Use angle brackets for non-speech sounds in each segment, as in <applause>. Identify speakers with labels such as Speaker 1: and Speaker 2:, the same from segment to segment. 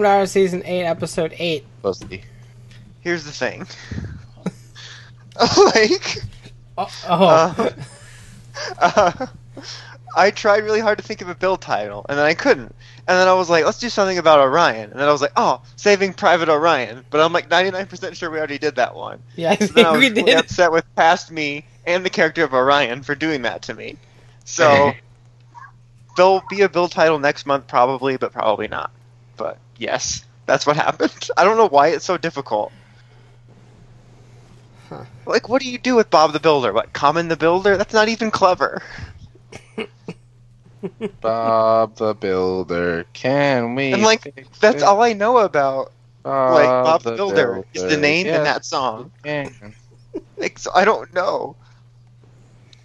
Speaker 1: Welcome to season eight, episode eight.
Speaker 2: Supposed to.
Speaker 3: Here's the thing. <laughs> like,
Speaker 1: Oh, oh.
Speaker 3: Uh, uh, I tried really hard to think of a build title, and then I couldn't. And then I was like, let's do something about Orion. And then I was like, oh, Saving Private Orion. But I'm like 99% sure we already did that one.
Speaker 1: yeah, I
Speaker 3: So then I was
Speaker 1: we
Speaker 3: really
Speaker 1: did.
Speaker 3: upset with past me and the character of Orion for doing that to me. So <laughs> there'll be a build title next month, probably, but probably not. Yes, that's what happened. <laughs> I don't know why it's so difficult.
Speaker 1: Huh.
Speaker 3: Like, what do you do with Bob the Builder? What, Common the Builder? That's not even clever. <laughs>
Speaker 2: Bob the Builder. Can we?
Speaker 3: And, like, That's
Speaker 2: it?
Speaker 3: all I know about like Bob the
Speaker 2: the
Speaker 3: Builder is the name in that song. <laughs> Like, so I don't know.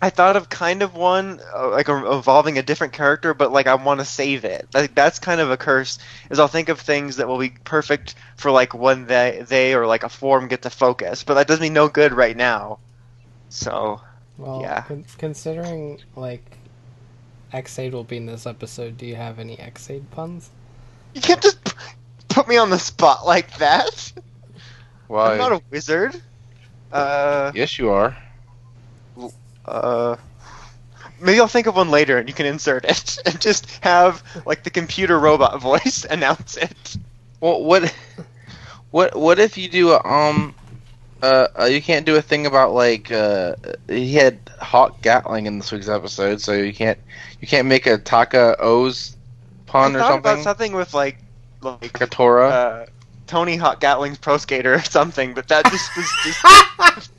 Speaker 3: I thought of kind of one uh, like uh, involving a different character, but like I want to save it. Like that's kind of a curse. Is I'll think of things that will be perfect for like when they they or like a form get to focus, but that does me no good right now. So
Speaker 1: Well,
Speaker 3: Yeah.
Speaker 1: con- considering like Ex-Aid will be in this episode, do you have any Ex-Aid puns?
Speaker 3: you can't just p- put me on the spot like that.
Speaker 2: Why?
Speaker 3: I'm not a wizard. Uh,
Speaker 2: Yes, you are.
Speaker 3: Uh. Maybe I'll think of one later and you can insert it <laughs> and just have like the computer robot <laughs> voice <laughs> announce it.
Speaker 2: Well, what? What? What if you do a um? Uh, uh, you can't do a thing about like uh, he had Hawk Gatling in this week's episode, so you can't you can't make a Taka O's pun
Speaker 3: I
Speaker 2: or
Speaker 3: thought
Speaker 2: something.
Speaker 3: about something with like like
Speaker 2: Katora.
Speaker 3: uh, Tony Hawk Gatling's Pro Skater or something, but that just was just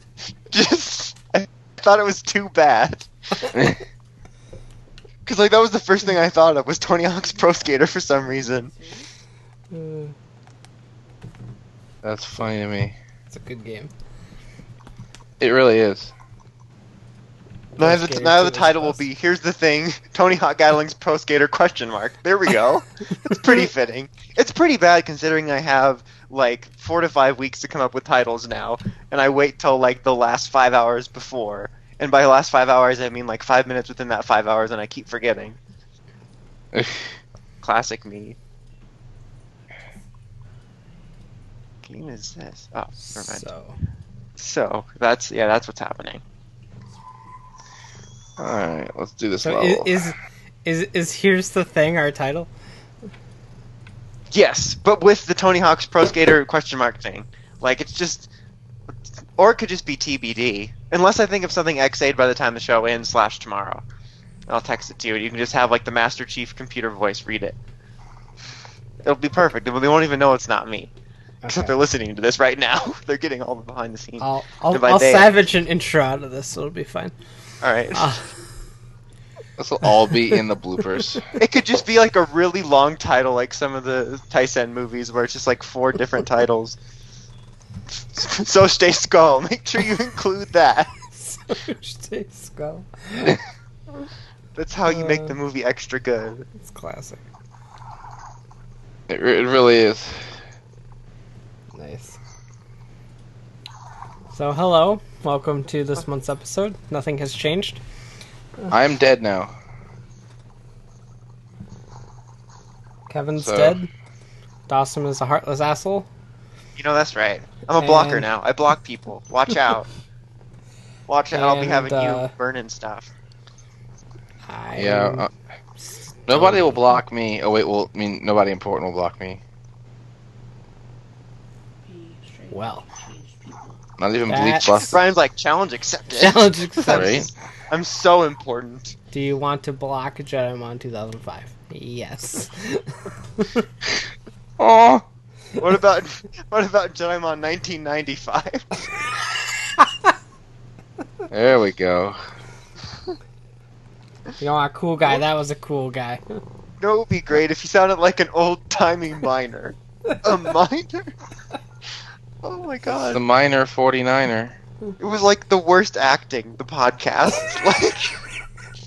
Speaker 3: just thought it was too bad <laughs> because like that was the first thing I thought of was Tony Hawk's Pro Skater for some reason.
Speaker 1: Uh,
Speaker 2: That's funny to me.
Speaker 1: it's a good game.
Speaker 2: It really is.
Speaker 3: Now the,
Speaker 1: Skater
Speaker 3: now the title will be here's the thing Tony Hawk Gatling's Pro Skater question mark. There we go. it's pretty <laughs> fitting. It's pretty bad considering I have like four to five weeks to come up with titles now, and I wait till like the last five hours before. And by last five hours, I mean like five minutes within that five hours, and I keep forgetting. <sighs> Classic me. Game is this? Oh, never mind.
Speaker 1: So,
Speaker 3: So that's yeah, that's what's happening.
Speaker 2: All right, let's do this
Speaker 1: so
Speaker 2: level.
Speaker 1: is, is is is here's the thing our title?
Speaker 3: Yes, but with the Tony Hawk's Pro Skater question mark thing. Like it's just, or it could just be TBD. Unless I think of something Ex-Aid by the time the show ends slash tomorrow. I'll text it to you, and you can just have like the Master Chief computer voice read it. It'll be perfect. They won't even know it's not me. Except they're listening to this right now. <laughs> they're getting all the behind the scenes.
Speaker 1: I'll I'll, I'll savage an intro out of this, so it'll be fine.
Speaker 3: all right.
Speaker 1: Uh, <laughs>
Speaker 2: This will all be in the <laughs> bloopers.
Speaker 3: It could just be like a really long title, like some of the Tyson movies, where it's just like four different titles. <laughs> So stay skull. Make sure you include that.
Speaker 1: so <laughs> stay skull.
Speaker 3: That's how you make
Speaker 1: Uh.
Speaker 3: the movie extra good.
Speaker 1: It's classic.
Speaker 2: It, re- it really is.
Speaker 1: Nice. So hello, welcome to this month's episode. Nothing has changed.
Speaker 2: I'm dead now.
Speaker 1: Kevin's
Speaker 2: So-
Speaker 1: dead. Dawson is a heartless asshole.
Speaker 3: You know that's right. I'm a blocker
Speaker 1: And-
Speaker 3: now. I block people. Watch <laughs> out. Watch out. I'll be
Speaker 1: And,
Speaker 3: having
Speaker 1: uh,
Speaker 3: you burning stuff.
Speaker 1: I
Speaker 2: Yeah. Uh, nobody will block me. Oh wait, well, I mean, nobody important will block me.
Speaker 1: well.
Speaker 2: Not even
Speaker 1: That's-
Speaker 2: Bleach Bus.
Speaker 3: Brian's like challenge accepted.
Speaker 1: Challenge accepted.
Speaker 2: Right?
Speaker 3: I'm so important.
Speaker 1: Do you want to block Jedimon 2005? Yes. <laughs>
Speaker 2: Oh,
Speaker 3: What <laughs> about what about Jediamon 1995? <laughs>
Speaker 2: there we go.
Speaker 1: you know, a cool guy. That was a cool guy.
Speaker 3: You know, it would be great if you sounded like an old timey miner. A miner? Oh my god.
Speaker 2: The minor 49er.
Speaker 3: It was like the worst acting, the podcast. <laughs> like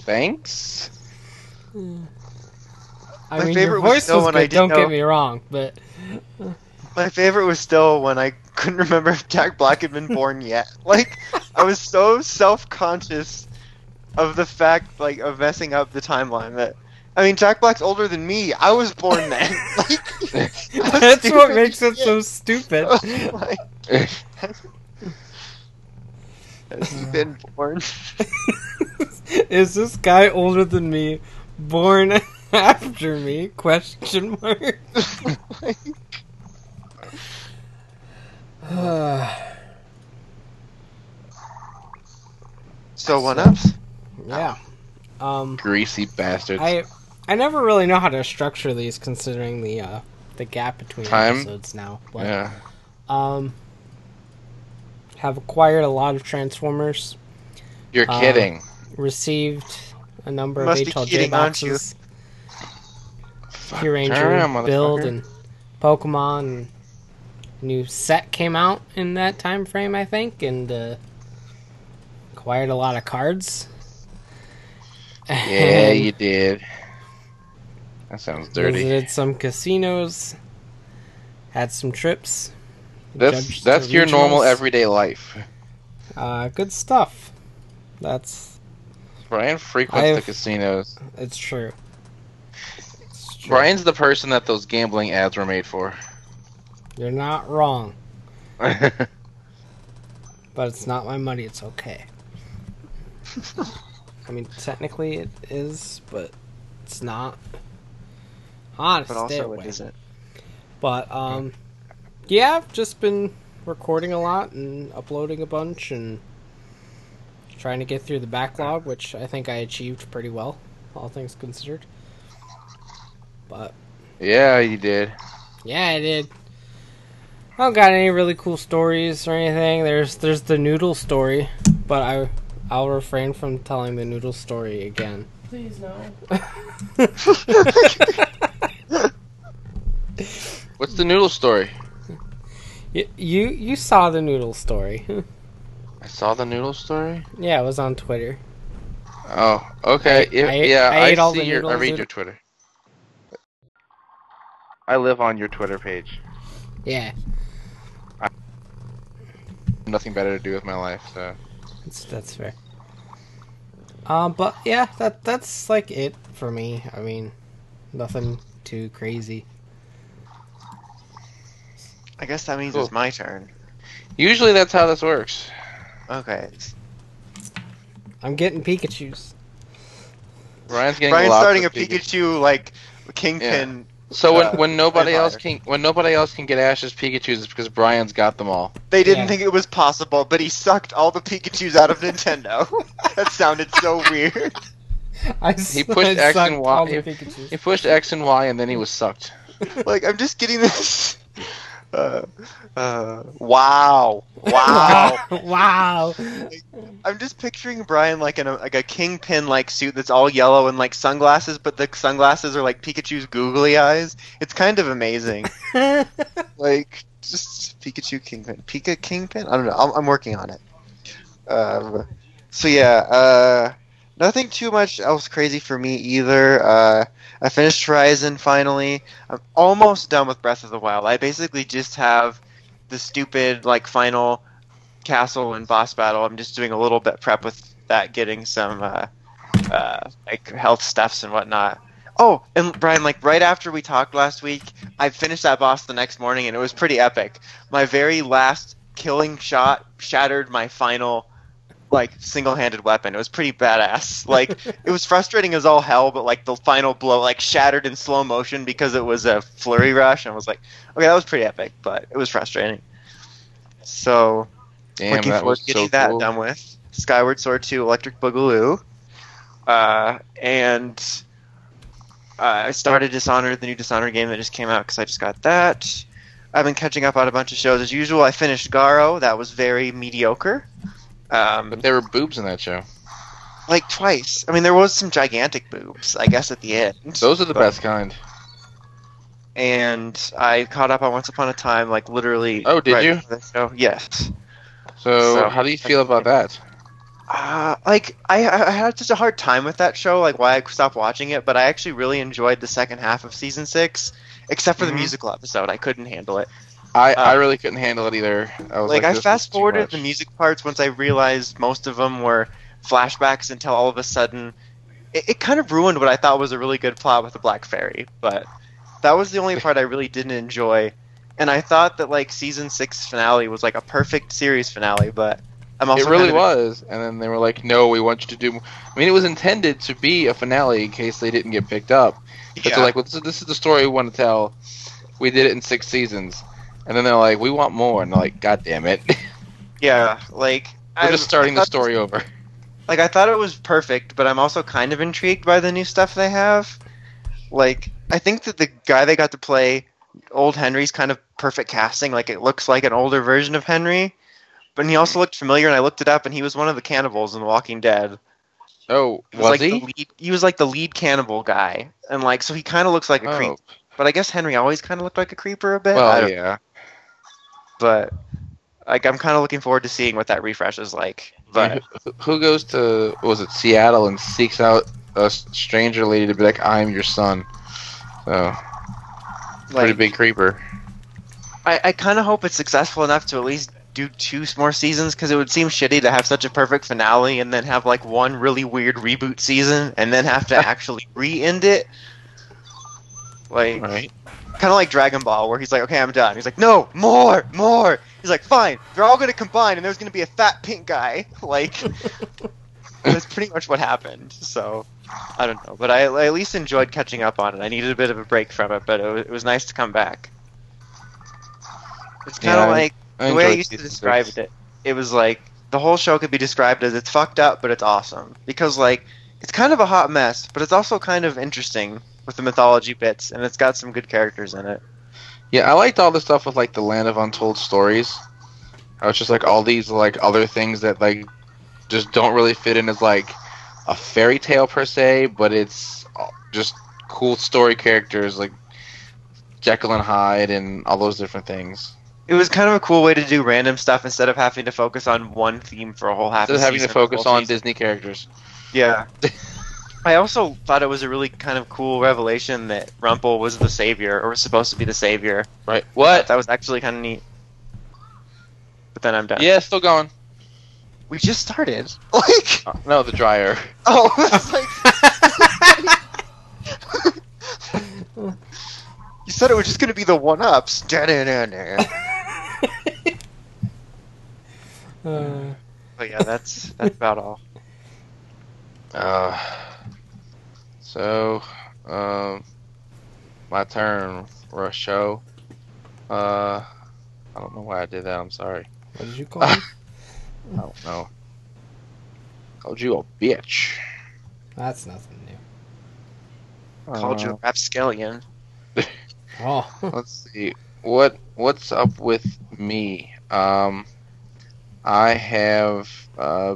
Speaker 2: Thanks. Hmm.
Speaker 1: I
Speaker 3: My
Speaker 1: mean,
Speaker 3: favorite
Speaker 1: your
Speaker 3: was
Speaker 1: voice
Speaker 3: still
Speaker 1: was
Speaker 3: when
Speaker 1: good.
Speaker 3: I
Speaker 1: Don't
Speaker 3: know-
Speaker 1: get me wrong, but
Speaker 3: my favorite was still when I couldn't remember if Jack Black had been born yet. Like I was so self conscious of the fact like of messing up the timeline that I mean, Jack Black's older than me. I was born then. <laughs> like,
Speaker 1: That's what makes it so stupid. <laughs>
Speaker 3: like, has he been born? <laughs>
Speaker 1: Is this guy older than me? Born <laughs> after me? Question <laughs> mark. <sighs>
Speaker 3: so one ups.
Speaker 1: yeah. Um,
Speaker 2: Greasy bastards.
Speaker 1: I I never really know how to structure these, considering the uh, the gap between
Speaker 2: Time?
Speaker 1: episodes now. But,
Speaker 2: yeah.
Speaker 1: Um, have acquired a lot of Transformers.
Speaker 2: You're
Speaker 1: Uh,
Speaker 2: kidding.
Speaker 1: Received a number
Speaker 3: Must
Speaker 1: of
Speaker 3: be
Speaker 1: HLJ
Speaker 3: kidding, aren't you?
Speaker 1: boxes.
Speaker 2: Fuck, Kyuranger
Speaker 1: build and Pokemon. And new set came out in that time frame, I think, and uh, acquired a lot of cards.
Speaker 2: Yeah, <laughs> you did. That sounds dirty.
Speaker 1: Visited some casinos. Had some trips.
Speaker 2: That's
Speaker 1: judged
Speaker 2: that's
Speaker 1: the
Speaker 2: your normal everyday life.
Speaker 1: Uh, good stuff. That's
Speaker 2: Brian frequents the
Speaker 1: I've-
Speaker 2: casinos.
Speaker 1: it's true. It's true.
Speaker 2: Brian's the person that those gambling ads were made for.
Speaker 1: You're not wrong, <laughs> but it's not my money. It's okay. <laughs> I mean, technically it is, but it's not. Ah,
Speaker 3: But
Speaker 1: stay
Speaker 3: also,
Speaker 1: away.
Speaker 3: it isn't.
Speaker 1: But um, yeah, I've just been recording a lot and uploading a bunch and trying to get through the backlog, which I think I achieved pretty well, all things considered. But yeah,
Speaker 2: you did.
Speaker 1: yeah, I did. I don't got any really cool stories or anything. There's there's the noodle story, but I I'll refrain from telling the noodle story again. Please no. <laughs> <laughs>
Speaker 2: What's the noodle story?
Speaker 1: You, you you saw the noodle story. <laughs>
Speaker 2: I saw the noodle story.
Speaker 1: yeah, it was on Twitter.
Speaker 2: Oh, okay.
Speaker 1: I-
Speaker 2: If-
Speaker 1: I
Speaker 2: yeah,
Speaker 1: I
Speaker 2: I,
Speaker 1: ate all
Speaker 2: see
Speaker 1: the
Speaker 2: your. I read your Twitter. I live on your Twitter page.
Speaker 1: Yeah,
Speaker 2: Nothing better to do with my life, so.
Speaker 1: that's that's fair. Um, but yeah, that that's like it for me. I mean, nothing too crazy.
Speaker 3: I guess that means
Speaker 2: Cool.
Speaker 3: it's my turn.
Speaker 2: Usually that's how this works.
Speaker 3: Okay.
Speaker 1: I'm getting Pikachu's.
Speaker 2: Ryan's getting
Speaker 3: Brian's
Speaker 2: lots
Speaker 3: starting a
Speaker 2: of Pikachu.
Speaker 3: Pikachu like kingpin. Yeah.
Speaker 2: So when,
Speaker 3: uh,
Speaker 2: when nobody else can when nobody else can get Ash's Pikachu's, it's because Brian's got them all.
Speaker 3: They didn't
Speaker 1: Yeah.
Speaker 3: think it was possible, but he sucked all the Pikachu's out of Nintendo. <laughs> that sounded so weird. <laughs>
Speaker 1: I
Speaker 2: He pushed
Speaker 1: I
Speaker 2: X
Speaker 1: sucked
Speaker 2: and
Speaker 1: all
Speaker 2: Y.
Speaker 1: the Pikachus.
Speaker 2: He pushed X and Y, and then he was sucked.
Speaker 3: like I'm just getting this. <laughs> Uh, <laughs> uh, wow, wow. <laughs>
Speaker 1: wow.
Speaker 3: I'm just picturing Brian like in a like a kingpin like suit that's all yellow and like sunglasses, but the sunglasses are like Pikachu's googly eyes. It's kind of amazing. <laughs> like just Pikachu kingpin, Pika kingpin. I don't know. I'm, I'm working on it. Um, so yeah, uh, nothing too much else crazy for me either. I finished Horizon finally. I'm almost done with Breath of the Wild. I basically just have the stupid like final castle and boss battle. I'm just doing a little bit prep with that, getting some uh, uh, like health stuffs and whatnot. Oh, and Brian, like right after we talked last week, I finished that boss the next morning, and it was pretty epic. My very last killing shot shattered my final like single-handed weapon. It was pretty badass. Like <laughs> it was frustrating as all hell, but like the final blow like shattered in slow motion because it was a flurry rush. And I was like, okay, that was pretty epic, but it was frustrating. So
Speaker 2: Damn,
Speaker 3: looking forward to getting
Speaker 2: so
Speaker 3: that
Speaker 2: cool.
Speaker 3: done with. Skyward Sword 2 Electric Boogaloo. Uh, and uh, I started Dishonored, the new Dishonored game that just came out because I just got that. I've been catching up on a bunch of shows as usual. I finished Garo. That was very mediocre. Um,
Speaker 2: But there were boobs in that show.
Speaker 3: like twice. I mean, there was some gigantic boobs, I guess, at the end.
Speaker 2: Those are the
Speaker 3: But-
Speaker 2: best kind.
Speaker 3: And I caught up on Once Upon a Time, like literally.
Speaker 2: Oh, did
Speaker 3: right
Speaker 2: you?
Speaker 3: the show. Yes.
Speaker 2: So,
Speaker 3: So-
Speaker 2: how do you feel about that?
Speaker 3: Uh, like I, I had such a hard time with that show, like why I stopped watching it. But I actually really enjoyed the second half of season six, except for the musical episode. I couldn't handle it.
Speaker 2: I,
Speaker 3: Uh,
Speaker 2: I really couldn't handle it either. I was
Speaker 3: Like,
Speaker 2: like,
Speaker 3: I fast forwarded the music parts once I realized most of them were flashbacks until all of a sudden it, it kind of ruined what I thought was a really good plot with the Black Fairy. But that was the only part I really didn't enjoy. And I thought that like season six finale was like a perfect series finale, but I'm also
Speaker 2: it really
Speaker 3: kind of-
Speaker 2: was, and then they were like, "No, we want you to do." I mean, it was intended to be a finale in case they didn't get picked up. But
Speaker 3: Yeah.
Speaker 2: they're like, well, this, is, "This is the story we want to tell. We did it in six seasons," and then they're like, "We want more," and they're like, "God damn it, <laughs>
Speaker 3: yeah, like
Speaker 2: we're
Speaker 3: I'm-
Speaker 2: just starting
Speaker 3: I
Speaker 2: the story over."
Speaker 3: Like I thought it was perfect, but I'm also kind of intrigued by the new stuff they have. Like I think that the guy they got to play old Henry's kind of perfect casting. Like it looks like an older version of Henry, but he also looked familiar. And I looked it up, and he was one of the cannibals in The Walking Dead.
Speaker 2: Oh,
Speaker 3: He
Speaker 2: was,
Speaker 3: was, like
Speaker 2: he?
Speaker 3: The lead, he was like the lead cannibal guy, and like so he kind of looks like a oh. creep.
Speaker 2: Oh,
Speaker 3: But I guess Henry always kind of looked like a creeper a bit. I
Speaker 2: well, yeah.
Speaker 3: But like I'm kind of looking forward to seeing what that refresh is like. But
Speaker 2: Who- who goes to was it Seattle and seeks out a stranger lady to be like, "I'm your son"? So pretty big creeper.
Speaker 3: I, I kind of hope it's successful enough to at least do two more seasons because it would seem shitty to have such a perfect finale and then have like one really weird reboot season and then have to <laughs> actually re-end it. Like
Speaker 2: Right.
Speaker 3: Kind of like Dragon Ball, where he's like, "Okay, I'm done." He's like, "No, more, more." He's like, "Fine, they're all gonna combine, and there's gonna be a fat pink guy." <laughs> Like, <laughs> that's pretty much what happened. So, I don't know, but I, I at least enjoyed catching up on it. I needed a bit of a break from it, but it was, it was nice to come back. It's kind of
Speaker 2: I-
Speaker 3: like
Speaker 2: I
Speaker 3: the way I used to describe
Speaker 2: six.
Speaker 3: it. It was like the whole show could be described as it's fucked up, but it's awesome because like it's kind of a hot mess, but it's also kind of interesting with the mythology bits, and it's got some good characters in it.
Speaker 2: Yeah, I liked all the stuff with like the Land of Untold Stories. I was just like all these like other things that like just don't really fit in as like a fairy tale per se, but it's just cool story characters like Jekyll and Hyde and all those different things.
Speaker 3: It was kind of a cool way to do random stuff instead of having to focus on one theme for a whole half.
Speaker 2: Instead of having to focus on
Speaker 3: season.
Speaker 2: Disney characters.
Speaker 3: Yeah. <laughs> I also thought it was a really kind of cool revelation that Rumple was the savior, or was supposed to be the savior.
Speaker 2: Right. What?
Speaker 3: That was actually kind of neat. But then I'm done.
Speaker 2: Yeah, still going.
Speaker 3: We just started. <laughs> Like,
Speaker 2: Uh, no, the dryer. <laughs>
Speaker 3: oh, <laughs> it's like. you said it was just going to be the one ups.
Speaker 1: Uh,
Speaker 3: But yeah, that's that's about all.
Speaker 2: Uh, so, um, my turn for a show. Uh, I don't know why I did that. I'm sorry.
Speaker 1: what did you call me? <laughs>
Speaker 2: I don't know. Called you a bitch.
Speaker 1: That's nothing new.
Speaker 3: Called you a
Speaker 2: Uh,
Speaker 3: rapscallion. <laughs>
Speaker 1: Oh, <laughs>
Speaker 2: let's see. What What's up with me? Um, I have uh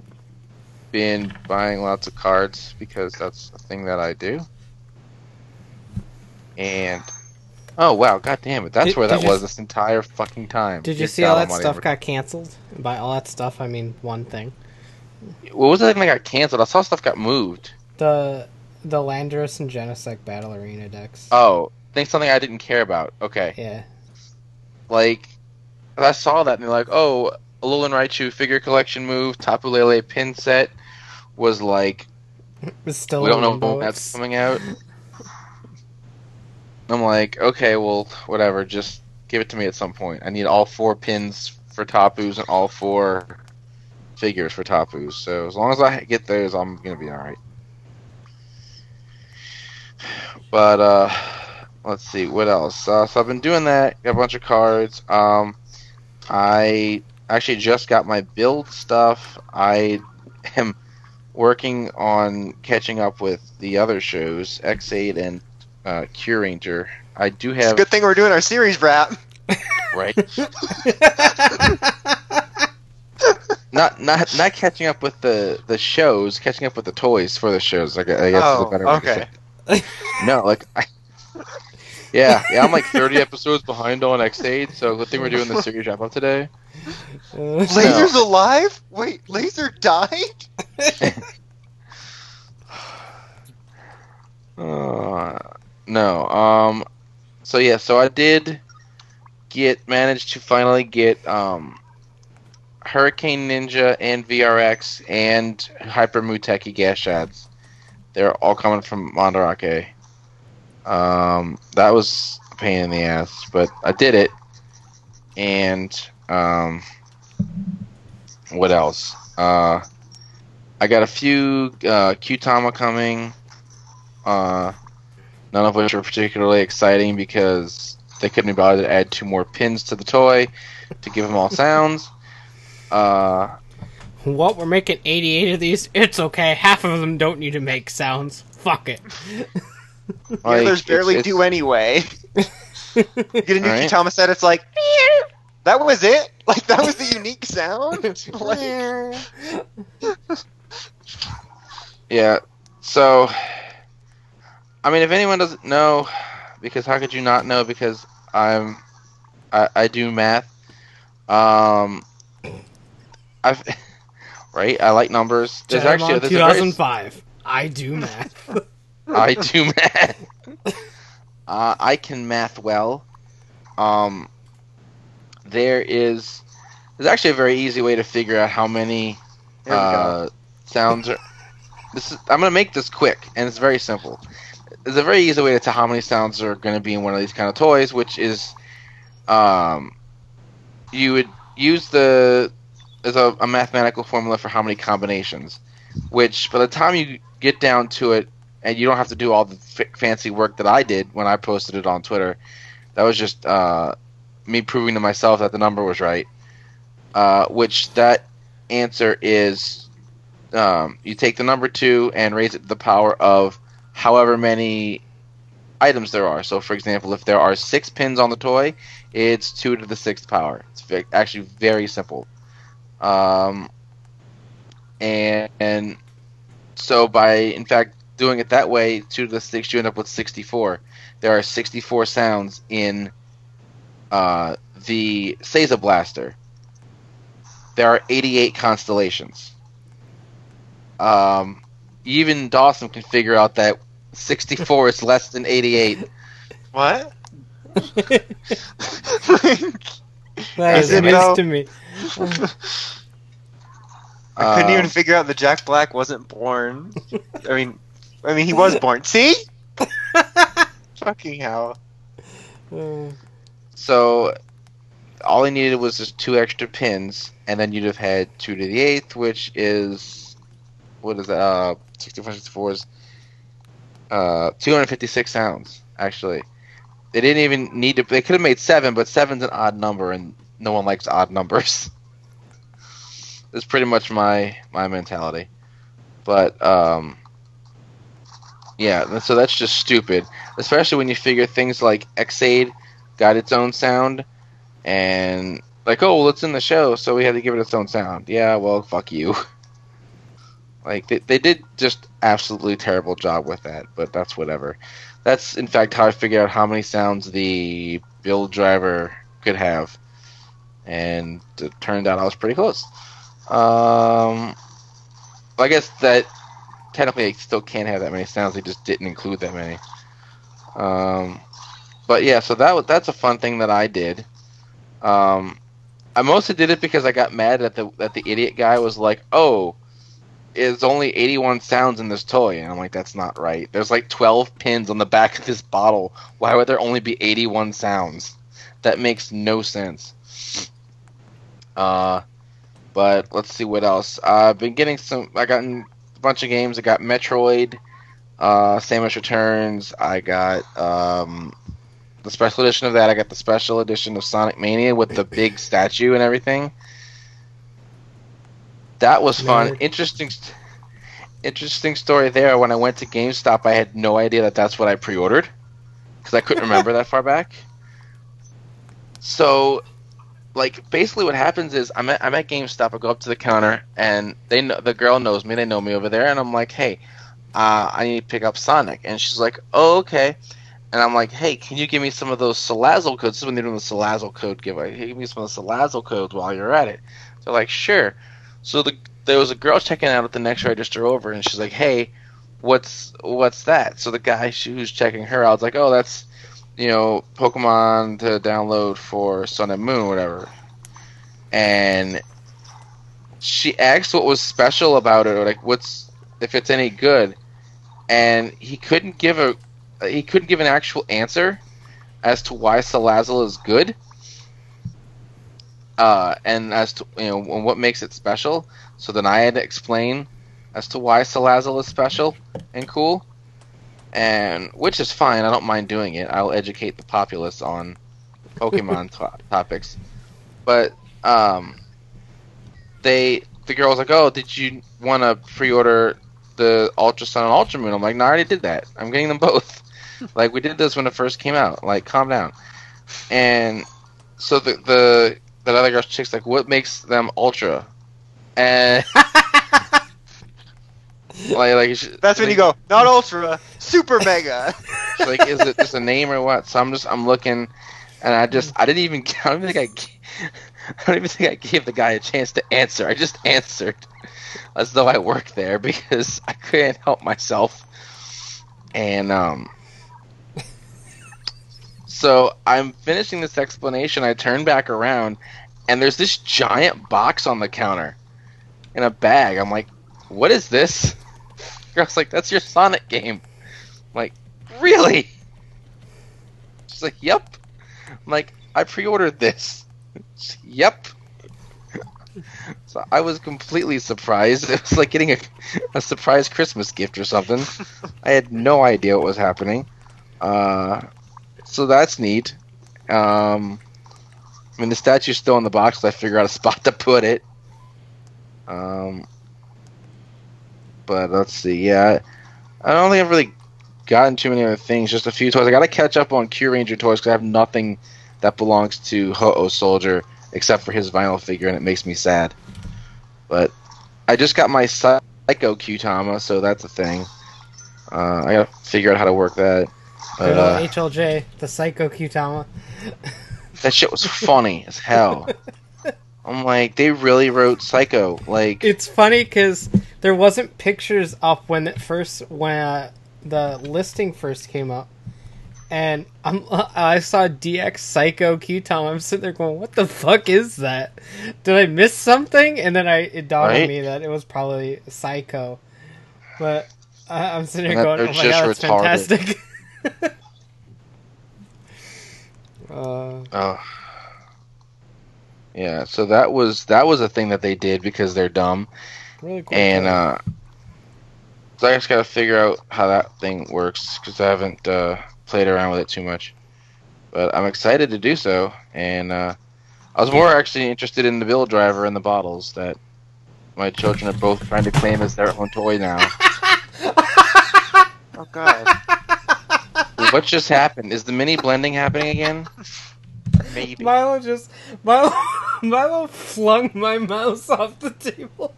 Speaker 2: been buying lots of cards because that's a thing that I do. And oh wow, god damn it, that's
Speaker 1: Did-
Speaker 2: where
Speaker 1: did
Speaker 2: that was
Speaker 1: s-
Speaker 2: this entire fucking time.
Speaker 1: did you see all that stuff got canceled? And by all that stuff, I mean one thing:
Speaker 2: What was the thing that got canceled? I saw stuff got moved.
Speaker 1: the the Landorus and Genesect Battle Arena decks.
Speaker 2: Oh, think something I didn't care about. Okay.
Speaker 1: yeah,
Speaker 2: like I saw that and they're like, oh, Alolan Raichu figure collection move, Tapu Lele pin set was like <laughs>
Speaker 1: it's still
Speaker 2: we don't know when that's coming out. <laughs> I'm like, okay, well, whatever, just give it to me at some point. I need all four pins for Tapus and all four figures for Tapus. So as long as I get those, I'm gonna be all right. But uh, let's see what else. Uh, so I've been doing that. Got a bunch of cards. Um, I actually just got my build stuff. I am working on catching up with the other shows, Ex-Aid and uh, Curator. I do
Speaker 3: It's a
Speaker 2: have
Speaker 3: good thing we're doing our series rap.
Speaker 2: right, <laughs> not not not catching up with the the shows, catching up with the toys for the shows. Like I guess is a
Speaker 3: Oh,
Speaker 2: better way to
Speaker 3: okay.
Speaker 2: say it. No, like I. Yeah, yeah, I'm like 30 episodes behind on Ex-Aid, so good thing we're doing the series wrap up today. <laughs>
Speaker 3: Laser's alive? Wait, Laser died? <laughs>
Speaker 2: Uh, no. Um. So yeah. So I did get managed to finally get um Hurricane Ninja and VRX and Hyper Muteki Gashats. They're all coming from Mandarake. Um, that was a pain in the ass, but I did it. And um, what else? Uh, I got a few uh, Kyutama coming. Uh, none of which are particularly exciting because they couldn't be bothered to add two more pins to the toy to give them all <laughs> sounds. Uh,
Speaker 1: What? We're making 88 of these? It's okay. Half of them don't need to make sounds. Fuck it.
Speaker 3: The
Speaker 2: like,
Speaker 3: others barely
Speaker 2: it's-
Speaker 3: do anyway. <laughs> you get a new
Speaker 2: Alright.
Speaker 3: Kyutama set, it's like, that was it? <laughs> Like, that was the <laughs> unique sound? <laughs> like,
Speaker 2: Yeah. So, I mean, if anyone doesn't know, because how could you not know? Because I'm, I, I do math. Um, I've, right? I like numbers. There's actually
Speaker 1: Digimon
Speaker 2: there's a very,
Speaker 1: 2005. I do math.
Speaker 2: I do math. uh, I can math well. Um, there is, there's actually a very easy way to figure out how many
Speaker 3: there we go.
Speaker 2: uh, sounds are. This is, I'm gonna make this quick, and it's very simple. There's a very easy way to tell how many sounds are gonna be in one of these kind of toys, which is, um, you would use the there's a, a mathematical formula for how many combinations, which by the time you get down to it, and you don't have to do all the f- fancy work that I did when I posted it on Twitter. That was just uh, me proving to myself that the number was right. Uh, which that answer is um, you take the number two and raise it to the power of however many items there are. So, for example, if there are six pins on the toy, it's two to the sixth power. It's actually very simple. Um, and, and so, by in fact doing it that way, two to the six, you end up with 64. There are 64 sounds in uh, the Seiza Blaster there are 88 constellations. Um, even Dawson can figure out that 64 is less than 88.
Speaker 3: What? <laughs>
Speaker 1: That
Speaker 3: Is
Speaker 1: is
Speaker 3: it
Speaker 1: news
Speaker 3: though?
Speaker 1: to me.
Speaker 3: I couldn't even
Speaker 2: Um,
Speaker 3: figure out that Jack Black wasn't born. I mean, I mean, he was born. See? <laughs> Fucking hell.
Speaker 1: Uh,
Speaker 2: So all he needed was just two extra pins, and then you'd have had two to the eighth, which is what is that? Uh, 64, 64 is uh, 256 sounds. Actually, they didn't even need to. They could have made seven, but seven's an odd number, and no one likes odd numbers. <laughs> That's pretty much my my mentality. But um, yeah, so that's just stupid, especially when you figure things like Xaid got its own sound, and like, oh, well, it's in the show, so we had to give it its own sound. Yeah, well, fuck you. <laughs> Like they, they did just absolutely terrible job with that, but that's whatever. That's in fact how I figured out how many sounds the build driver could have, and it turned out I was pretty close. Um, I guess that technically I still can't have that many sounds. They just didn't include that many. Um, but yeah, so that that's a fun thing that I did. Um, I mostly did it because I got mad at the that the idiot guy was like, "Oh, it's only 81 sounds in this toy," and I'm like, "That's not right. There's like 12 pins on the back of this bottle. Why would there only be 81 sounds? That makes no sense." Uh, but let's see what else. I've been getting some. I got a bunch of games. I got Metroid, uh, Samus Returns. I got um, the special edition of that. I got the special edition of Sonic Mania with the big statue and everything. That was fun. Interesting, interesting story there. When I went to GameStop, I had no idea that that's what I pre-ordered because I couldn't <laughs> remember that far back. So, like, basically, what happens is I'm at, I'm at GameStop. I go up to the counter, and they know the girl knows me. They know me over there, and I'm like, "Hey, uh, I need to pick up Sonic," and she's like, "Oh, okay." And I'm like, "Hey, can you give me some of those Salazzle codes?" This is when they're doing the Salazzle code giveaway. Give me some of the Salazzle codes while you're at it. They're like, "Sure." So the there was a girl checking out at the next register over, and she's like, "Hey, what's what's that?" So the guy who's checking her out like, "Oh, that's you know Pokemon to download for Sun and Moon, whatever." And she asked what was special about it, or like what's if it's any good. and he couldn't give a he couldn't give an actual answer as to why Salazzle is good, uh, and as to you know what makes it special. So then I had to explain as to why Salazzle is special and cool, and which is fine. I don't mind doing it. I'll educate the populace on Pokemon <laughs> to- topics, but um, they the girl was like, "Oh, did you want to pre-order the Ultra Sun and Ultra Moon?" I'm like, "No, I already did that. I'm getting them both. Like we did this when it first came out. Like, calm down." And so the the that other girl's chick's like, "What makes them Ultra?" And <laughs> like, like she-
Speaker 3: That's when
Speaker 2: like,
Speaker 3: you go, not ultra, super mega. <laughs>
Speaker 2: Like, is it just a name or what? So I'm just I'm looking, and I just I didn't even <laughs> I don't even think I I don't even think I gave the guy a chance to answer. I just answered as though I worked there because I couldn't help myself. And um, so I'm finishing this explanation. I turn back around, and there's this giant box on the counter in a bag. I'm like, what is this? <laughs> Girl's like, that's your Sonic game. I'm like, really? She's like, yep. I'm like, I pre-ordered this. She's <laughs> like, yep. <laughs> So I was completely surprised. It was like getting a, a surprise Christmas gift or something. I had no idea what was happening. Uh, so that's neat. Um, I mean, the statue's still in the box. So I figure out a <laughs> spot to put it. Um, but let's see. Yeah, I don't think I've really gotten too many other things. Just a few toys. I got to catch up on Kyuranger toys because I have nothing that belongs to Ho-Oh Soldier except for his vinyl figure, and it makes me sad. But I just got my Psycho Kyutama, so that's a thing. Uh, I got to figure out how to work that. But,
Speaker 1: Good old
Speaker 2: uh,
Speaker 1: HLJ, the Psycho Kyutama.
Speaker 2: that shit was funny as hell. <laughs> I'm like, they really wrote Psycho. Like,
Speaker 1: It's funny because there wasn't pictures up when it first when uh, the listing first came up, and I'm <laughs> I saw DX Psycho Kyutama. I'm sitting there going, "What the fuck is that? Did I miss something?" And then I it dawned on me that it was probably Psycho. But I, I'm sitting here going, "Oh my
Speaker 2: just
Speaker 1: god, that's
Speaker 2: retarded.
Speaker 1: fantastic!" <laughs> uh,
Speaker 2: Oh. Yeah, so that was that was a thing that they did because they're dumb,
Speaker 1: really cool.
Speaker 2: and uh, so I just got to figure out how that thing works because I haven't uh, played around with it too much. But I'm excited to do so, and uh, I was more actually interested in the Build Driver and the bottles that my children are both trying to claim as their own toy now. <laughs>
Speaker 3: oh god,
Speaker 2: what just happened? Is the mini blending happening again?
Speaker 3: maybe.
Speaker 1: Milo just Milo <laughs> Milo flung my mouse off the table.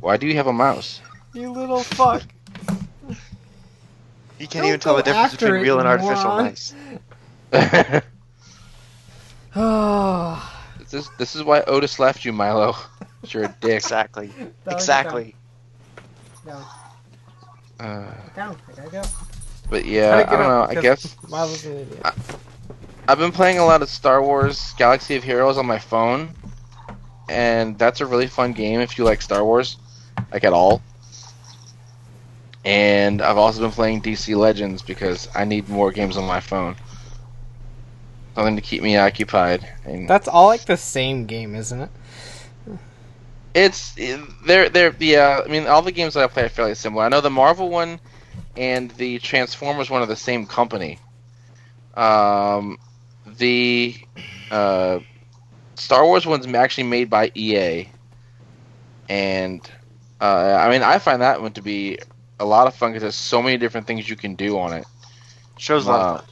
Speaker 2: Why do you have a mouse?
Speaker 1: You little fuck.
Speaker 3: You can't
Speaker 1: Don't
Speaker 3: even tell the difference between
Speaker 1: it,
Speaker 3: real and artificial
Speaker 1: moron.
Speaker 3: mice.
Speaker 1: Oh, <sighs>
Speaker 2: this this is why Otis left you, Milo. You're a dick.
Speaker 3: Exactly.
Speaker 1: That was
Speaker 3: Exactly.
Speaker 1: no,
Speaker 2: Uh,
Speaker 1: down. I gotta go.
Speaker 2: But yeah, I don't know. I
Speaker 1: because
Speaker 2: guess <laughs>
Speaker 1: Milo's an idiot.
Speaker 2: I've been playing a lot of Star Wars Galaxy of Heroes on my phone, and that's a really fun game if you like Star Wars, like at all. And I've also been playing DC Legends because I need more games on my phone. Something to keep me occupied. And
Speaker 1: That's all like the same game, isn't it?
Speaker 2: It's eh, they're they're yeah. I mean, all the games that I play are fairly similar. I know the Marvel one and the Transformers one are the same company. Um, the uh, Star Wars one's actually made by EA, and uh, I mean, I find that one to be a lot of fun because there's so many different things you can do on it.
Speaker 3: Shows a lot of
Speaker 2: Uh,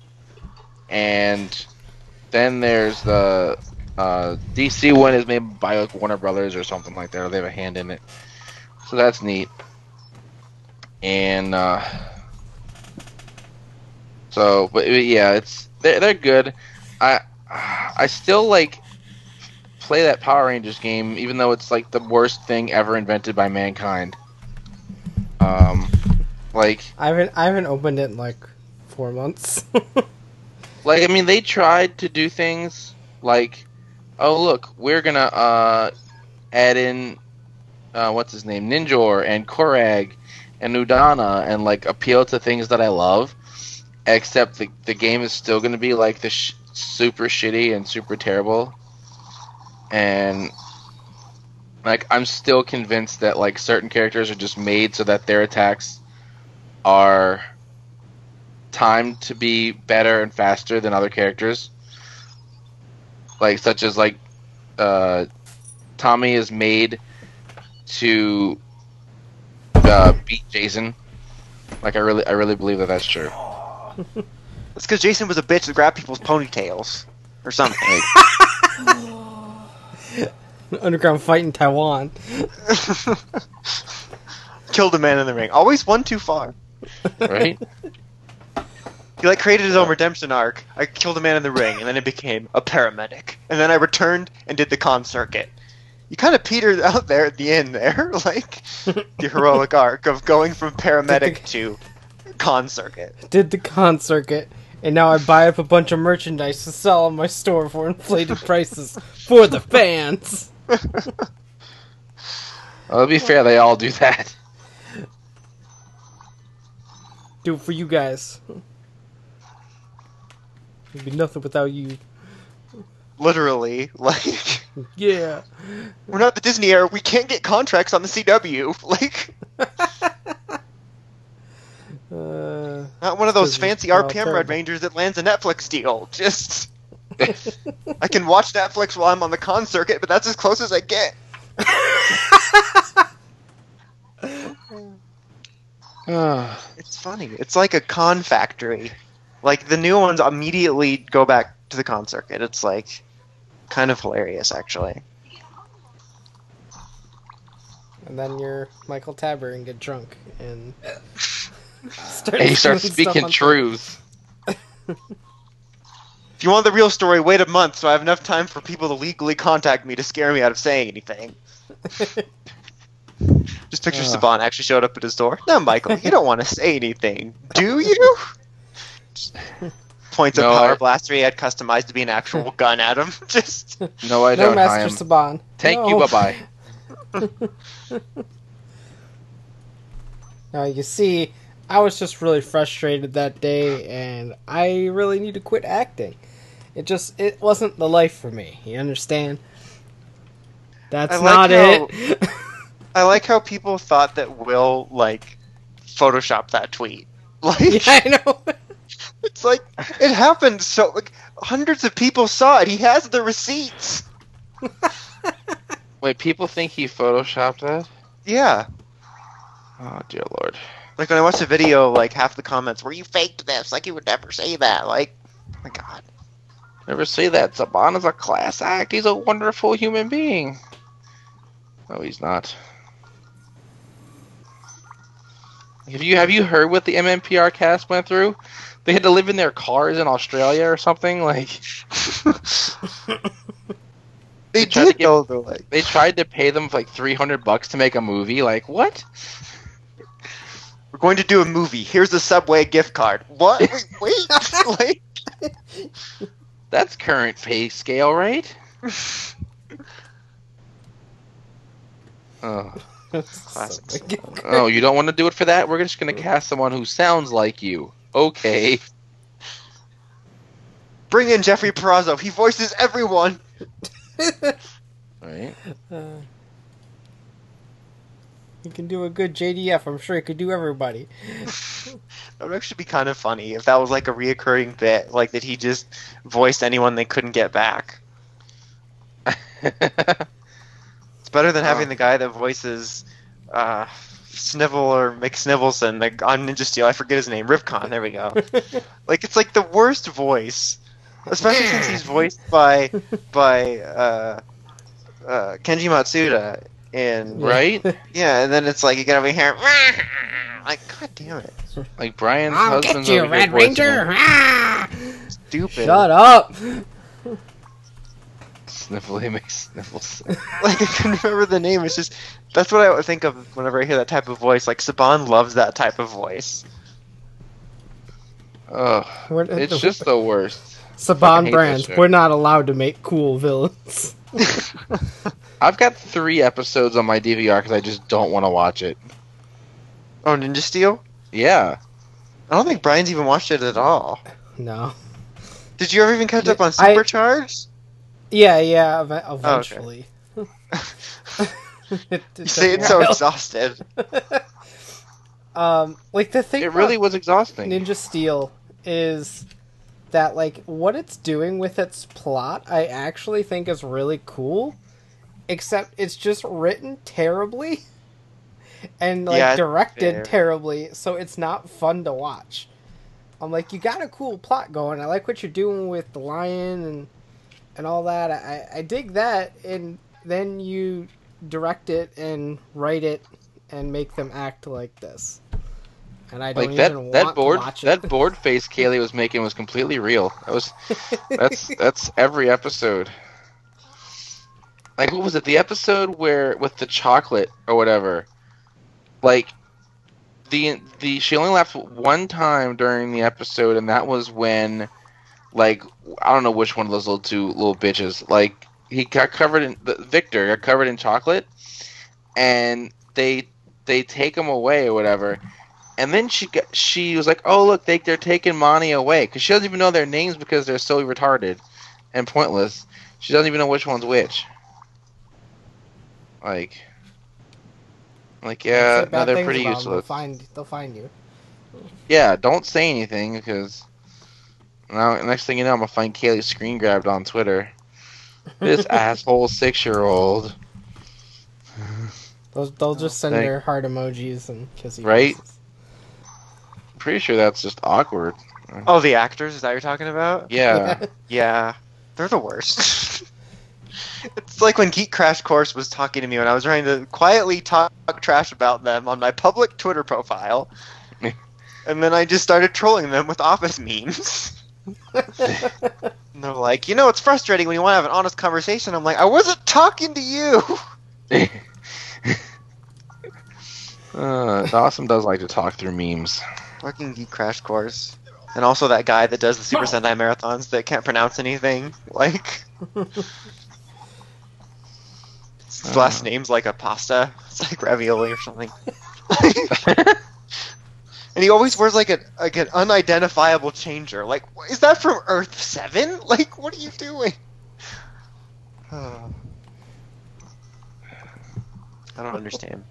Speaker 2: and then there's the uh, DC one is made by like Warner Brothers or something like that, or they have a hand in it. So that's neat. And uh, so, but but yeah, it's they're they're good. I I still like play that Power Rangers game, even though it's like the worst thing ever invented by mankind. Um, like
Speaker 1: I haven't I haven't opened it in like four months. <laughs>
Speaker 2: like I mean they tried to do things like oh look we're gonna uh add in uh what's his name Ninjor and Koragg and Udonna and like appeal to things that I love. Except the the game is still going to be like the sh- super shitty and super terrible. And like I'm still convinced that like certain characters are just made so that their attacks are timed to be better and faster than other characters. Like such as like uh, Tommy is made to uh, <laughs> beat Jason. Like I really, I really believe that that's true. <laughs>
Speaker 3: It's because Jason was a bitch that grabbed people's ponytails or something. <laughs>
Speaker 1: Underground fight in Taiwan.
Speaker 3: Killed a man in the ring. Always one too far.
Speaker 2: Right?
Speaker 3: He like created his own redemption arc. I killed a man in the ring, and then it became a paramedic. And then I returned and did the con circuit. You kind of petered <laughs> out there at the end there, <laughs> like the heroic arc of going from paramedic <laughs> to con circuit.
Speaker 1: Did the con circuit, and now I buy up a bunch of merchandise to sell in my store for inflated prices for the fans.
Speaker 2: Well, to be fair, they all do that.
Speaker 1: Do it for you guys. It'd be nothing without you.
Speaker 3: Literally, like
Speaker 1: Yeah.
Speaker 3: we're not the Disney era. We can't get contracts on the CW. <laughs> Like
Speaker 1: Uh,
Speaker 3: not one of those fancy RPM. Red Rangers that lands a Netflix deal. <laughs> Just I can watch Netflix while I'm on the con circuit, but that's as close as I get. <sighs> It's funny. It's like a con factory. Like the new ones immediately go back to the con circuit. It's like kind of hilarious, actually.
Speaker 1: and then you're Michael Tabor and get drunk and <laughs> start,
Speaker 2: and you start
Speaker 1: doing stuff
Speaker 2: speaking truth. <laughs>
Speaker 3: If you want the real story, wait a month so I have enough time for people to legally contact me to scare me out of saying anything. <laughs> Just picture
Speaker 2: Ugh.
Speaker 3: Saban actually showed up at his door. No, Michael, you don't want to say anything, do you? Points a
Speaker 2: No,
Speaker 3: power
Speaker 2: I-
Speaker 3: blaster he had customized to be an actual <laughs> gun at him. <laughs> Just
Speaker 2: No, I
Speaker 1: no,
Speaker 2: don't. I
Speaker 1: Master
Speaker 2: am.
Speaker 1: Saban.
Speaker 2: Thank
Speaker 1: No.
Speaker 2: you. Bye bye. <laughs>
Speaker 1: Now you see, I was just really frustrated that day, and I really need to quit acting. It just it wasn't the life for me. You understand? That's
Speaker 3: like
Speaker 1: not
Speaker 3: how-
Speaker 1: it.
Speaker 3: I like how people thought that Will like Photoshop that tweet. Like
Speaker 1: yeah, I know.
Speaker 3: It's like it happened. So like hundreds of people saw it. He has the receipts. <laughs>
Speaker 2: Wait, people think he photoshopped that?
Speaker 3: Yeah.
Speaker 2: Oh dear lord.
Speaker 3: Like when I watched the video, like half the comments were, "You faked this. Like you would never say that." Like, oh my God.
Speaker 2: Never say that. Saban is a class act. He's a wonderful human being. No, he's not. Have you have you heard what the MMPR cast went through? They had to live in their cars in Australia or something. Like <laughs>
Speaker 3: They
Speaker 2: tried to
Speaker 3: did
Speaker 2: get-
Speaker 3: though. They're like,
Speaker 2: they tried to pay them like three hundred bucks to make a movie. Like what?
Speaker 3: "We're going to do a movie. Here's a Subway gift card." What? <laughs> Wait, wait. <laughs> like,
Speaker 2: That's current pay scale, right? Oh.
Speaker 3: Classics.
Speaker 2: oh, you don't want to do it for that? We're just gonna cast someone who sounds like you. Okay.
Speaker 3: Bring in Jeffrey Perazzo. He voices everyone.
Speaker 2: Right.
Speaker 1: Uh, he can do a good JDF. I'm sure he could do everybody. <laughs>
Speaker 3: That would actually be kind of funny if that was like a reoccurring bit, like that he just voiced anyone they couldn't get back. <laughs> It's better than having
Speaker 2: Oh.
Speaker 3: the guy that voices uh, Snivel or McSnivelson like, on Ninja Steel. I forget his name. Ripcon. There we go. <laughs> like it's like the worst voice, especially since he's voiced by by uh, uh, Kenji Matsuda. And <laughs>
Speaker 2: right?
Speaker 3: yeah, and then it's like you get over here, <laughs> like God damn it,
Speaker 2: Like Brian's
Speaker 1: I'll
Speaker 2: husband's
Speaker 1: get you,
Speaker 2: over
Speaker 1: Red Ranger.
Speaker 3: Stupid.
Speaker 1: Shut up.
Speaker 2: Sniffly McSniffles.
Speaker 3: like I can't remember the name. It's just that's what I think of whenever I hear that type of voice. Like Saban loves that type of voice.
Speaker 2: Ugh.
Speaker 1: What-
Speaker 2: It's just the worst.
Speaker 1: Saban
Speaker 2: hate
Speaker 1: brands. We're not allowed to make cool villains. <laughs>
Speaker 2: I've got three episodes on my DVR because I just don't want to watch it.
Speaker 3: Oh, Ninja Steel.
Speaker 2: Yeah.
Speaker 3: I don't think Brian's even watched it at all.
Speaker 1: No.
Speaker 3: Did you ever even catch up on
Speaker 1: I-
Speaker 3: Supercharged?
Speaker 1: Yeah, yeah. ev-
Speaker 3: oh,
Speaker 1: okay. <laughs> It <laughs>
Speaker 3: You say it's so exhausted. <laughs>
Speaker 1: um, like the thing.
Speaker 2: It really was exhausting.
Speaker 1: Ninja Steel is that like what it's doing with its plot. I actually think is really cool, except it's just written terribly <laughs> and like
Speaker 3: Yeah,
Speaker 1: directed
Speaker 3: fair.
Speaker 1: terribly, so it's not fun to watch. I'm like, you got a cool plot going. I like what you're doing with the lion and and all that. I, I dig that, and then you direct it and write it and make them act like this. And I don't
Speaker 2: like that
Speaker 1: even
Speaker 2: that
Speaker 1: want
Speaker 2: board
Speaker 1: to watch it.
Speaker 2: that board face Kaylee was making was completely real. That was <laughs> that's that's every episode. Like what was it? The episode where with the chocolate or whatever. Like the the she only laughed one time during the episode, and that was when like I don't know which one of those little two little bitches like he got covered in the, Victor got covered in chocolate, and they they take him away or whatever. And then she got, she was like, "Oh look, they they're taking Monty away because she doesn't even know their names because they're so retarded and pointless. She doesn't even know which one's which. Like, like yeah, no, they're pretty
Speaker 1: 'em, They'll
Speaker 2: useless.
Speaker 1: find they'll find you.
Speaker 2: Yeah, don't say anything because now next thing you know, I'm gonna find Kaylee screen grabbed on Twitter. This asshole six year old.
Speaker 1: They'll they'll just send
Speaker 2: Thank-
Speaker 1: their heart emojis and kissy
Speaker 2: Right?
Speaker 1: faces.
Speaker 2: Pretty sure that's just awkward.
Speaker 3: Oh, the actors? Is that what you're talking about?
Speaker 2: Yeah.
Speaker 3: Yeah, <laughs> they're the worst. <laughs> it's like when Geek Crash Course was talking to me when I was trying to quietly talk trash about them on my public Twitter profile. <laughs> and then I just started trolling them with office memes. And they're like, you know, it's frustrating when you want to have an honest conversation. I'm like, I wasn't talking to you. <laughs> <laughs>
Speaker 2: uh, Dawson does like to talk through memes.
Speaker 3: Fucking Geek Crash Course. And also that guy that does the Super <laughs> Sentai marathons that can't pronounce anything. Like, his last name's like a pasta. It's like ravioli or something. And he always wears like a like an unidentifiable changer. Like, is that from Earth Seven? <laughs> Like, what are you doing? <sighs> I don't understand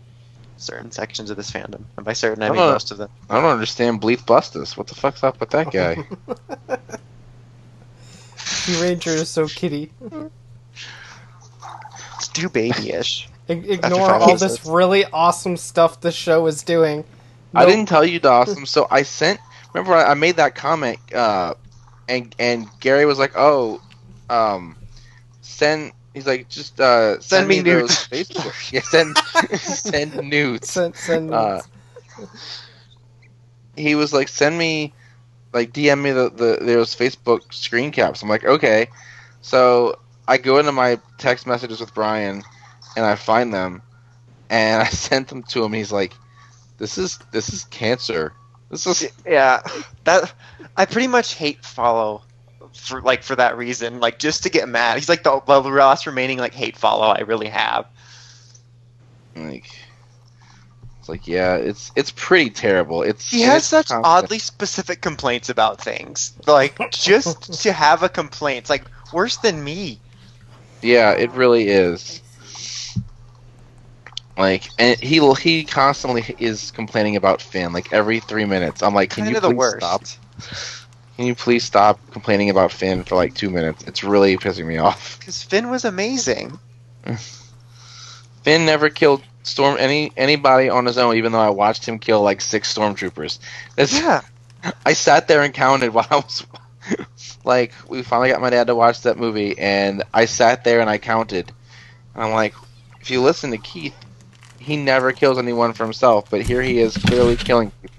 Speaker 3: certain sections of this fandom, and by certain I mean
Speaker 2: Uh,
Speaker 3: most of them.
Speaker 2: I don't understand Bleep Bustus. What the fuck's up with that <laughs> guy? <laughs>
Speaker 1: Sea Ranger is so kitty.
Speaker 3: It's too babyish.
Speaker 1: Ignore all this really awesome stuff the show is doing.
Speaker 2: I didn't tell you, Dawson. So I sent. Remember, I made that comment, uh, and and Gary was like, "Oh, um, send." He's like, "Just uh, send,
Speaker 3: Send me
Speaker 2: those
Speaker 3: nudes."
Speaker 2: Facebook. <laughs> yeah, send <laughs> send nudes."
Speaker 1: Send, send
Speaker 2: Uh, he was like, "Send me, like, DM me the, the those Facebook screen caps." I'm like, "Okay." So I go into my text messages with Brian, and I find them, and <laughs> I sent them to him. He's like, "This is this is cancer. This is
Speaker 3: Yeah, that I pretty much hate follow for like for that reason, like just to get mad. He's like the, the last remaining like hate follow I really have.
Speaker 2: like." It's like yeah, it's it's pretty terrible. It's
Speaker 3: He has
Speaker 2: it's
Speaker 3: such
Speaker 2: constant.
Speaker 3: oddly specific complaints about things. Like <laughs> just to have a complaint, it's like worse than me.
Speaker 2: Yeah, it really is. Like, and he he constantly is complaining about Finn. Like every three minutes, I'm like, can
Speaker 3: Kind
Speaker 2: you please stop? Can you please stop complaining about Finn for like two minutes? It's really pissing me off.
Speaker 3: Because Finn was amazing.
Speaker 2: Finn never killed storm any anybody on his own, even though I watched him kill like six stormtroopers. That's,
Speaker 3: Yeah, <laughs>
Speaker 2: I sat there and counted while I was like, we finally got my dad to watch that movie, and I sat there and I counted. And I'm like, if you listen to Keith, he never kills anyone for himself, but here he is clearly killing. people.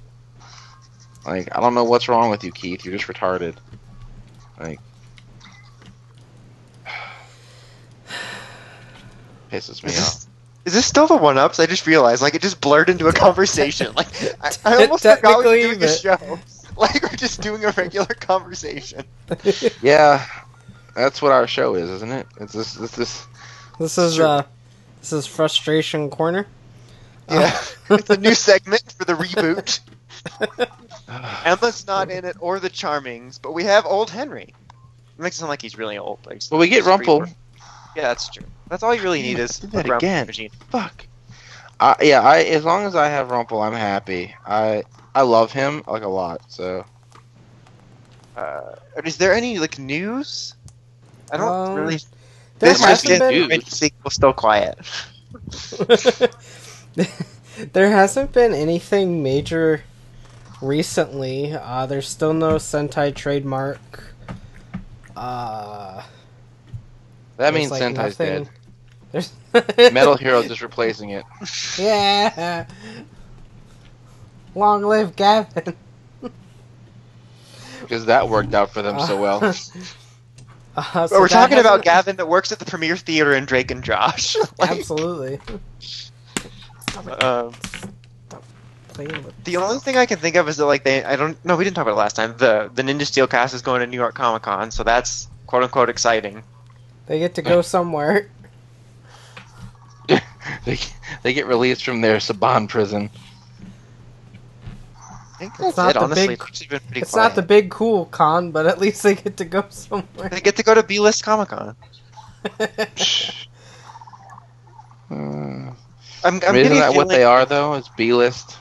Speaker 2: Like, I don't know what's wrong with you, Keith. You're just retarded. Like, <sighs> pisses me
Speaker 3: is
Speaker 2: off.
Speaker 3: this, is this still the one ups? I just realized like it just blurred into a conversation. <laughs> Like I, <laughs> I almost forgot we were
Speaker 1: Technically,
Speaker 3: doing a
Speaker 1: but-
Speaker 3: show. Like we're just doing a regular conversation. <laughs>
Speaker 2: Yeah, that's what our show is, isn't it? It's this, this, this
Speaker 1: This is uh, this is frustration corner.
Speaker 3: Yeah, <laughs> it's a new segment for the reboot. <laughs> <sighs> Emma's not in it, or the Charmings, but we have old Henry. It makes it sound like he's really old. Like,
Speaker 2: Well, we get Rumple.
Speaker 3: Yeah, that's true. That's all you really need is
Speaker 2: Do that
Speaker 3: a Rumple
Speaker 2: again.
Speaker 3: machine.
Speaker 2: Fuck. I, yeah, I as long as I have Rumple, I'm happy. I I love him like a lot. So
Speaker 3: Uh, is there any like news? I don't
Speaker 1: Um,
Speaker 3: really.
Speaker 1: There
Speaker 3: This
Speaker 2: must
Speaker 3: just
Speaker 1: hasn't been.
Speaker 2: news.
Speaker 3: sequel still quiet. <laughs>
Speaker 1: there hasn't been anything major recently. Uh, there's still no Sentai trademark. Uh,
Speaker 2: that means
Speaker 1: like,
Speaker 2: Sentai's
Speaker 1: nothing- There's
Speaker 2: dead. <laughs> Metal Hero just replacing it.
Speaker 1: Yeah. Long live Gavin. <laughs>
Speaker 2: because that worked out for them so well.
Speaker 1: Uh, so
Speaker 3: But we're talking about
Speaker 1: hasn't-
Speaker 3: Gavin that works at the Premier Theater in Drake and Josh. <laughs> Like,
Speaker 1: Absolutely.
Speaker 3: um,
Speaker 1: with
Speaker 3: the only thing I can think of is that like they I don't no we didn't talk about it last time. The the Ninja Steel cast is going to New York Comic Con, so that's quote unquote exciting.
Speaker 1: They get to go somewhere. <laughs>
Speaker 2: they they get released from their Saban prison.
Speaker 3: I think that's
Speaker 1: not
Speaker 3: it.
Speaker 1: the
Speaker 3: Honestly,
Speaker 1: big-
Speaker 3: it's actually been pretty
Speaker 1: It's
Speaker 3: quiet.
Speaker 1: not the big cool con, but at least they get to go somewhere.
Speaker 3: They get to go to B List Comic Con.
Speaker 2: Uh, <laughs>
Speaker 3: I'm,
Speaker 2: I
Speaker 3: I'm
Speaker 2: mean,
Speaker 3: getting
Speaker 2: isn't that what they are though? It's B list.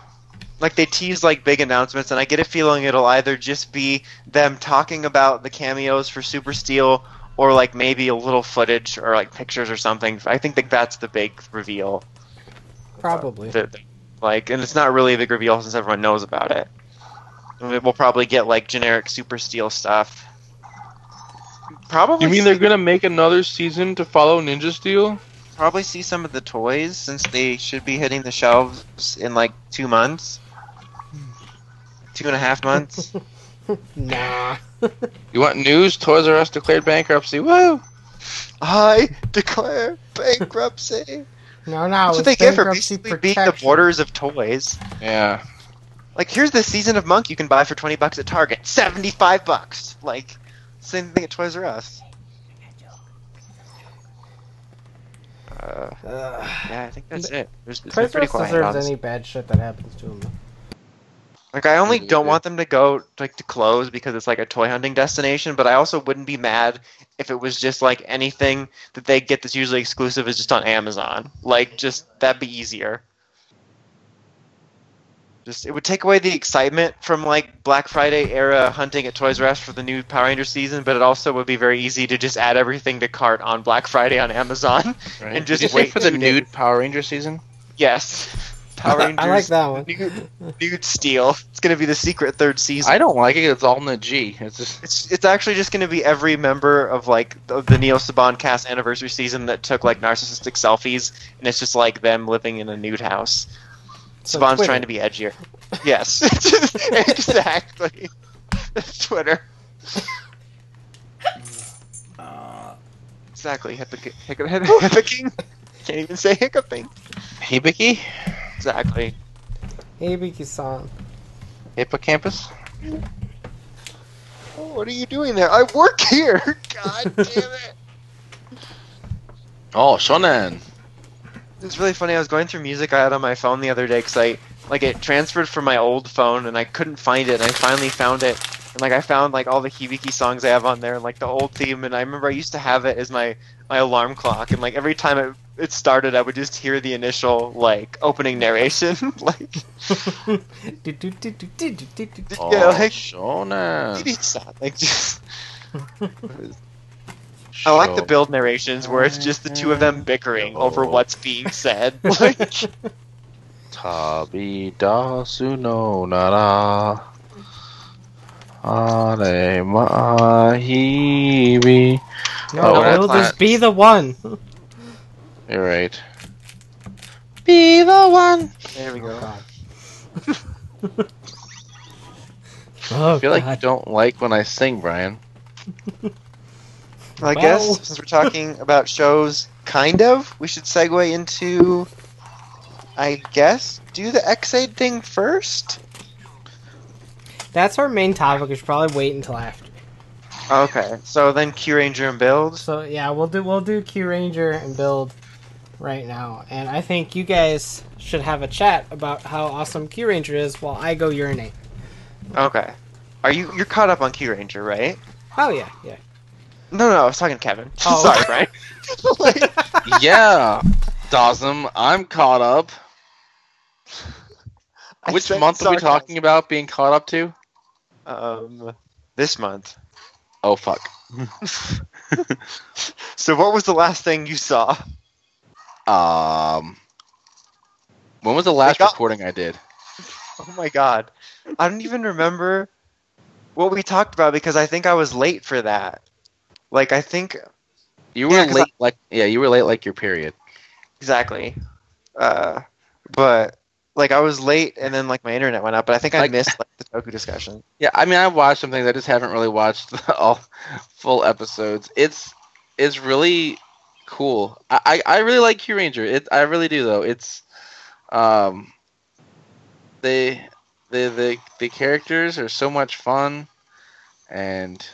Speaker 3: like they tease like big announcements, and I get a feeling it'll either just be them talking about the cameos for Super Steel, or like maybe a little footage or like pictures or something. I think that that's the big reveal.
Speaker 1: Probably.
Speaker 3: that, like, and it's not really a big reveal since everyone knows about it. We'll probably get like generic Super Steel stuff. Probably.
Speaker 2: You mean they're gonna make another season to follow Ninja Steel?
Speaker 3: probably see some of the toys since they should be hitting the shelves in like two months, two and a half months. <laughs>
Speaker 1: Nah.
Speaker 2: You want news? Toys R Us declared bankruptcy. Woo!
Speaker 3: I declare bankruptcy.
Speaker 1: No, no.
Speaker 3: That's what they get for
Speaker 1: bankruptcy
Speaker 3: basically being the borders of toys.
Speaker 2: Yeah.
Speaker 3: Like, here's the season of Monk you can buy for twenty bucks at Target, seventy-five bucks. Like, same thing at Toys R Us. Uh,
Speaker 1: Ugh.
Speaker 3: yeah, I think that's it. There's, it's
Speaker 1: Toys R
Speaker 3: pretty
Speaker 1: Us
Speaker 3: quiet.
Speaker 1: deserves
Speaker 3: honestly.
Speaker 1: any bad shit that happens to them.
Speaker 3: Like, I only don't want them to go like to close because it's like a toy hunting destination. But I also wouldn't be mad if it was just like anything that they get that's usually exclusive is just on Amazon. Like, just that'd be easier. Just it would take away the excitement from like Black Friday era hunting at Toys R Us for the new Power Ranger season, but it also would be very easy to just add everything to cart on Black Friday on Amazon. <laughs>
Speaker 2: Right.
Speaker 3: And just
Speaker 2: Did you say
Speaker 3: wait
Speaker 2: for the nude. Power Ranger season?
Speaker 3: yes, Power Rangers.
Speaker 1: I like that one.
Speaker 3: Nude, nude Steel. It's gonna be the secret third season.
Speaker 2: I don't like it. It's all in the G. It's just
Speaker 3: It's it's actually just going to be every member of like of the Neo Saban cast anniversary season that took like narcissistic selfies, and it's just like them living in a nude house.
Speaker 1: So
Speaker 3: Saban's
Speaker 1: Twitter.
Speaker 3: trying to be edgier. Yes, <laughs> exactly. Twitter. Exactly. Hippic- hiccup- hiccuping. Can't even say hiccuping.
Speaker 2: Hibiki,
Speaker 3: Exactly.
Speaker 1: Hey, Biki-san.
Speaker 2: hippocampus.
Speaker 3: Oh, what are you doing there? I work here. <laughs> God damn it.
Speaker 2: Oh, Shonen.
Speaker 3: It's really funny. I was going through music I had on my phone the other day because I like it transferred from my old phone and I couldn't find it. And I finally found it. And like I found like all the Hibiki songs I have on there and like the old theme. And I remember I used to have it as my my alarm clock. And like every time it it started, I would just hear the initial like opening narration. <laughs> like <laughs>
Speaker 2: Oh,
Speaker 3: yeah, like
Speaker 2: Shonen.
Speaker 3: Like just. <laughs> I like the build narrations where it's just the two of them bickering over what's being said. Like,
Speaker 2: Tabidasu no nara. Are mahibi.
Speaker 1: No,
Speaker 2: Oh,
Speaker 1: no, it'll
Speaker 2: not-
Speaker 1: just be the one.
Speaker 2: You're right. Be the one.
Speaker 3: there we go. <laughs>
Speaker 1: Oh,
Speaker 2: I feel like you
Speaker 1: God.
Speaker 2: don't like when I sing, Brian.
Speaker 3: Well, I
Speaker 1: Well-
Speaker 3: guess since we're talking <laughs> about shows, kind of, we should segue into, I guess, do the Ex-Aid thing first.
Speaker 1: That's our main topic. We should probably wait until after.
Speaker 3: Okay, so then Kyuranger and build.
Speaker 1: So yeah, we'll do we'll do Kyuranger and build right now, and I think you guys should have a chat about how awesome Kyuranger is while I go urinate.
Speaker 3: Okay. Are you you're caught up on Kyuranger, right?
Speaker 1: Oh yeah, yeah.
Speaker 3: No, no, I was talking to Kevin. <laughs>
Speaker 1: Oh.
Speaker 3: Sorry, Brian. <laughs> Like,
Speaker 2: yeah, Dawson, I'm caught up.
Speaker 3: I
Speaker 2: Which
Speaker 3: said
Speaker 2: month are we talking about being caught up to?
Speaker 3: Um, this month.
Speaker 2: Oh fuck. <laughs>
Speaker 3: So, what was the last thing you saw?
Speaker 2: Um, when was the last
Speaker 3: got-
Speaker 2: recording I did?
Speaker 3: Oh my god, I don't even remember what we talked about because I think I was late for that. Like, I think
Speaker 2: You were
Speaker 3: Yeah,
Speaker 2: late, like yeah, you were late, like your period.
Speaker 3: exactly. Uh, but like I was late, and then like my internet went out. But I think I
Speaker 2: Like-
Speaker 3: missed <laughs> like the Toku discussion.
Speaker 2: Yeah, I mean, I've watched some things. I just haven't really watched <laughs> all full episodes. It's it's really cool. I, I, I really like Kyuranger. It I really do though. It's um they the the the characters are so much fun, and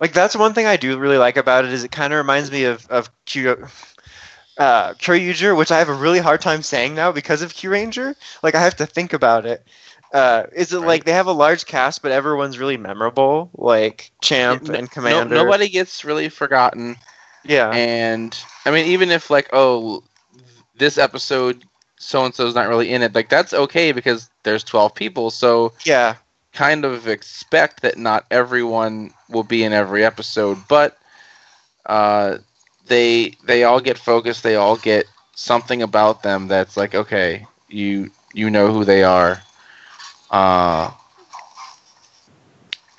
Speaker 3: Like that's one thing I do really like about it is it kind of reminds me of of Q. Uh, Kyoryuger, which I have a really hard time saying now because of Kyuranger. Like I have to think about it. Uh, is it
Speaker 2: Right.
Speaker 3: like they have a large cast, but everyone's really memorable, like Champ
Speaker 2: no-
Speaker 3: and Commander?
Speaker 2: No, nobody gets really forgotten.
Speaker 3: Yeah,
Speaker 2: And I mean, even if like, oh, this episode, so and so's not really in it, like that's okay because there's twelve people, so
Speaker 3: yeah,
Speaker 2: kind of expect that not everyone will be in every episode, but uh, they they all get focused. They all get something about them that's like, okay, you you know who they are. Uh,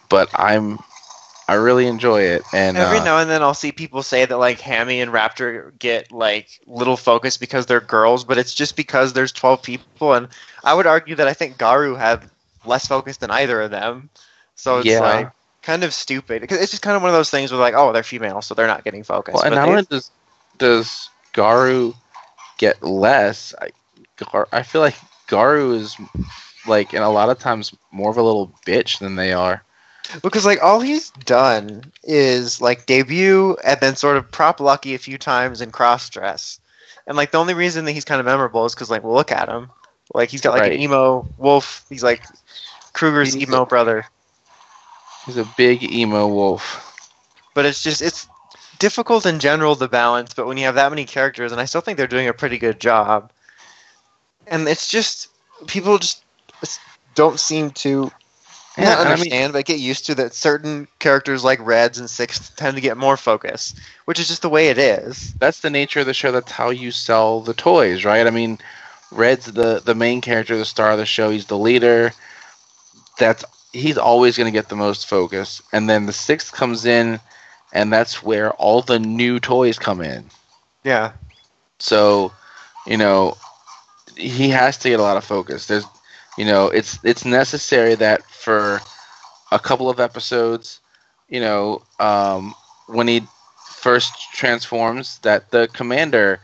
Speaker 2: but I'm I really enjoy it, and
Speaker 3: Every
Speaker 2: uh,
Speaker 3: now and then I'll see people say that like Hammie and Raptor get like little focus because they're girls, but it's just because there's 12 people, and I would argue that I think Garu have less focus than either of them. So it's
Speaker 2: Yeah.
Speaker 3: like kind of stupid because it's just kind of one of those things where like, oh, they're female, so they're not getting focus.
Speaker 2: Well, and
Speaker 3: But
Speaker 2: not only does does Garu get less, I, Gar, I feel like Garu is like, and a lot of times more of a little bitch than they are.
Speaker 3: Because like all he's done is like debut and then sort of prop lucky a few times in cross dress, and like the only reason that he's kind of memorable is because like well, look at him, like he's got like
Speaker 2: Right.
Speaker 3: an emo wolf. He's like Kruger's
Speaker 2: He's
Speaker 3: emo
Speaker 2: a-
Speaker 3: brother,
Speaker 2: He's a big emo wolf.
Speaker 3: but it's just it's difficult in general the balance. But when you have that many characters, and I still think they're doing a pretty good job, and it's just people just don't seem to
Speaker 2: Yeah,
Speaker 3: not
Speaker 2: and I mean-
Speaker 3: understand, but get used to that certain characters like Reds and Six tend to get more focus, which is just the way it is.
Speaker 2: That's the nature of the show. That's how you sell the toys, right? I mean, Red's the the main character, the star of the show. He's the leader. That's he's always going to get the most focus. And then the sixth comes in, and that's where all the new toys come in.
Speaker 3: Yeah,
Speaker 2: So, you know, he has to get a lot of focus. There's, you know, it's it's necessary that for a couple of episodes, you know, um, when he first transforms, that the commander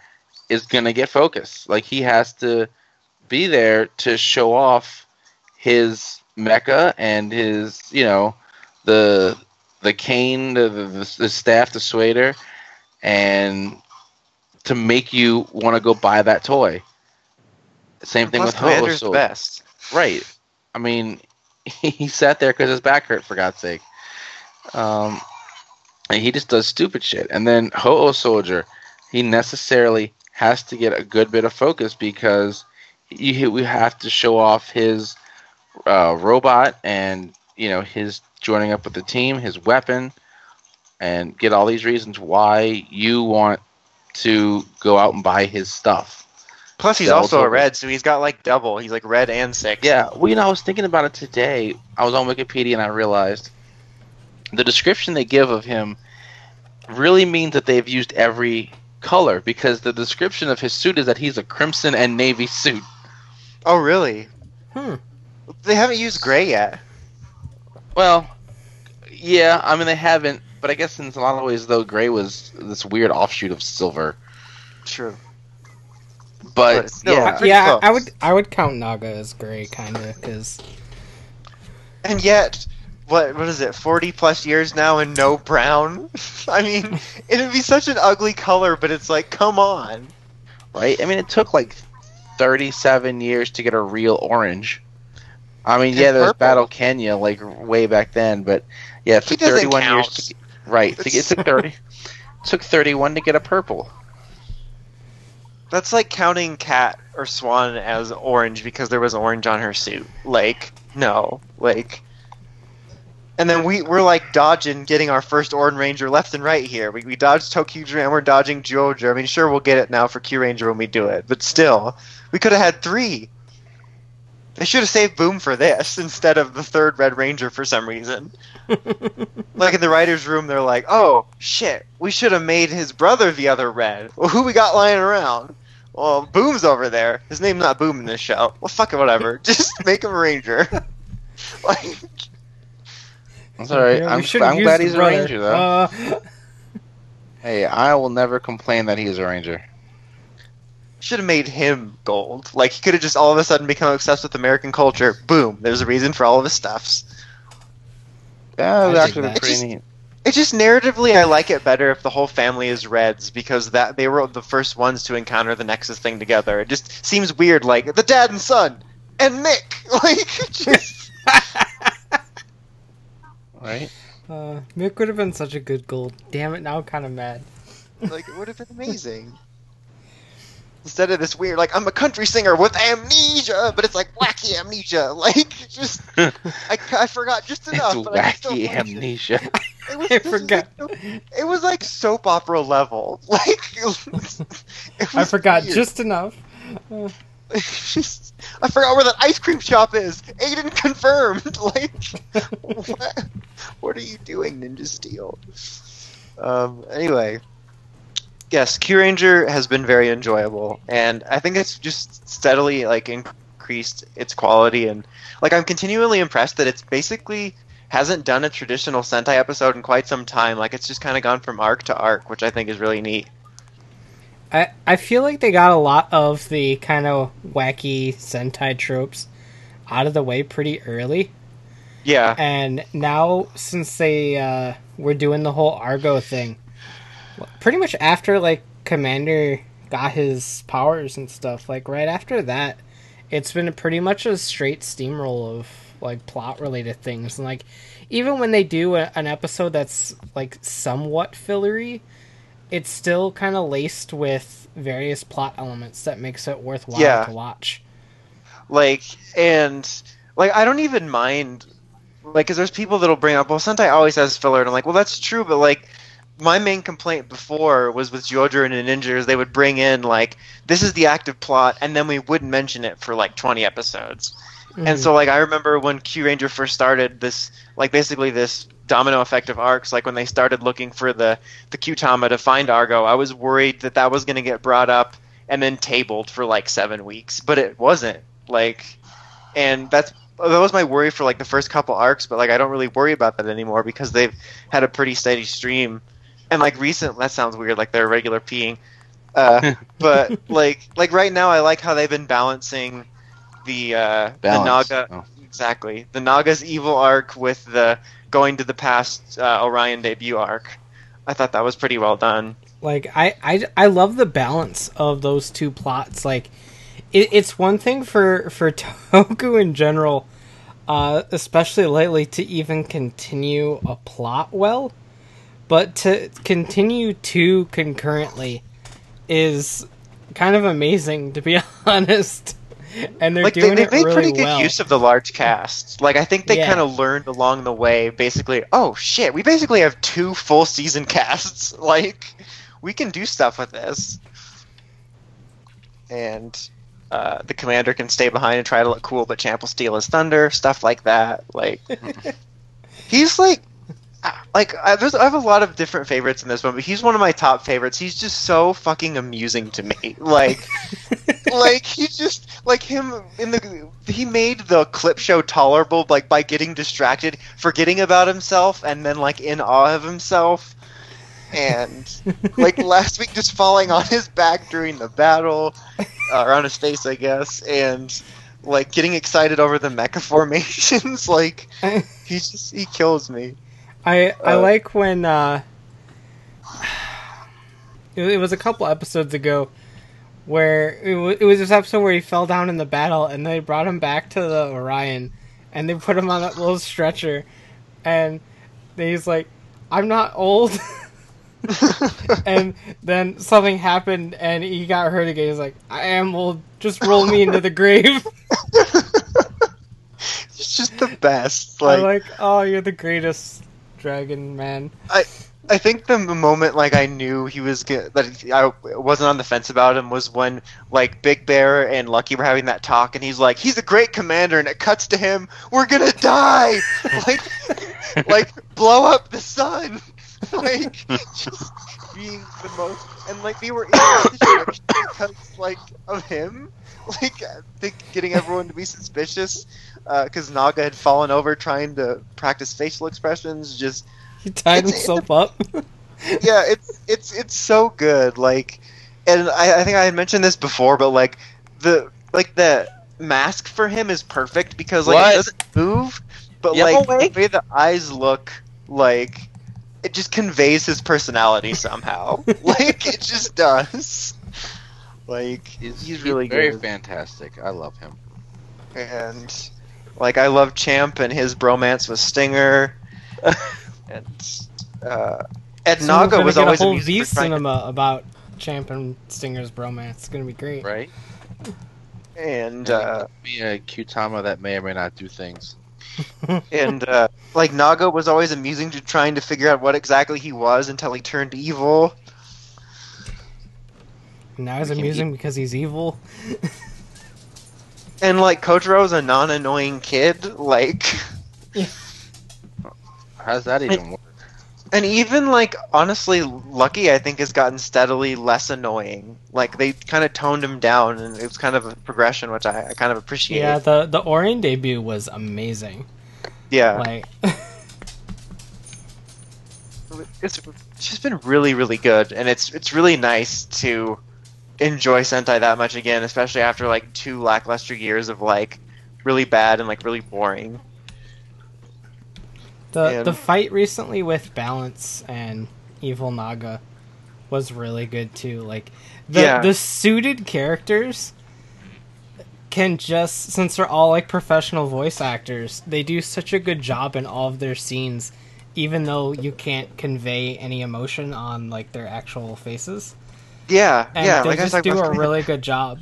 Speaker 2: is gonna get focus. Like he has to be there to show off his mecha and his, you know, the the cane, the the, the staff, the swader, and to make you want to go buy that toy. Same thing
Speaker 3: Plus
Speaker 2: with
Speaker 3: Commander's the
Speaker 2: Ho
Speaker 3: best.
Speaker 2: Right. I mean, <laughs> he sat there because his back hurt, for God's sake. Um, and he just does stupid shit. And then Ho-Oh Soldier, he necessarily has to get a good bit of focus because you, we have to show off his uh, robot and you know his joining up with the team, his weapon, and get all these reasons why you want to go out and buy his stuff.
Speaker 3: Plus, he's also a red, so he's got like double. He's like red and six.
Speaker 2: Yeah, well, you know, I was thinking about it today. I was on Wikipedia and I realized the description they give of him really means that they've used every color because the description of his suit is that he's a crimson and navy suit.
Speaker 3: Oh, really?
Speaker 1: Hmm.
Speaker 3: They haven't used gray yet.
Speaker 2: Well, yeah, I mean they haven't, but I guess in a lot of ways though, gray was this weird offshoot of silver.
Speaker 3: True.
Speaker 2: But,
Speaker 3: But still,
Speaker 2: yeah,
Speaker 3: Pretty
Speaker 1: yeah, I would I would count Naga as gray, kind of, because
Speaker 3: And yet, what what is it? Forty plus years now and no brown. <laughs> I mean, it'd be such an ugly color, but it's like, come on.
Speaker 2: right? I mean, it took like 37 years to get a real orange. I mean, yeah,
Speaker 3: And
Speaker 2: there was
Speaker 3: purple.
Speaker 2: Battle Kenya like way back then, but yeah, it took
Speaker 3: doesn't
Speaker 2: 31 years to get, right. To get, it took 30 <laughs> took 31 to get a purple.
Speaker 3: That's like counting Cat or Swan as orange because there was orange on her suit. Like, no. Like and then we, we're like dodging getting our first Orange Ranger left and right here. We, we dodged ToQger and we're dodging Zyuohger. I mean, sure, we'll get it now for Kyuranger when we do it, but still, we could have had three. They should have saved Boom for this <laughs> instead of the third Red Ranger for some reason. <laughs> Like in the writer's room, they're like, oh, shit, we should have made his brother the other Red. Well, who we got lying around? Well, Boom's over there. His name's not Boom in this show. Well, fuck it, whatever. <laughs> Just make him a Ranger. like,
Speaker 2: That's all right.
Speaker 1: Yeah,
Speaker 2: I'm,
Speaker 1: should've
Speaker 2: I'm glad
Speaker 1: the
Speaker 2: he's a ranger, though.
Speaker 1: Uh,
Speaker 2: hey, I will never complain that he is a ranger.
Speaker 3: Should have made him gold. Like, he could have just all of a sudden become obsessed with American culture. Boom. There's a reason for all of his stuffs.
Speaker 2: Yeah,
Speaker 1: I
Speaker 2: it
Speaker 1: dig
Speaker 2: was actually
Speaker 1: that.
Speaker 2: pretty
Speaker 3: It's just-
Speaker 2: neat.
Speaker 3: It's just narratively, I like it better if the whole family is Reds because that they were the first ones to encounter the Nexus thing together. It just seems weird, like the dad and son and Mick. <laughs> Like, just <laughs>
Speaker 2: Right?
Speaker 1: uh, Mick would have been such a good gold. Damn it! Now I'm kind of mad.
Speaker 3: like it would have been amazing. Instead of this weird, like I'm a country singer with amnesia, but it's like wacky amnesia. <laughs> Like, just <laughs> I, I forgot just enough.
Speaker 2: it's
Speaker 3: but I
Speaker 2: wacky
Speaker 3: liked it.
Speaker 2: amnesia. <laughs>
Speaker 3: It was,
Speaker 1: I forgot.
Speaker 3: like- it was like soap opera level. Like, it was, it
Speaker 1: I forgot
Speaker 3: weird.
Speaker 1: just enough. Uh,
Speaker 3: Just- I forgot where that ice cream shop is. Aiden confirmed. Like, what, what are you doing, Ninja Steel? Um. Anyway, yes, Kyuranger has been very enjoyable, and I think it's just steadily like increased its quality, and like I'm continually impressed that it's basically hasn't done a traditional Sentai episode in quite some time. Like it's just kind of gone from arc to arc, which I think is really neat.
Speaker 1: I I feel like they got a lot of the kind of wacky Sentai tropes out of the way pretty early,
Speaker 3: Yeah.
Speaker 1: and now since they uh, were doing the whole Argo thing, pretty much after like Commander got his powers and stuff, like right after that, it's been pretty much a straight steamroll of like plot related things, and like even when they do a, an episode that's like somewhat fillery, it's still kind of laced with various plot elements that makes it worthwhile
Speaker 3: Yeah.
Speaker 1: to watch.
Speaker 3: like and like i don't even mind like because there's people that'll bring up well sentai always has filler and i'm like well that's true but like my main complaint before was with Zyuohger and the Ninjas. They would bring in like this is the active plot, and then we wouldn't mention it for like 20 episodes.
Speaker 1: Mm-hmm.
Speaker 3: And so like I remember when Kyuranger first started this like basically this domino effect of arcs like when they started looking for the the Kyutama to find Argo I was worried that that was going to get brought up and then tabled for like 7 weeks but it wasn't like and that's that was my worry for like the first couple arcs but like I don't really worry about that anymore because they've had a pretty steady stream and like recent that sounds weird like they're regular peeing uh, <laughs> but like like right now I like how they've been balancing the uh, the Naga
Speaker 2: Oh.
Speaker 3: exactly the Naga's evil arc with the going to the past uh, Orion debut arc. I thought that was pretty well done.
Speaker 1: like I, I i love the balance of those two plots like it, it's one thing for for <laughs> toku in general uh especially lately to even continue a plot well but to continue two concurrently is kind of amazing to be <laughs> honest and they're
Speaker 3: like they,
Speaker 1: doing
Speaker 3: they've
Speaker 1: it
Speaker 3: made
Speaker 1: really
Speaker 3: pretty good
Speaker 1: well
Speaker 3: use of the large cast. Like I think they
Speaker 1: Yeah.
Speaker 3: kind of learned along the way. Basically, oh shit, we basically have two full season <laughs> casts. Like we can do stuff with this, and uh, the commander can stay behind and try to look cool, but Champ will steal his thunder. Stuff like that. Like <laughs> he's like. Like I, there's, I have a lot of different favorites in this one, but he's one of my top favorites. He's just so fucking amusing to me. <laughs> Like, <laughs> like he just like him in the he made the clip show tolerable like by getting distracted forgetting about himself and then like in awe of himself and <laughs> like last week just falling on his back during the battle uh, or on his face i guess and like getting excited over the mecha formations like he just he kills me
Speaker 1: I I
Speaker 3: Uh,
Speaker 1: like when uh, <sighs> it, it was a couple episodes ago where it, w- it was this episode where he fell down in the battle, and they brought him back to the Orion, and they put him on that little stretcher, and he's like, "I'm not old." <laughs> and then something happened, and he got hurt again. He's like, "I am old. Just roll me into the grave." <laughs>
Speaker 3: It's just the best.
Speaker 1: I'm
Speaker 3: Like,
Speaker 1: like, "Oh, you're the greatest dragon man."
Speaker 3: I I think the moment like I knew he was get, that I wasn't on the fence about him was when like Big Bear and Lucky were having that talk, and he's like, "He's a great commander," and it cuts to him, "We're gonna die!" <laughs> like, like blow up the sun, <laughs> like <laughs> just being the most, and like they were in situation because like of him, <laughs> like I think getting everyone to be suspicious uh, because Naga had fallen over trying to practice facial expressions, just
Speaker 1: He tied
Speaker 3: It's-
Speaker 1: himself up. <laughs> <laughs>
Speaker 3: yeah, it's it's it's so good. Like, and I, I think I had mentioned this before, but like the like the mask for him is perfect because like
Speaker 2: What?
Speaker 3: it doesn't move, but
Speaker 2: Yellow
Speaker 3: like
Speaker 2: wig?
Speaker 3: the way the eyes look, like it just conveys his personality somehow. like it just does. Like
Speaker 2: He's,
Speaker 3: he's, really
Speaker 2: very
Speaker 3: good,
Speaker 2: fantastic. I love him.
Speaker 3: and like I love Champ and his bromance with Stinger, <laughs> and uh, Ed
Speaker 1: So
Speaker 3: Naga was
Speaker 1: get
Speaker 3: always
Speaker 1: a whole V
Speaker 3: with trying to-
Speaker 1: cinema about Champ and Stinger's bromance. It's gonna be great.
Speaker 2: Right?
Speaker 3: and uh,
Speaker 2: Be a Kyutama that may or may not do things. <laughs>
Speaker 3: and uh, like Naga was always amusing to trying to figure out what exactly he was until he turned evil.
Speaker 1: Now he's
Speaker 2: We can
Speaker 1: amusing because he's evil.
Speaker 3: And like Kotaro's a non-annoying kid, like, <laughs>
Speaker 2: How's that even work?
Speaker 3: and even like honestly, Lucky I think has gotten steadily less annoying. Like they kind of toned him down, and it was kind of a progression, which I, I kind of appreciate.
Speaker 1: Yeah, the the Orion debut was amazing.
Speaker 3: yeah.
Speaker 1: Like, <laughs>
Speaker 3: it's it's just been really really good and it's it's really nice to enjoy Sentai that much again especially after like two lackluster years of like really bad and like really boring
Speaker 1: the
Speaker 3: And-
Speaker 1: the fight recently with Balance and Evil Naga was really good too. Like, the
Speaker 3: Yeah.
Speaker 1: the suited characters can just since they're all like professional voice actors, they do such a good job in all of their scenes, even though you can't convey any emotion on like their actual faces.
Speaker 3: Yeah
Speaker 1: And
Speaker 3: yeah
Speaker 1: they
Speaker 3: like
Speaker 1: just do a <laughs> really good job.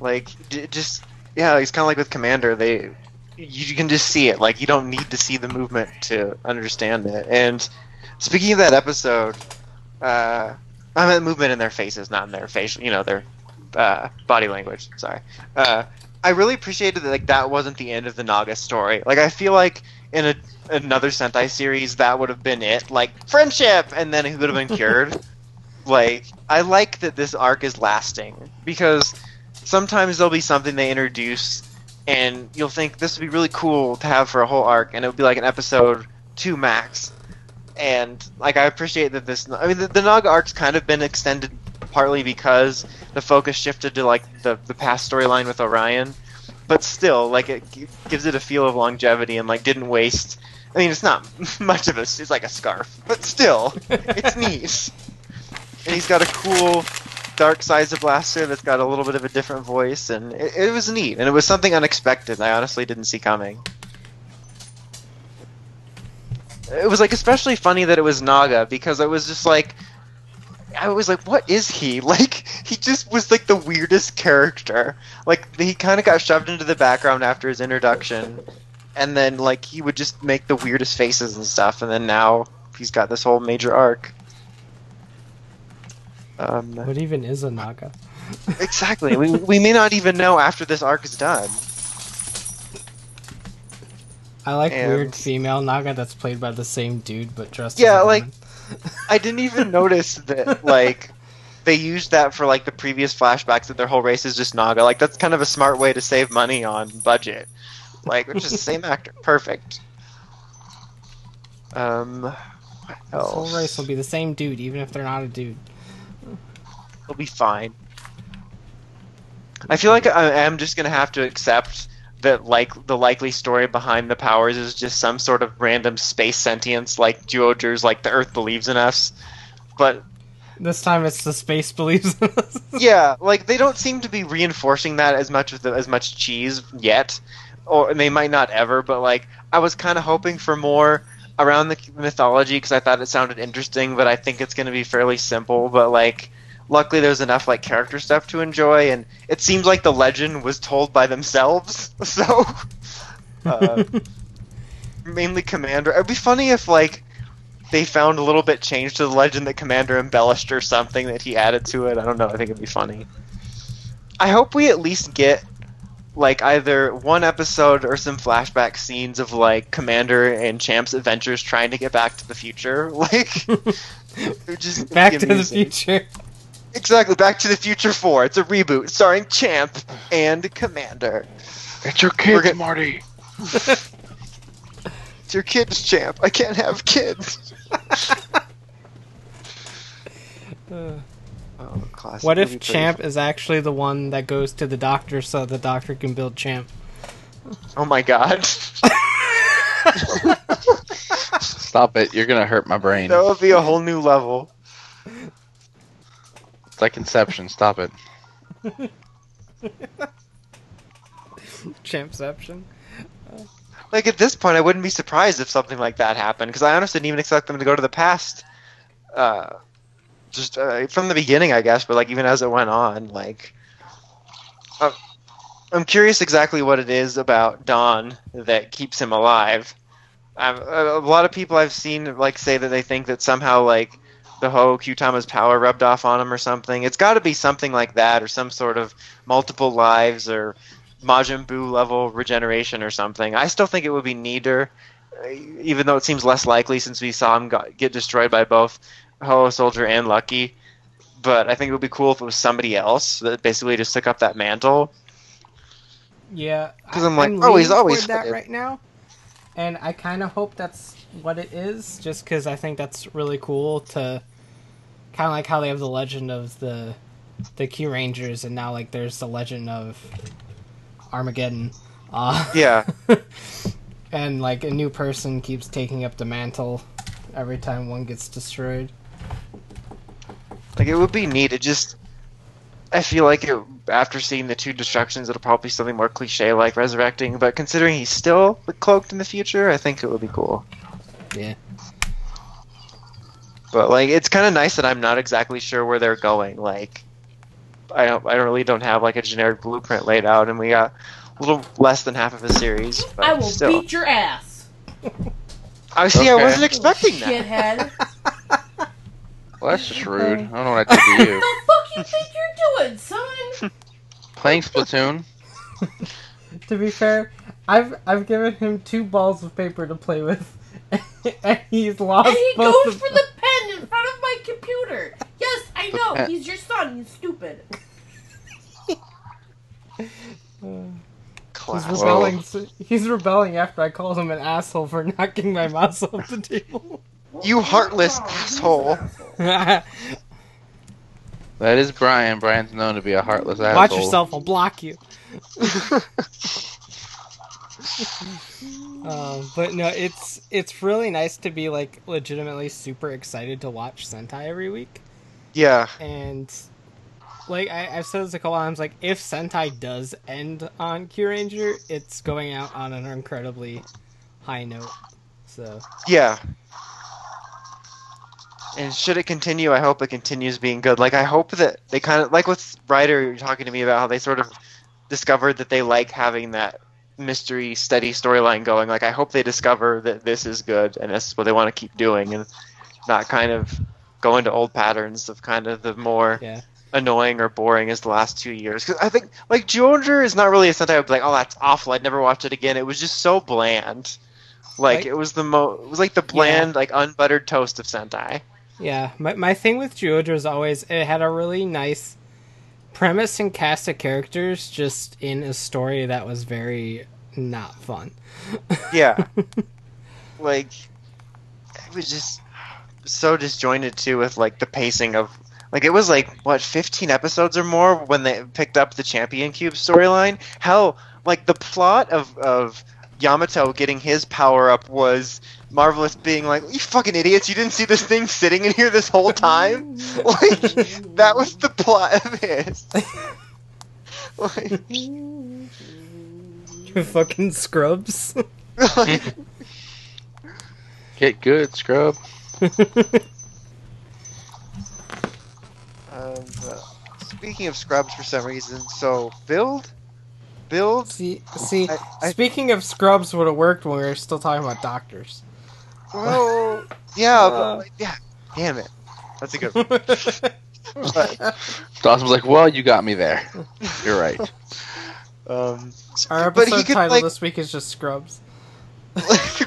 Speaker 3: like just yeah it's kind of like with Commander they you can just see it like you don't need to see the movement to understand it. And speaking of that episode uh I meant movement in their faces not in their facial you know their uh, body language sorry. Uh I really appreciated that like that wasn't the end of the Naga story. Like I feel like in a another Sentai series that would have been it. Like friendship! And then he would have been cured like I like that this arc is lasting because sometimes there'll be something they introduce and you'll think this would be really cool to have for a whole arc and it would be like an episode two max. And like i appreciate that this i mean the, the naga arc's kind of been extended partly because the focus shifted to like the, the past storyline with orion. But still like it gi- gives it a feel of longevity and like didn't waste i mean it's not <laughs> much of a it's like a scarf but still it's <laughs> neat and he's got a cool dark size of blaster that's got a little bit of a different voice and it, it was neat and it was something unexpected i honestly didn't see coming. It was like especially funny that it was naga because it was just like i was like what is he? <laughs> Like he just was like the weirdest character. Like he kind of got shoved into the background after his introduction and then like he would just make the weirdest faces and stuff and then now he's got this whole major arc um,
Speaker 1: What even is a Naga? <laughs>
Speaker 3: Exactly. we, we may not even know after this arc is done.
Speaker 1: I like
Speaker 3: And-
Speaker 1: weird female Naga that's played by the same dude but dressed.
Speaker 3: Yeah, like-. <laughs> I didn't even notice that like they used that for like the previous flashbacks that their whole race is just Naga. Like that's kind of a smart way to save money on budget. Like which is the same actor. <laughs> Perfect. Um what
Speaker 1: This whole race will be the same dude, even if they're not a dude.
Speaker 3: It'll be fine. I feel like I am just gonna have to accept that like the likely story behind the powers is just some sort of random space sentience like Duoger's like the Earth believes in us. But
Speaker 1: This time it's the space believes in us. <laughs>
Speaker 3: yeah, like they don't seem to be reinforcing that as much with the, as much cheese yet, or they might not ever. But like, I was kind of hoping for more around the mythology because I thought it sounded interesting. But I think it's going to be fairly simple. But like, luckily there's enough like character stuff to enjoy, and it seems like the legend was told by themselves. <laughs> So, uh, <laughs> mainly Commander. It'd be funny if like they found a little bit change to the legend that Commander embellished or something that he added to it. I don't know. I think it'd be funny. I hope we at least get like either one episode or some flashback scenes of like Commander and Champ's adventures trying to get back to the future. <laughs> Like just
Speaker 1: Back to the future.
Speaker 3: Exactly, Back to the Future 4. It's a reboot starring Champ and Commander.
Speaker 2: It's your
Speaker 3: We're
Speaker 2: kids, Marty. <laughs>
Speaker 3: It's your kids, Champ. I can't have kids.
Speaker 1: Uh, <laughs>
Speaker 3: Oh, classic
Speaker 1: what if Champ is actually the one that goes to the doctor so the doctor can build Champ?
Speaker 3: Oh my god. <laughs>
Speaker 2: Stop it. You're gonna hurt my brain.
Speaker 3: that would be a whole new level.
Speaker 2: It's like Inception. Stop it. <laughs>
Speaker 1: Champception.
Speaker 3: Like at this point, I wouldn't be surprised if something like that happened because I honestly didn't even expect them to go to the past, uh, just uh, from the beginning, I guess. But like even as it went on, like uh, I'm curious exactly what it is about Don that keeps him alive. I've, a lot of people I've seen like say that they think that somehow like the Ho Kyutama's power rubbed off on him or something. It's got to be something like that, or some sort of multiple lives, or Majin Buu level regeneration or something. I still think it would be neater, uh, even though it seems less likely since we saw him got, get destroyed by both Ho Soldier and Lucky. But I think it would be cool if it was somebody else that basically just took up that mantle.
Speaker 1: Yeah, because
Speaker 3: I'm like, oh, he's always
Speaker 1: that right now, and I kind of hope that's what it is, just because I think that's really cool to kind of like how they have the legend of the the Kyurangers, and now like there's the legend of Armageddon. Uh,
Speaker 3: Yeah, <laughs>
Speaker 1: and like a new person keeps taking up the mantle every time one gets destroyed.
Speaker 3: like it would be neat. It just, I feel like it, after seeing the two destructions, it'll probably be something more cliche like resurrecting. But considering he's still cloaked in the future, I think it would be cool.
Speaker 1: Yeah.
Speaker 3: But like, it's kind of nice that I'm not exactly sure where they're going. Like, I don't, I really don't have like a generic blueprint laid out, and we got a little less than half of a series. But
Speaker 4: I will
Speaker 3: still,
Speaker 4: beat your ass.
Speaker 3: I see. I wasn't expecting that.
Speaker 4: Shithead. <laughs>
Speaker 2: Well, that's just rude. I don't know what I did to you. <laughs>
Speaker 4: the fuck you think you're doing, son?
Speaker 2: Playing Splatoon. <laughs>
Speaker 1: To be fair, I've I've given him two balls of paper to play with, <laughs> and he's lost
Speaker 4: And he
Speaker 1: both
Speaker 4: goes
Speaker 1: of
Speaker 4: for the pen in front of my computer. Yes, I know. He's your son. He's stupid. <laughs>
Speaker 1: He's rebelling. He's rebelling after I called him an asshole for <laughs> knocking my mouse off the table.
Speaker 3: You heartless
Speaker 4: who's
Speaker 3: asshole.
Speaker 4: the asshole?
Speaker 2: That is Brian. Brian's known to be a heartless asshole.
Speaker 1: Watch yourself. I'll block you. Um, but no, it's it's really nice to be like legitimately super excited to watch Sentai every week,
Speaker 3: Yeah.
Speaker 1: and like I, I've said this a couple times, like if Sentai does end on Kyuranger, it's going out on an incredibly high note. So
Speaker 3: Yeah. And should it continue, I hope it continues being good. Like I hope that they kind of like with Rider you're talking to me about how they sort of discovered that they like having that mystery steady storyline going. Like I hope they discover that this is good and this is what they want to keep doing and not kind of go into old patterns of kind of the more
Speaker 1: yeah,
Speaker 3: annoying or boring as the last two years. Because I think like Zyuohger is not really a Sentai. I'd be like, oh, that's awful. I'd never watch it again. It was just so bland. Like
Speaker 1: Right.
Speaker 3: it was the mo. It was like the bland, like unbuttered toast of Sentai.
Speaker 1: yeah. My my thing with Zyuohger is always it had a really nice premise and cast of characters, just in a story that was very not fun. <laughs>
Speaker 3: Yeah. like it was just so disjointed too with like the pacing of like it was like what 15 episodes or more when they picked up the champion cube storyline hell like the plot of of Yamato getting his power up was Marvelous being like, "You fucking idiots! You didn't see this thing sitting in here this whole time." <laughs> like that was the plot of his. <laughs> like, <laughs>
Speaker 1: fucking scrubs.
Speaker 3: like,
Speaker 2: Get good, scrub.
Speaker 3: um, uh, speaking of scrubs, for some reason, so build, build.
Speaker 1: see, see.
Speaker 3: I- I-
Speaker 1: speaking of scrubs, would have worked when we were still talking about doctors.
Speaker 3: Well, <laughs> yeah,
Speaker 1: Uh.
Speaker 3: but yeah. Damn it, that's a good. One. <laughs>
Speaker 2: Dawson was like, "Well, you got me there. You're right." <laughs>
Speaker 3: um,
Speaker 1: Our
Speaker 3: but he
Speaker 1: episode
Speaker 3: could
Speaker 1: title
Speaker 3: like.
Speaker 1: this week is just scrubs.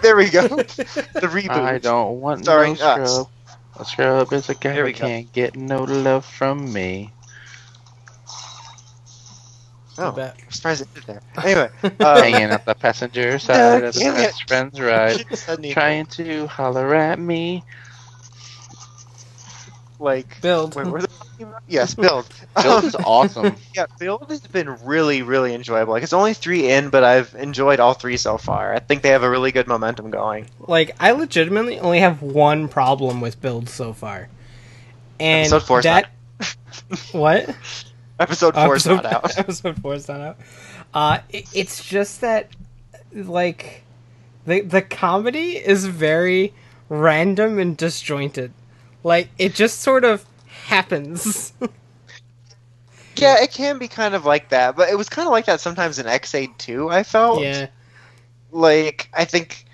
Speaker 3: there we go. The reboot.
Speaker 2: I don't want
Speaker 3: Starring
Speaker 2: no
Speaker 3: us.
Speaker 2: scrub. A scrub is a guy
Speaker 3: we
Speaker 2: who can't get no love from me.
Speaker 1: I
Speaker 3: Oh,
Speaker 1: bet.
Speaker 3: I'm surprised it did there. <laughs> Anyway, uh,
Speaker 2: Hanging at the <laughs> passenger side of the best friend's ride,
Speaker 3: shouldn't have said anything.
Speaker 2: trying to holler at me.
Speaker 3: like
Speaker 1: Build.
Speaker 3: Wait, where the talking about? Yes, build. <laughs>
Speaker 2: Build is awesome.
Speaker 3: yeah, build has been really, really enjoyable. Like it's only three in, but I've enjoyed all three so far. I think they have a really good momentum going.
Speaker 1: Like, I legitimately only have one problem with build so far. And
Speaker 3: Episode four's
Speaker 1: that what?
Speaker 3: Episode four is not out. <laughs>
Speaker 1: episode four is not out. Uh, it, it's just that, like, the the comedy is very random and disjointed. Like, it just sort of happens. <laughs>
Speaker 3: Yeah, it can be kind of like that, but it was kind of like that sometimes in Ex-Aid too. I felt
Speaker 1: yeah,
Speaker 3: like I think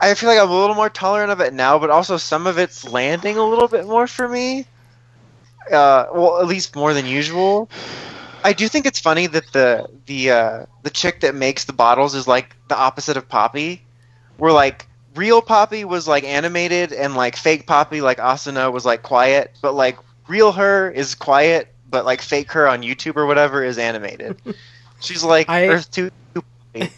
Speaker 3: I feel like I'm a little more tolerant of it now, but also some of it's landing a little bit more for me. Uh, well, at least more than usual. I do think it's funny that the the uh, the chick that makes the bottles is like the opposite of Poppy, where like real Poppy was like animated and like fake Poppy like Asuna was like quiet, but like real her is quiet, but like fake her on YouTube or whatever is animated. <laughs> She's like
Speaker 1: I-
Speaker 3: Earth two. <laughs>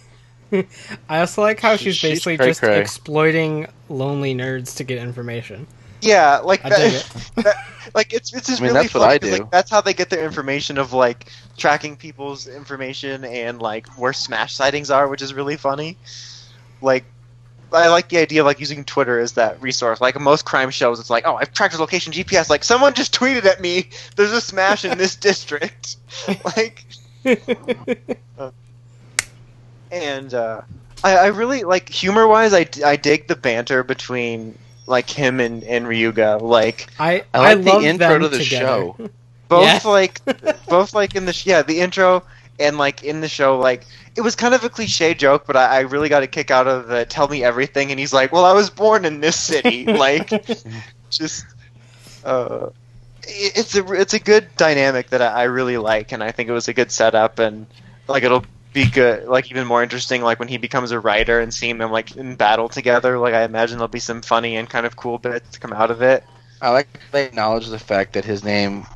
Speaker 1: I also like how she's
Speaker 2: She's
Speaker 1: basically
Speaker 2: cray
Speaker 1: just
Speaker 2: cray.
Speaker 1: exploiting lonely nerds to get information.
Speaker 3: Yeah, like
Speaker 1: I
Speaker 3: that,
Speaker 1: dig it. <laughs>
Speaker 3: that- like it's it's just
Speaker 2: I mean,
Speaker 3: really
Speaker 2: that's what
Speaker 3: funny
Speaker 2: do.
Speaker 3: Like, that's how they get their information of like tracking people's information and like where smash sightings are, which is really funny. Like, I like the idea of like using Twitter as that resource. Like most crime shows, it's like, oh, I've tracked his location GPS. Like someone just tweeted at me, there's a smash in this <laughs> district. <laughs> like, and uh, I, I really like humor wise. I, I dig the banter between like him and, and Ryuga. Like
Speaker 1: I
Speaker 2: I like
Speaker 1: love
Speaker 2: the intro
Speaker 1: them
Speaker 2: to the
Speaker 1: together.
Speaker 2: show. <laughs>
Speaker 3: both
Speaker 1: Yeah.
Speaker 3: like both like in the sh- yeah the intro and like in the show like it was kind of a cliche joke, but I, I really got a kick out of the "tell me everything," and he's like, "Well, I was born in this city." <laughs> like, just uh, it- it's a it's a good dynamic that I, I really like, and I think it was a good setup, and like it'll be good, like even more interesting, like when he becomes a Rider and seeing them like in battle together. Like I imagine there'll be some funny and kind of cool bits to come out of it.
Speaker 2: I like that they acknowledge the fact that his name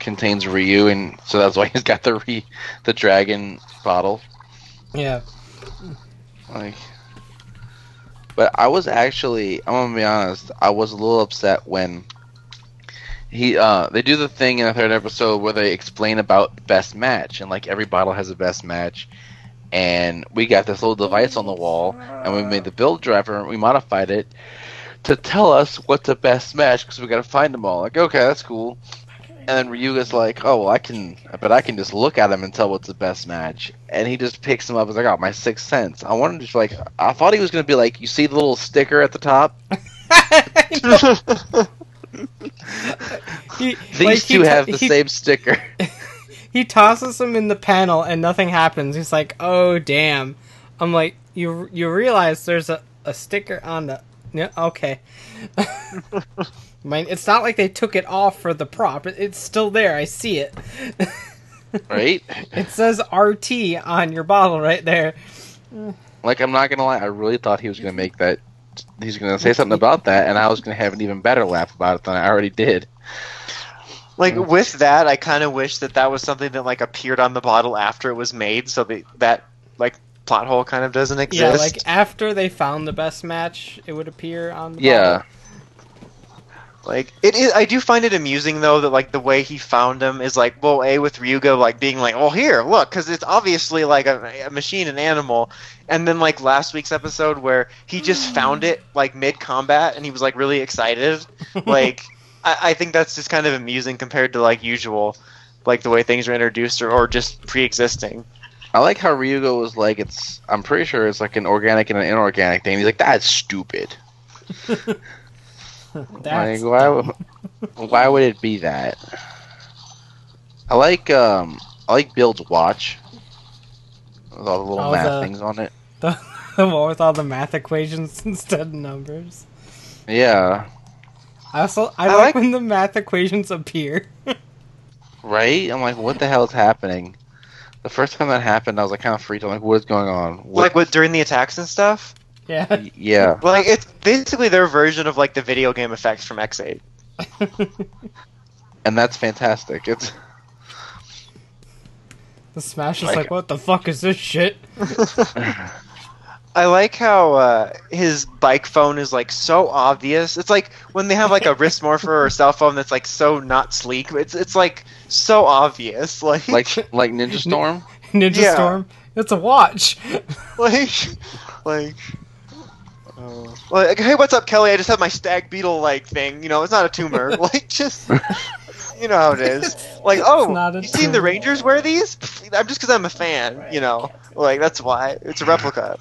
Speaker 2: contains Ryu, and so that's why he's got the re, the dragon bottle.
Speaker 1: yeah.
Speaker 2: Like, but I was actually, I'm gonna be honest, I was a little upset when he, uh, they do the thing in the third episode where they explain about best match, and like every bottle has a best match, and we got this little device on the wall, and we made the build driver, and we modified it to tell us what's the best match because we got to find them all. Like, okay, that's cool. And then Ryuga's like, "Oh, well, I can, but I can just look at him and tell what's the best match." And he just picks him up. He's like, "Oh, my sixth sense." I wanted to like, I thought he was gonna be like, you see the little sticker at the top. <laughs> <laughs> <laughs>
Speaker 1: He-
Speaker 2: These
Speaker 1: like, he
Speaker 2: two have the
Speaker 1: he-
Speaker 2: same sticker. <laughs>
Speaker 1: He tosses him in the panel and nothing happens. He's like, "Oh damn!" I'm like, "You you realize there's a, a sticker on the yeah okay." <laughs> Mean, it's not like they took it off for the prop. It, it's still there. I see it. <laughs>
Speaker 2: right?
Speaker 1: It says RT on your bottle right there.
Speaker 2: Like, I'm not gonna lie, I really thought he was gonna make that. He's gonna say something about that, and I was gonna have an even better laugh about it than I already did.
Speaker 3: Like with that, I kind of wish that that was something that like appeared on the bottle after it was made, so that that like plot hole kind of doesn't exist.
Speaker 1: Yeah, like after they found the best match, it would appear on. The
Speaker 2: Yeah.
Speaker 1: bottle.
Speaker 3: Like it is, I do find it amusing though that like the way he found him is like well, a with Ryuga like being like, well here, look, because it's obviously like a, a machine, an animal, and then like last week's episode where he just hmm. found it like mid combat and he was like really excited. <laughs> Like I, I think that's just kind of amusing compared to like usual, like the way things are introduced or, or just pre-existing.
Speaker 2: I like how Ryuga was like, it's. I'm pretty sure it's like an organic and an inorganic thing. He's like, that's stupid. <laughs> <laughs>
Speaker 1: That's
Speaker 2: like, why? would- why would it be that? I like um, I like Build's watch with all the little
Speaker 1: Oh,
Speaker 2: math
Speaker 1: the-
Speaker 2: things on it. <laughs>
Speaker 1: the, the one with all the math equations <laughs> instead of numbers.
Speaker 2: Yeah,
Speaker 1: I also I,
Speaker 3: I
Speaker 1: like,
Speaker 3: like-
Speaker 1: when the math equations appear.
Speaker 2: right. I'm like, what the hell is happening? The first time that happened, I was like kind of freaked. I'm like, what is going on? What?
Speaker 3: Like what during the attacks and stuff.
Speaker 1: Yeah.
Speaker 2: y- yeah,
Speaker 3: Like it's basically their version of like the video game effects from Ex-Aid. <laughs>
Speaker 2: and that's fantastic. It's
Speaker 1: the Smash is
Speaker 2: Like-
Speaker 1: like, what the fuck is this shit? <laughs>
Speaker 3: I like how uh, his bike phone is like so obvious. It's like when they have like a wrist morpher or a cell phone that's like so not sleek. It's it's like so obvious. <laughs> Like
Speaker 2: like like Ninja Storm.
Speaker 1: Ninja
Speaker 3: Yeah.
Speaker 1: Storm. It's a watch.
Speaker 3: like like. Uh, like, hey, what's up, Kelly? I just have my stag beetle like thing. You know, it's not a tumor. <laughs> like, just you know how it is. Like, oh,
Speaker 1: not a
Speaker 3: you seen the
Speaker 1: tumor.
Speaker 3: Rangers wear these? I'm just because I'm a fan. You know, like that's why it's a replica.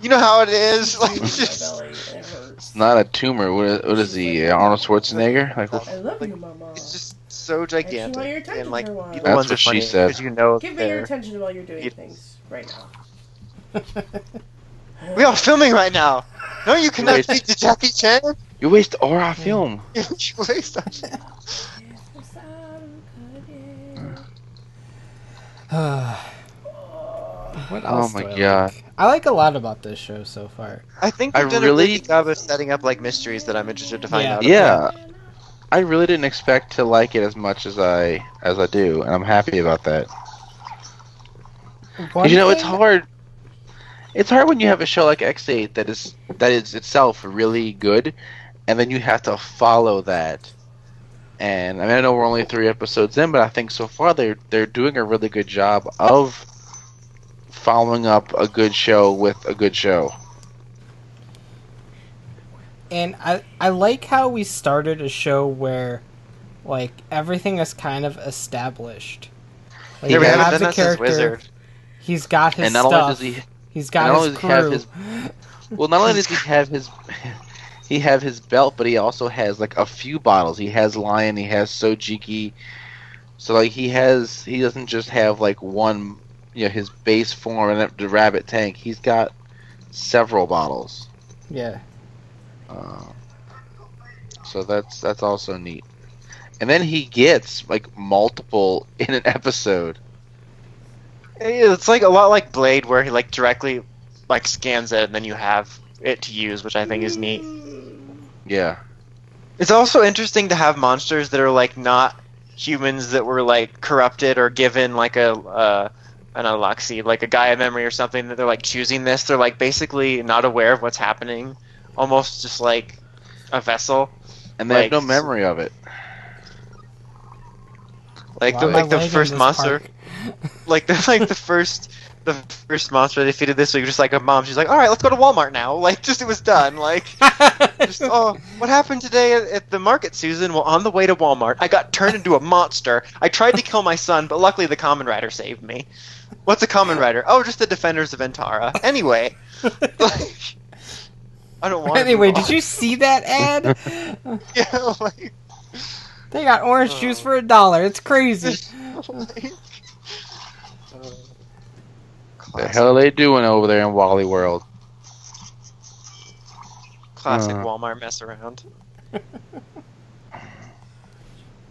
Speaker 3: You know how it is. <laughs> Like,
Speaker 4: My
Speaker 3: just
Speaker 4: belly, it hurts.
Speaker 2: It's not a tumor. What is, what is he? Arnold Schwarzenegger? Like,
Speaker 4: I love you, Mama.
Speaker 3: it's just so gigantic.
Speaker 4: want your attention
Speaker 3: and like
Speaker 4: for a while.
Speaker 3: beetle
Speaker 2: That's
Speaker 3: ones
Speaker 2: what she
Speaker 3: funny
Speaker 2: said.
Speaker 3: 'cause you know
Speaker 4: Give me your
Speaker 3: they're.
Speaker 4: attention while you're doing things right now. <laughs>
Speaker 3: We are filming right now. No, you cannot
Speaker 2: Wait.
Speaker 3: speak to Jackie Chan.
Speaker 2: you waste all our film. <laughs>
Speaker 3: You waste our- <sighs>
Speaker 1: what
Speaker 2: Oh my
Speaker 1: do I
Speaker 2: god.
Speaker 1: Like? I like a lot about this show so far.
Speaker 3: I think
Speaker 2: I
Speaker 3: they've done
Speaker 2: really-
Speaker 3: a good job of setting up like mysteries that I'm interested to find
Speaker 1: Yeah.
Speaker 3: out.
Speaker 2: Yeah, I really didn't expect to like it as much as I as I do, and I'm happy about that. You know, it's hard. It's hard when you have a show like Ex-Aid that is that is itself really good, and then you have to follow that. And I mean, I know we're only three episodes in, but I think so far they're they're doing a really good job of following up a good show with a good show.
Speaker 1: And I I like how we started a show where like everything is kind of established. Like
Speaker 3: Yeah, we
Speaker 1: you
Speaker 3: haven't
Speaker 1: the character,
Speaker 3: Wizard.
Speaker 1: he's got his
Speaker 2: and not
Speaker 1: stuff.
Speaker 2: only does he
Speaker 1: he's got
Speaker 2: not
Speaker 1: his
Speaker 2: only does he have
Speaker 1: crew.
Speaker 2: his- Well, not only does he have his <laughs> he have his belt, but he also has like a few bottles. He has Lion, he has Sojiki. So like he has he doesn't just have like one you know his base form and the rabbit tank. He's got several bottles.
Speaker 1: Yeah.
Speaker 2: Uh, so that's that's also neat. And then he gets like multiple <laughs> in an episode.
Speaker 3: It's like a lot like Blade, where he like directly like scans it, and then you have it to use, which I think is neat.
Speaker 2: Yeah.
Speaker 3: It's also interesting to have monsters that are like not humans that were like corrupted or given like a uh, an Aluxi, like a Gaia memory or something that they're like choosing this. They're like basically not aware of what's happening, almost just like a vessel.
Speaker 2: And they have no memory of it.
Speaker 3: Like
Speaker 1: Why
Speaker 3: the like the first monster,
Speaker 1: park?
Speaker 3: Like <laughs> the like the first the first monster they defeated this week. Just like a mom, she's like, all right, let's go to Walmart now. <laughs> Like just it was done. Like <laughs> just oh, what happened today at, at the market, Susan? Well, on the way to Walmart, I got turned into a monster. I tried to kill my son, but luckily the Kamen Rider saved me. What's a Kamen Rider? Oh, just the Defenders of Antara. Anyway, like, I don't want.
Speaker 1: anyway, did you see that ad?
Speaker 3: Yeah, like,
Speaker 1: they got orange
Speaker 3: Oh.
Speaker 1: juice for a dollar. It's crazy.
Speaker 3: like, uh, classic, The
Speaker 2: hell are they doing over there in Wally World?
Speaker 3: classic
Speaker 2: Uh.
Speaker 3: Walmart mess around.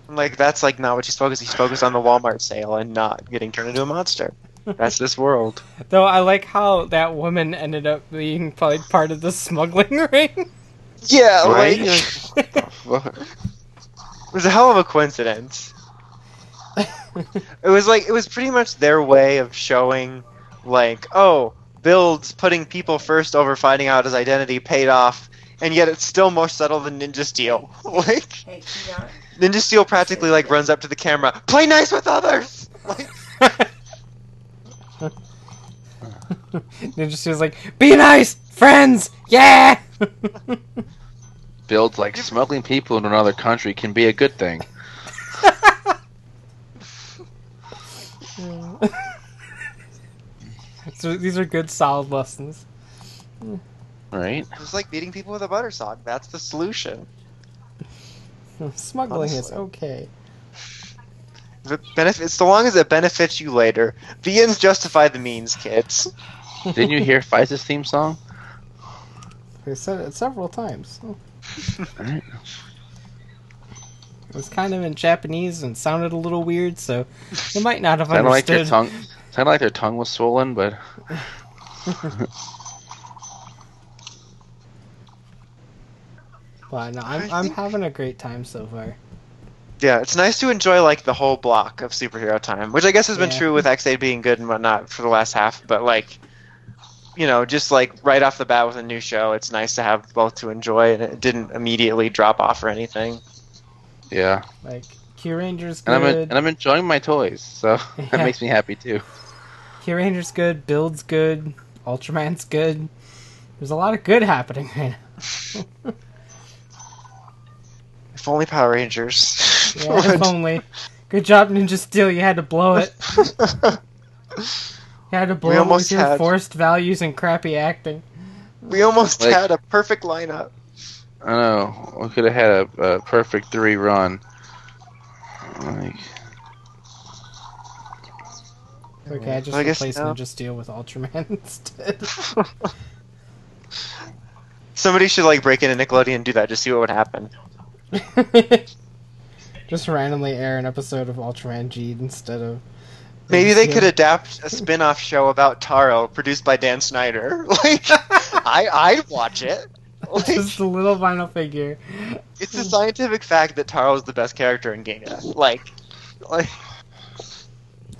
Speaker 3: like that's like not what she's focused. He's focused on the Walmart sale and not getting turned into a monster. That's this world. <laughs>
Speaker 1: Though I like how that woman ended up being like part of the smuggling <laughs> ring.
Speaker 3: Yeah,
Speaker 2: Right?
Speaker 3: like <laughs>
Speaker 2: Fuck.
Speaker 3: it was a hell of a coincidence. It was like it was pretty much their way of showing, like, oh, Build's putting people first over finding out his identity paid off and yet it's still more subtle than Ninja Steel. <laughs> Like
Speaker 4: Hey,
Speaker 3: Ninja Steel practically like runs up to the camera, play nice with others. Like, <laughs>
Speaker 1: Ninja Steel's like, be nice, friends, yeah. <laughs>
Speaker 2: Builds like smuggling people in another country can be a good thing.
Speaker 1: So these are good, solid lessons.
Speaker 2: Right?
Speaker 3: it's like beating people with a butter sock. That's the solution.
Speaker 1: Hmm, smuggling is okay.
Speaker 3: If it benefits, so long as it benefits you later. The ends justify the means, kids.
Speaker 2: Didn't you hear Faiz's theme song?
Speaker 1: I said it several times. Hmm. Oh,
Speaker 2: Right.
Speaker 1: It was kind of in Japanese and sounded a little weird, so you might not have
Speaker 2: Sounded like their
Speaker 1: understood.
Speaker 2: Tongue. Sounded like their tongue was swollen, but
Speaker 1: But no, I'm,
Speaker 3: I
Speaker 1: I'm having a great time so far.
Speaker 3: Yeah, it's nice to enjoy like the whole block of superhero time, which I guess has been
Speaker 1: Yeah.
Speaker 3: true with Ex-Aid being good and whatnot for the last half. But like, you know, just like right off the bat with a new show, it's nice to have both to enjoy, and it didn't immediately drop off or anything.
Speaker 2: yeah.
Speaker 1: Like Kyuranger's
Speaker 2: And I'm
Speaker 1: good.
Speaker 2: and I'm enjoying my toys, so <laughs>
Speaker 1: Yeah.
Speaker 2: that makes me happy too.
Speaker 1: Kyuranger's good. Build's good. Ultraman's good. There's a lot of good happening right now. <laughs>
Speaker 3: If only Power Rangers.
Speaker 1: Yeah, <laughs> if only. Good job, Ninja Steel. You had to blow it. <laughs> You had to blow it
Speaker 3: almost
Speaker 1: with your
Speaker 3: had-
Speaker 1: forced values and crappy acting.
Speaker 3: we almost
Speaker 2: Like-
Speaker 3: had a perfect lineup.
Speaker 2: I know we could have had a, a perfect three run. Like,
Speaker 1: Okay, I just
Speaker 3: I guess
Speaker 1: replaced
Speaker 3: now-
Speaker 1: Ninja Steel with Ultraman <laughs> instead. <laughs>
Speaker 3: Somebody should like break into Nickelodeon and do that. Just see what would happen. <laughs>
Speaker 1: just randomly air an episode of Ultraman Geed instead of.
Speaker 3: Maybe they could adapt a spin-off show about Taro, produced by Dan Schneider. Like, I I'd watch it. Like,
Speaker 1: just a little vinyl figure.
Speaker 3: it's a scientific fact that Taro is the best character in Ginga. Like, like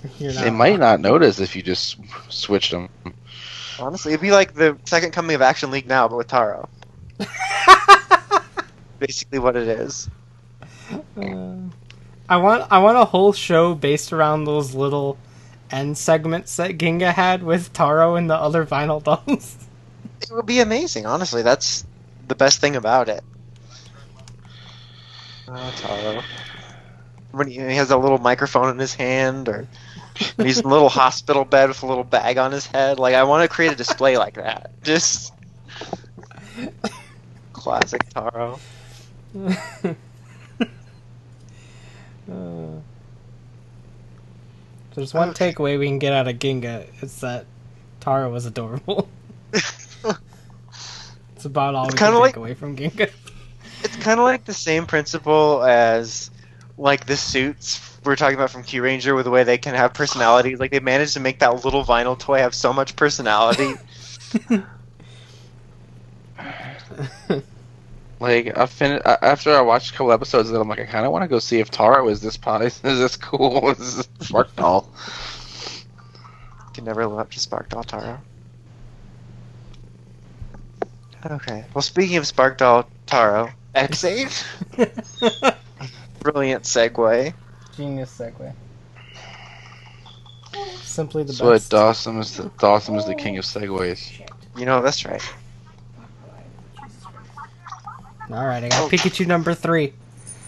Speaker 3: <laughs>
Speaker 1: You're
Speaker 2: they might not notice if you just switched them.
Speaker 3: honestly, it'd be like the second coming of Action League now, but with Taro. <laughs> Basically, what it is.
Speaker 1: Uh, I want I want a whole show based around those little end segments that Ginga had with Taro and the other vinyl <laughs> dolls.
Speaker 3: It would be amazing. Honestly, that's the best thing about it. Oh, Taro. When he, he has a little microphone in his hand, or when he's in a little hospital bed with a little bag on his head. Like, I want to create a display like that. Just classic Taro.
Speaker 1: Uh, there's one takeaway we can get out of Ginga. It's that Taro was adorable. it's about all
Speaker 3: It's
Speaker 1: we can
Speaker 3: like-
Speaker 1: take away from Ginga.
Speaker 3: It's kind of like the same principle as like the suits we're talking about from Kyuranger, with the way they can have personalities. Like they managed to make that little vinyl toy have so much personality. <laughs>
Speaker 2: Like I fin- after I watched a couple episodes of it, I'm like, I kind of want to go see if Taro is this pie. <laughs> Is this cool? <laughs> Is this Spark Doll?
Speaker 3: Can never live up to Spark Doll Taro. Okay. Well, speaking of Spark Doll Taro, Ex-Aid. Brilliant segue.
Speaker 1: Genius segue. <sighs> Simply the
Speaker 2: That's why
Speaker 1: best.
Speaker 2: Dawson is the, Dawson is the king of segues.
Speaker 3: You know that's right.
Speaker 1: All right, I got
Speaker 3: Oh.
Speaker 1: Pikachu number three.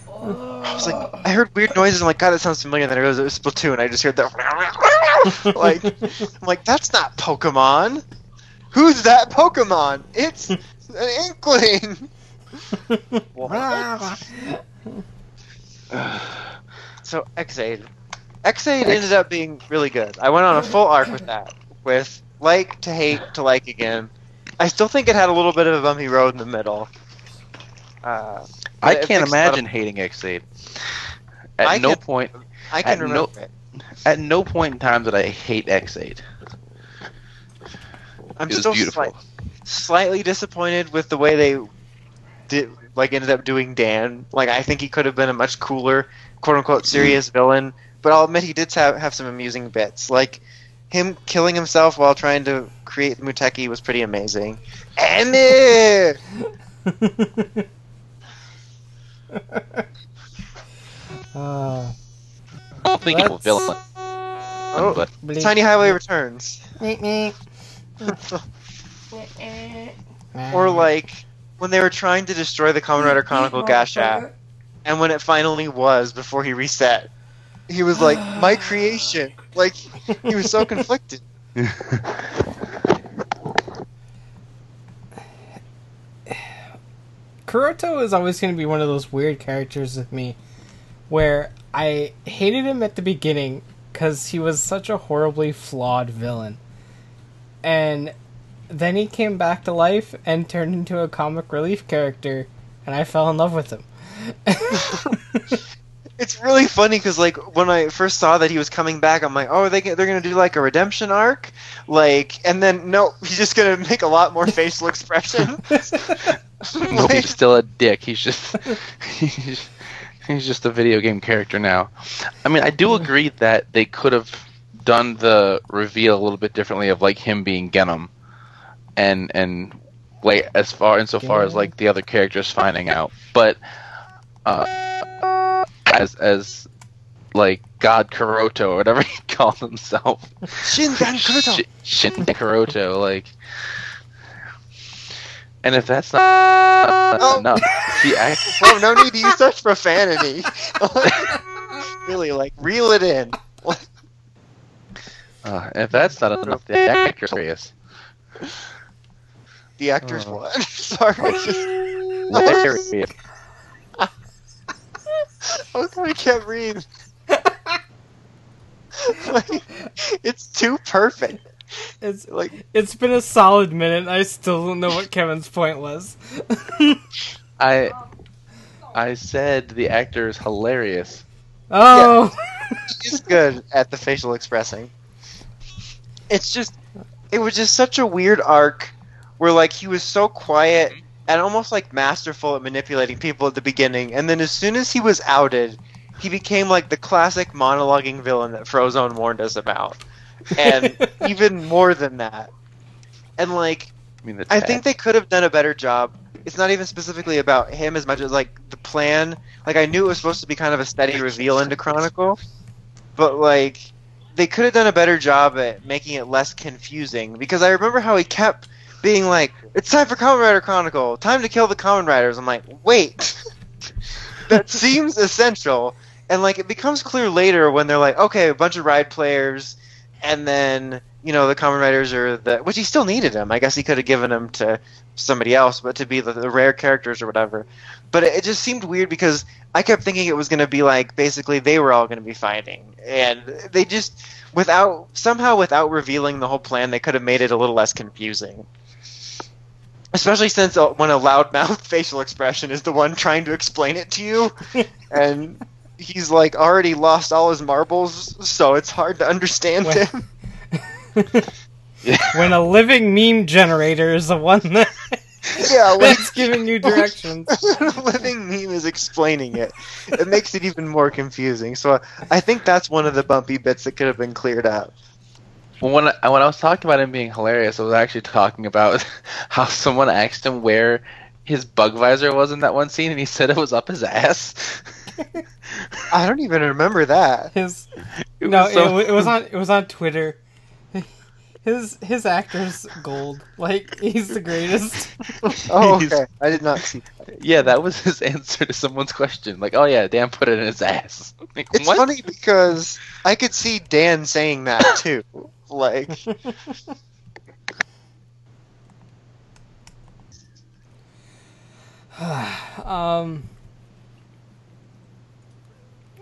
Speaker 3: I was like, I heard weird noises. I'm like, God, that sounds familiar. Then I realized it was Splatoon. I just heard that. <laughs> like, I'm like, that's not Pokemon. Who's that Pokemon? It's an Inkling. <laughs> <laughs> <sighs> So Ex-Aid. Ex-Aid ended up being really good. I went on a full arc with that. With like to hate to like again. I still think it had a little bit of a bumpy road in the middle. Uh,
Speaker 2: I can't
Speaker 3: lot of-
Speaker 2: imagine hating Ex-Aid. At
Speaker 3: I
Speaker 2: no
Speaker 3: can-
Speaker 2: point,
Speaker 3: I can
Speaker 2: At no-
Speaker 3: remember it.
Speaker 2: at no point in time did I hate Ex-Aid.
Speaker 3: I'm
Speaker 2: It
Speaker 3: still slight- slightly disappointed with the way they did like ended up doing Dan. Like I think he could have been a much cooler, quote unquote, serious villain. But I'll admit he did have, have some amusing bits. Like him killing himself while trying to create Muteki was pretty amazing. And uh, <laughs> <laughs>
Speaker 1: uh,
Speaker 2: I don't think he's a villain,
Speaker 3: Oh,
Speaker 2: but
Speaker 1: bleep.
Speaker 3: Tiny Highway Returns.
Speaker 1: Meep, <laughs>
Speaker 3: or like when they were trying to destroy the Kamen Rider Chronicle Gashat, and when it finally was before he reset, he was like, <sighs> "My creation!" Like he was so conflicted. <laughs>
Speaker 1: Kuroto is always going to be one of those weird characters with me where I hated him at the beginning because he was such a horribly flawed villain. And then he came back to life and turned into a comic relief character, and I fell in love with him. <laughs>
Speaker 3: It's really funny because like when I first saw that he was coming back, I'm like, "Oh, they they're gonna do like a redemption arc," like, and then no, he's just gonna <laughs> make a lot more facial expression. <laughs>
Speaker 2: no, he's still a dick. He's just he's, he's just a video game character now. I mean, I do agree that they could have done the reveal a little bit differently of like him being Genm, and and like as far insofar as like the other characters finding out, but uh, as as like God Kuroto or whatever <laughs> he calls himself.
Speaker 3: Shindan Kuroto.
Speaker 2: Shin <laughs> Shin Kuroto, like. And if that's not
Speaker 3: Oh.
Speaker 2: enough, he act-
Speaker 3: Oh, no need to use such profanity. <laughs> really, like, reel it in.
Speaker 2: uh, if that's not enough, the actor's hilarious.
Speaker 3: The actor's
Speaker 2: Oh.
Speaker 3: what? <laughs> Sorry. Just,
Speaker 2: Hilarious.
Speaker 3: I thought I can't read? <laughs> <laughs> like, it's too perfect.
Speaker 1: it's
Speaker 3: Like,
Speaker 1: it's been a solid minute. I still don't know what Kevin's point was.
Speaker 2: I I said the actor is hilarious.
Speaker 1: oh,
Speaker 3: he's good at the facial expressing. It's just, it was just such a weird arc where, like, he was so quiet mm-hmm. and almost, like, masterful at manipulating people at the beginning, and then as soon as he was outed, he became, like, the classic monologuing villain that Frozone warned us about. And <laughs> even more than that. And, like,
Speaker 2: I mean,
Speaker 3: I think they could have done a better job. It's not even specifically about him as much as like the plan. Like I knew it was supposed to be kind of a steady reveal into Chronicle, but like they could have done a better job at making it less confusing. Because I remember how he kept being like, "It's time for Kamen Rider Chronicle. Time to kill the Kamen Riders." I'm like, wait, <laughs> that seems essential. And like it becomes clear later when they're like, okay, a bunch of ride players, and then you know the Kamen Riders are the which he still needed them. I guess he could have given them to somebody else, but to be the, the rare characters or whatever. But it, it just seemed weird because I kept thinking it was going to be like basically they were all going to be fighting, and they just without somehow without revealing the whole plan, they could have made it a little less confusing. Especially since uh, when a loudmouth <laughs> facial expression is the one trying to explain it to you, <laughs> and he's like already lost all his marbles, so it's hard to understand
Speaker 1: Well-
Speaker 3: him. <laughs>
Speaker 1: when a living meme generator is the one that,
Speaker 3: Yeah, when
Speaker 1: that's giving you directions.
Speaker 3: a living meme is explaining it. It makes it even more confusing. So I think that's one of the bumpy bits that could have been cleared up.
Speaker 2: Well, when I, when I was talking about him being hilarious, I was actually talking about <laughs> how someone asked him where his bug visor was in that one scene, and he said it was up his ass. <laughs>
Speaker 3: I don't even remember that.
Speaker 1: His
Speaker 2: It
Speaker 1: no,
Speaker 2: was so-
Speaker 1: it, it was on it was on Twitter. <laughs> His his actor's gold. Like he's the greatest.
Speaker 3: Oh, okay. I did not see. That.
Speaker 2: Yeah, that was his answer to someone's question. Like, oh yeah, Dan put it in his ass. Like,
Speaker 3: It's
Speaker 2: what?
Speaker 3: funny because I could see Dan saying that too. Like, <laughs>
Speaker 1: um,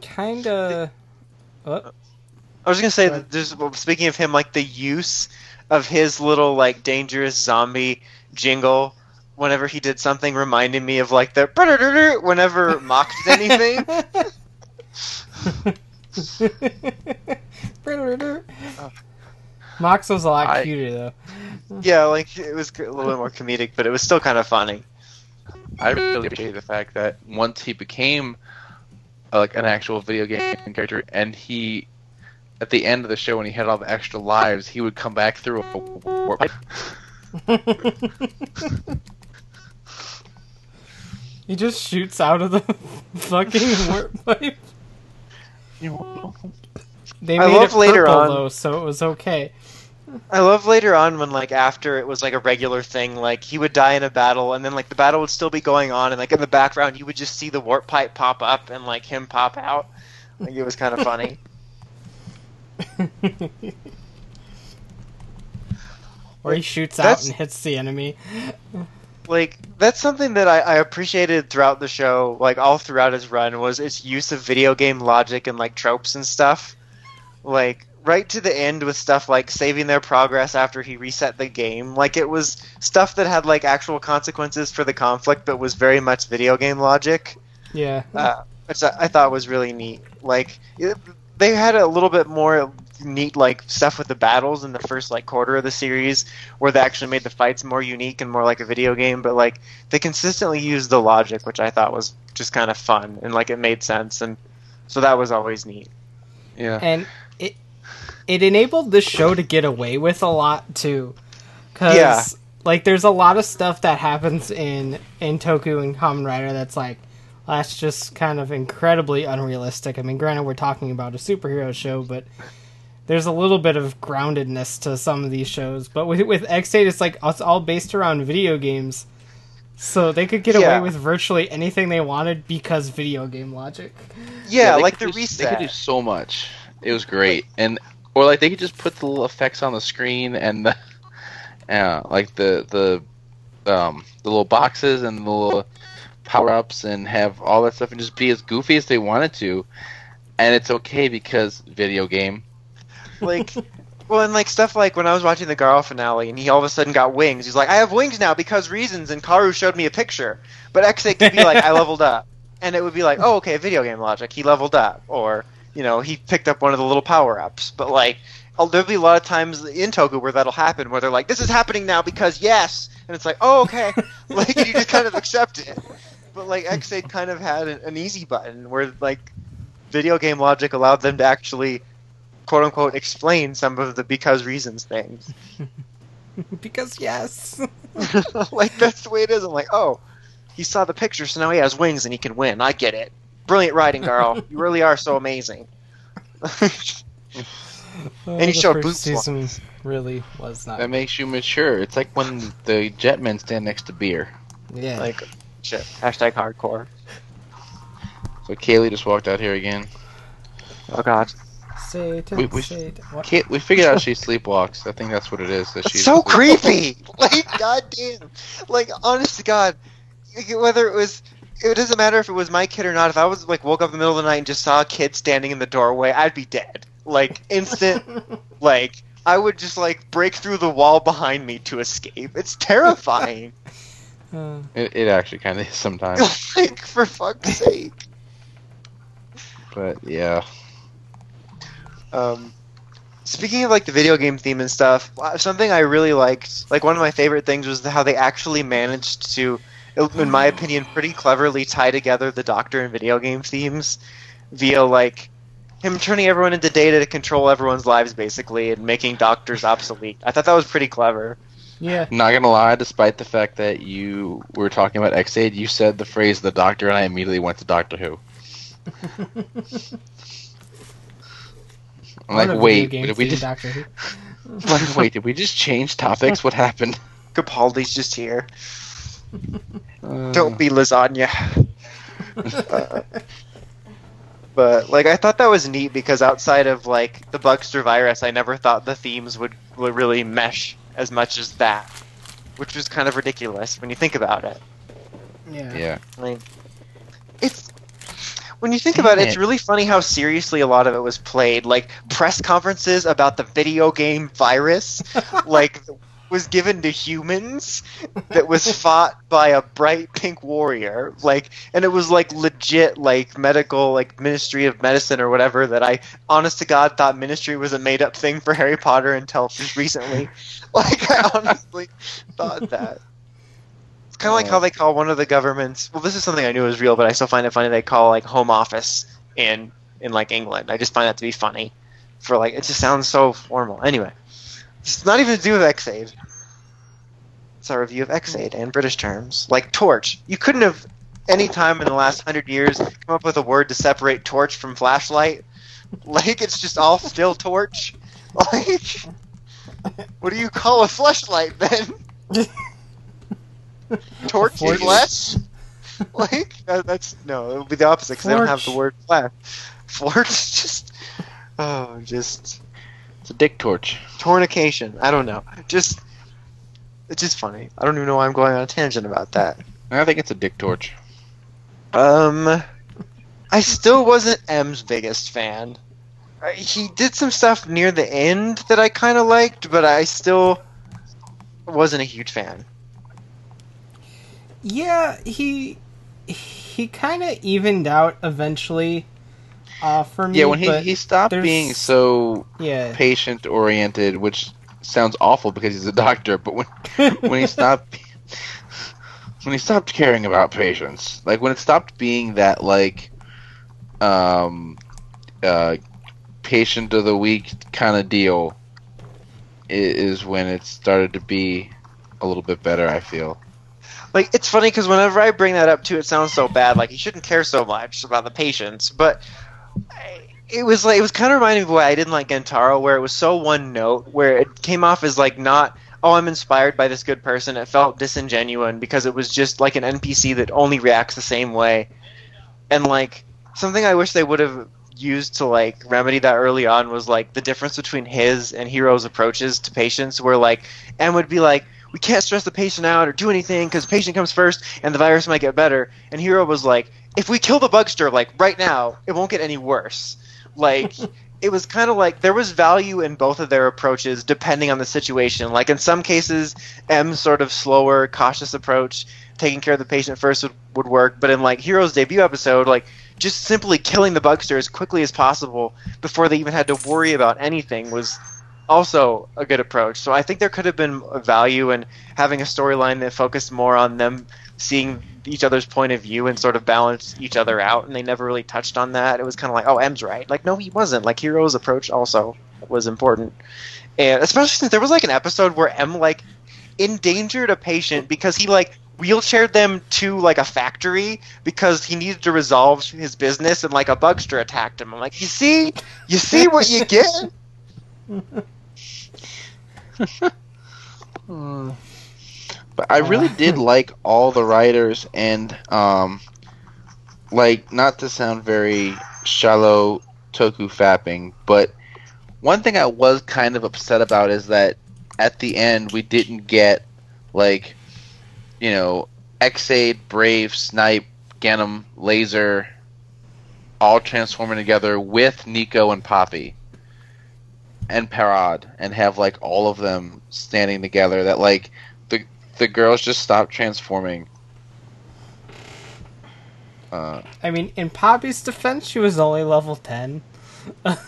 Speaker 1: kind of. What?
Speaker 3: I was gonna say
Speaker 1: Go
Speaker 3: that there's speaking of him, like the use of his little like dangerous zombie jingle whenever he did something reminded me of like the whenever <laughs> mocked did anything. <laughs>
Speaker 1: Mox was a lot
Speaker 2: I-
Speaker 1: cuter though.
Speaker 3: yeah, like it was a little bit more comedic, but it was still kind of funny.
Speaker 2: I really appreciate the fact that once he became uh, like an actual video game character, and he, at the end of the show when he had all the extra lives, he would come back through a warp pipe. <laughs>
Speaker 1: He just shoots out of the <laughs> fucking warp <laughs> pipe. They
Speaker 3: I
Speaker 1: made
Speaker 3: love
Speaker 1: it
Speaker 3: later
Speaker 1: purple
Speaker 3: on-
Speaker 1: though, so it was okay.
Speaker 3: I love later on when like after it was like a regular thing, like he would die in a battle, and then like the battle would still be going on, and like in the background you would just see the warp pipe pop up and like him pop out. Like it was kind of funny. <laughs>
Speaker 1: or he shoots out and hits the enemy.
Speaker 3: like that's something that I, I appreciated throughout the show, like all throughout his run, was its use of video game logic and like tropes and stuff. Like right to the end with stuff like saving their progress after he reset the game. Like it was stuff that had like actual consequences for the conflict, but was very much video game logic.
Speaker 1: Yeah.
Speaker 3: uh, which I, I thought was really neat. Like it, they had a little bit more neat like stuff with the battles in the first like quarter of the series, where they actually made the fights more unique and more like a video game. But like they consistently used the logic, which I thought was just kind of fun and like it made sense, and so that was always neat.
Speaker 2: Yeah.
Speaker 1: and it it enabled this show to get away with a lot too because
Speaker 3: Yeah.
Speaker 1: like there's a lot of stuff that happens in in toku and Kamen Rider that's like that's just kind of incredibly unrealistic i mean granted we're talking about a superhero show but there's a little bit of groundedness to some of these shows but with with Ex-Aid it's like it's all based around video games so they could get
Speaker 3: Yeah.
Speaker 1: away with virtually anything they wanted because video game logic
Speaker 3: Yeah,
Speaker 2: they
Speaker 3: like the
Speaker 2: do-
Speaker 3: reset.
Speaker 2: They could do so much. It was great, and or like they could just put the little effects on the screen and the, yeah, <laughs> like the the um the little boxes and the little power ups and have all that stuff and just be as goofy as they wanted to, and it's okay because video game.
Speaker 3: like well and like stuff like when i was watching the garo finale and he all of a sudden got wings he's like i have wings now because reasons and karu showed me a picture. But Ex-Aid could be like i leveled up. And it would be like oh okay video game logic he leveled up. Or you know he picked up one of the little power-ups but like there'll be a lot of times in toku where that'll happen where they're like this is happening now because yes and it's like oh okay <laughs> <laughs> like you just kind of accept it but like Ex-Aid kind of had an, an easy button where like video game logic allowed them to actually quote unquote explain some of the because reasons things. <laughs>
Speaker 1: because yes
Speaker 3: like that's the way it is. I'm like, oh, he saw the picture, so now he has wings and he can win. I get it. Brilliant writing, Garl. you really are so amazing. <laughs>
Speaker 1: and uh,
Speaker 3: he showed
Speaker 1: first
Speaker 3: boots
Speaker 1: season really was not
Speaker 2: That makes you mature. It's like when the Jetmen stand next to beer.
Speaker 1: yeah
Speaker 3: like, shit. Hashtag hardcore.
Speaker 2: So Kaylee just walked out here again.
Speaker 3: Oh god,
Speaker 1: Satan,
Speaker 2: We- we-
Speaker 1: Satan. What?
Speaker 2: Kay- we figured out <laughs> she sleepwalks. I think that's what it is. That
Speaker 3: that's
Speaker 2: she's
Speaker 3: so <laughs> creepy. Like, goddamn. Like, honest to God, whether it was. It doesn't matter if it was my kid or not. If I was like woke up in the middle of the night and just saw a kid standing in the doorway, I'd be dead. Like instant <laughs> Like I would just like break through the wall behind me to escape. It's terrifying.
Speaker 1: Uh, <laughs> <laughs>
Speaker 2: It, it actually kind of is sometimes.
Speaker 3: like for fuck's sake.
Speaker 2: but yeah.
Speaker 3: Um, speaking of like the video game theme and stuff, something I really liked, like one of my favorite things, was how they actually managed to, in my opinion, pretty cleverly tie together the Doctor and video game themes via like him turning everyone into data to control everyone's lives basically and making doctors obsolete. I thought that was pretty clever.
Speaker 1: yeah.
Speaker 2: Not gonna lie, despite the fact that you were talking about Ex-Aid, you said the phrase "the Doctor," and I immediately went to Doctor Who. <laughs> I'm like, wait, did we just
Speaker 1: Doctor Who? <laughs>
Speaker 2: like, wait? Did we just change topics? What happened?
Speaker 3: Capaldi's just here. <laughs>
Speaker 2: Uh,
Speaker 3: Don't be lasagna. <laughs> Uh, but like I thought that was neat because outside of like the Bugster virus, I never thought the themes would, would really mesh as much as that, which was kind of ridiculous when you think about it.
Speaker 1: Yeah.
Speaker 2: Yeah.
Speaker 3: I mean, it's when you think about it,
Speaker 2: Damn
Speaker 3: it's really funny how seriously a lot of it was played. Like press conferences about the video game virus, <laughs> like was given to humans that was <laughs> fought by a bright pink warrior. Like, and it was like legit, like medical, like Ministry of Medicine or whatever. That I, honest to God, thought Ministry was a made up thing for Harry Potter until recently. <laughs> Like, I honestly thought that. It's kind of like how they call one of the governments. Well, this is something I knew was real, but I still find it funny. They call like Home Office in in like England. I just find that to be funny. For like, it just sounds so formal. Anyway, it's not even to do with Ex-Aid. It's our review of Ex-Aid and British terms, like torch. You couldn't have any time in the last hundred years come up with a word to separate torch from flashlight. <laughs> Like it's just all still torch. <laughs> Like what do you call a flashlight then? <laughs> Torch flesh? Like that, that's no, it would be the opposite because they don't have the word flash. Forge just oh, just
Speaker 2: It's a dick torch.
Speaker 3: tornication. I don't know. Just it's just funny. I don't even know why I'm going on a tangent about that.
Speaker 2: I think it's a dick torch.
Speaker 3: Um, I still wasn't M's biggest fan. Uh, He did some stuff near the end that I kind of liked, but I still wasn't a huge fan.
Speaker 1: Yeah, he he kind of evened out eventually. Uh, for me,
Speaker 2: Yeah, when he,
Speaker 1: but
Speaker 2: he stopped
Speaker 1: there's-
Speaker 2: being so
Speaker 1: yeah,
Speaker 2: patient oriented, which sounds awful because he's a doctor, but when <laughs> when he stopped when he stopped caring about patients, like when it stopped being that like um uh patient of the week kind of deal i- is when it started to be a little bit better, I feel.
Speaker 3: Like it's funny because whenever I bring that up too, it sounds so bad. Like he shouldn't care so much about the patients, but I- it was like it was kind of reminding me of why I didn't like Gentaro, where it was so one note, where it came off as like not. Oh, I'm inspired by this good person. It felt disingenuine because it was just like an NPC that only reacts the same way, and like something I wish they would have used to like remedy that early on was like the difference between his and Hiiro's approaches to patients, where like M would be like, we can't stress the patient out or do anything because patient comes first and the virus might get better. And Hiiro was like, if we kill the bugster like right now, it won't get any worse. Like <laughs> it was kind of like there was value in both of their approaches depending on the situation. Like in some cases, M's sort of slower, cautious approach, taking care of the patient first would, would work. But in like Hiiro's debut episode, like just simply killing the bugster as quickly as possible before they even had to worry about anything was also a good approach. So I think there could have been value in having a storyline that focused more on them seeing each other's point of view and sort of balance each other out. And they never really touched on that. It was kind of like, oh, M's right. Like, no, he wasn't. Like, Hiiro's approach also was important. And especially since there was like an episode where M like endangered a patient because he like wheelchaired them to like a factory because he needed to resolve his business and like a bugster attacked him. I'm like, you see, you see what you get. <laughs> Hmm.
Speaker 2: But I really <laughs> did like all the Riders and um like not to sound very shallow toku fapping, but one thing I was kind of upset about is that at the end we didn't get like you know Ex-Aid, Brave, Snipe, Genm, Laser all transforming together with Nico and Poppy and Parad and have like all of them standing together that like the the girls just stopped transforming. Uh,
Speaker 1: I mean, in Poppy's defense, she was only level ten. <laughs>
Speaker 2: well,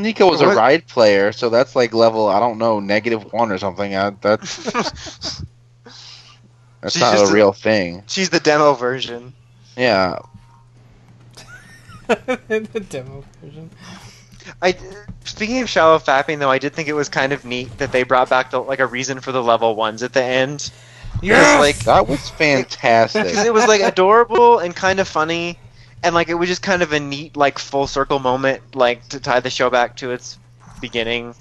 Speaker 2: Nico was a ride player, so that's like level I don't know negative one or something. I, that's <laughs> that's
Speaker 3: She's
Speaker 2: not
Speaker 3: just
Speaker 2: a
Speaker 3: a-
Speaker 2: real thing.
Speaker 3: She's the demo version.
Speaker 2: Yeah, <laughs>
Speaker 1: the demo version.
Speaker 3: I speaking of shallow fapping though, I did think it was kind of neat that they brought back the, like a reason for the level ones at the end.
Speaker 1: Yes!
Speaker 3: like
Speaker 2: that was fantastic. <laughs>
Speaker 3: because it was like adorable and kind of funny, and like it was just kind of a neat like full circle moment, like to tie the show back to its beginning.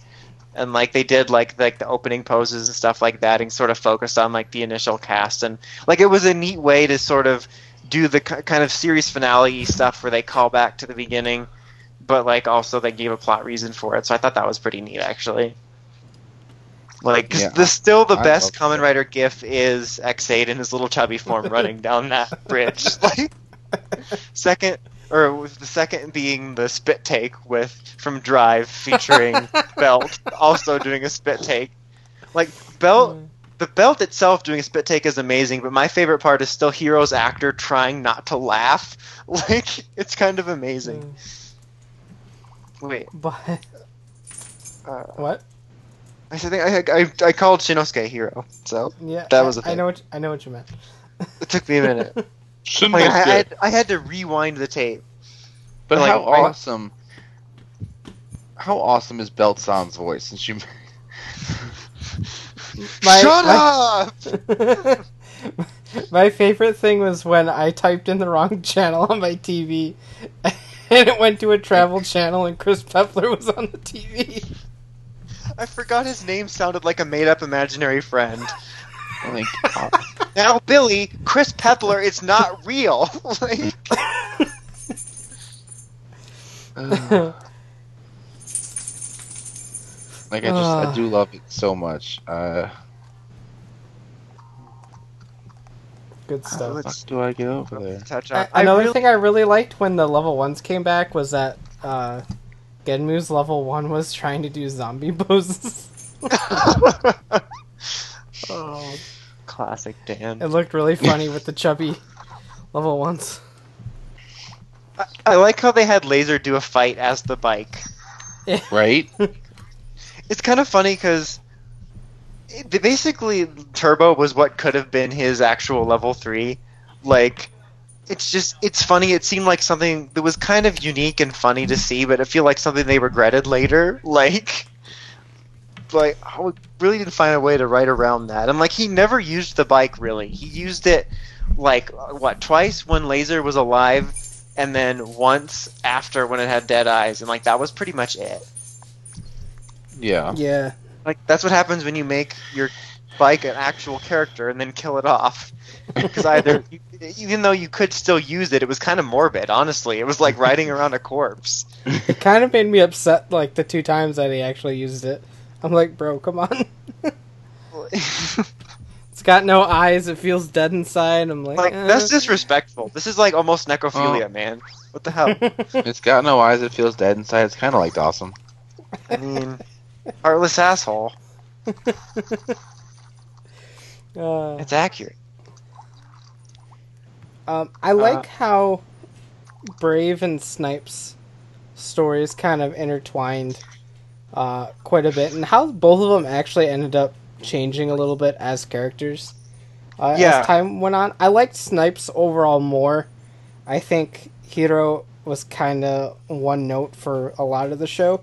Speaker 3: And like they did like like the opening poses and stuff like that, and sort of focused on like the initial cast, and like it was a neat way to sort of do the ki- kind of series finale stuff where they call back to the beginning, but like also they gave a plot reason for it. So I thought that was pretty neat actually. Like 'cause
Speaker 2: Yeah,
Speaker 3: the still the
Speaker 2: I
Speaker 3: best Kamen
Speaker 2: that.
Speaker 3: Rider gif is Ex-Aid in his little chubby form running <laughs> down that bridge. <laughs> Like second or with the second being the spit take with from Drive featuring <laughs> Belt also doing a spit take. Like Belt mm. the belt itself doing a spit take is amazing, but my favorite part is still Hiiro's actor trying not to laugh. Like it's kind of amazing. Mm. Wait, <laughs>
Speaker 1: But
Speaker 3: uh,
Speaker 1: what?
Speaker 3: I think I, I I called Shinosuke Hiiro, so
Speaker 1: Yeah,
Speaker 3: That was a
Speaker 1: I
Speaker 3: thing.
Speaker 1: know what I know what you meant.
Speaker 3: it took me a minute. <laughs>
Speaker 2: Shouldn't
Speaker 3: Like, I, I, had, I had to rewind the tape.
Speaker 2: but
Speaker 3: like,
Speaker 2: how
Speaker 3: right-
Speaker 2: awesome! How awesome is Belt San's voice? And she <laughs>
Speaker 1: My-
Speaker 3: Shut
Speaker 1: my-
Speaker 3: up!
Speaker 1: My favorite thing was when I typed in the wrong channel on my TV, and it went to a travel channel, and Chris Peppler was on the TV.
Speaker 3: I forgot his name sounded like a made-up imaginary friend.
Speaker 2: Oh my God.
Speaker 3: Now, Billy, Chris Peppler, is not real. <laughs> like,
Speaker 2: Ugh. like I just I do love it so much. Uh,
Speaker 1: Good stuff.
Speaker 3: let's
Speaker 2: fuck do I get over there?
Speaker 3: touch
Speaker 1: A-
Speaker 3: on. I
Speaker 1: Another
Speaker 3: really-
Speaker 1: thing I really liked when the level ones came back was that uh, Genmu's level one was trying to do zombie <laughs> poses. <laughs>
Speaker 3: oh, classic Dan.
Speaker 1: it looked really funny with the chubby level ones.
Speaker 3: I, I like how they had Laser do a fight as the bike.
Speaker 2: Right? <laughs>
Speaker 3: It's kind of funny because basically Turbo was what could have been his actual level three. Like, it's just it's funny. It seemed like something that was kind of unique and funny to see, but it feel like something they regretted later. <laughs> Like, like I really didn't find a way to write around that. And like he never used the bike really. He used it like what twice when Laser was alive, and then once after when it had dead eyes, and like that was pretty much it.
Speaker 2: Yeah.
Speaker 1: Yeah.
Speaker 3: Like that's what happens when you make your bike an actual character and then kill it off. <laughs> Because either, you, even though you could still use it, it was kind of morbid. Honestly, it was like riding <laughs> around a corpse.
Speaker 1: It kind of made me upset like the two times that he actually used it. I'm like, bro, come on. <laughs> It's got no eyes. It feels dead inside. I'm like,
Speaker 3: like
Speaker 1: eh.
Speaker 3: that's disrespectful. This is like almost necrophilia,
Speaker 2: Oh.
Speaker 3: man. What the hell?
Speaker 2: It's got no eyes. It feels dead inside. It's kind of like Dawson.
Speaker 3: I mean, heartless asshole. <laughs>
Speaker 1: Uh,
Speaker 3: It's accurate.
Speaker 1: Um, I like how Brave and Snipes' stories kind of intertwined uh, quite a bit, and how both of them actually ended up changing a little bit as characters uh,
Speaker 3: Yeah.
Speaker 1: as time went on. I liked Snipes overall more. I think Hiiro was kind of one note for a lot of the show.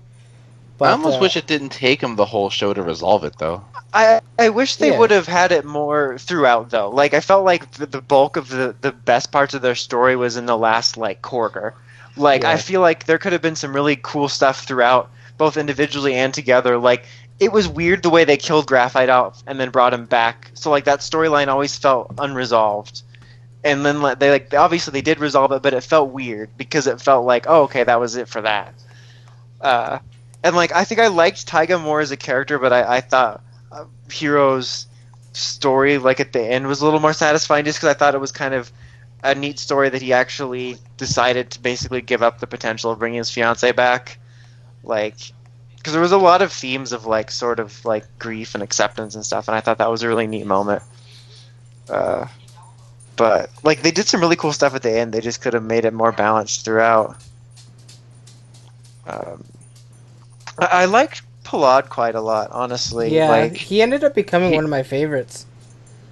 Speaker 1: But,
Speaker 2: I almost
Speaker 1: uh,
Speaker 2: wish it didn't take him the whole show to resolve it, though.
Speaker 3: I I wish they
Speaker 1: Yeah.
Speaker 3: would have had it more throughout though. Like I felt like the, the bulk of the the best parts of their story was in the last like quarter. Like I feel like there could have been some really cool stuff throughout, both individually and together. Like it was weird the way they killed Graphite out and then brought him back. So like that storyline always felt unresolved. And then like, they like obviously they did resolve it, but it felt weird because it felt like oh okay that was it for that. Uh, and like I think I liked Taiga more as a character, but I, I thought uh, Hiiro's story, like at the end, was a little more satisfying, just because I thought it was kind of a neat story that he actually decided to basically give up the potential of bringing his fiance back, like because there was a lot of themes of like sort of like grief and acceptance and stuff, and I thought that was a really neat moment. Uh, but like they did some really cool stuff at the end. They just could have made it more balanced throughout. Um, I, I liked Parad quite a lot, honestly.
Speaker 1: Yeah,
Speaker 3: like,
Speaker 1: he ended up becoming
Speaker 3: he-
Speaker 1: one of my favorites.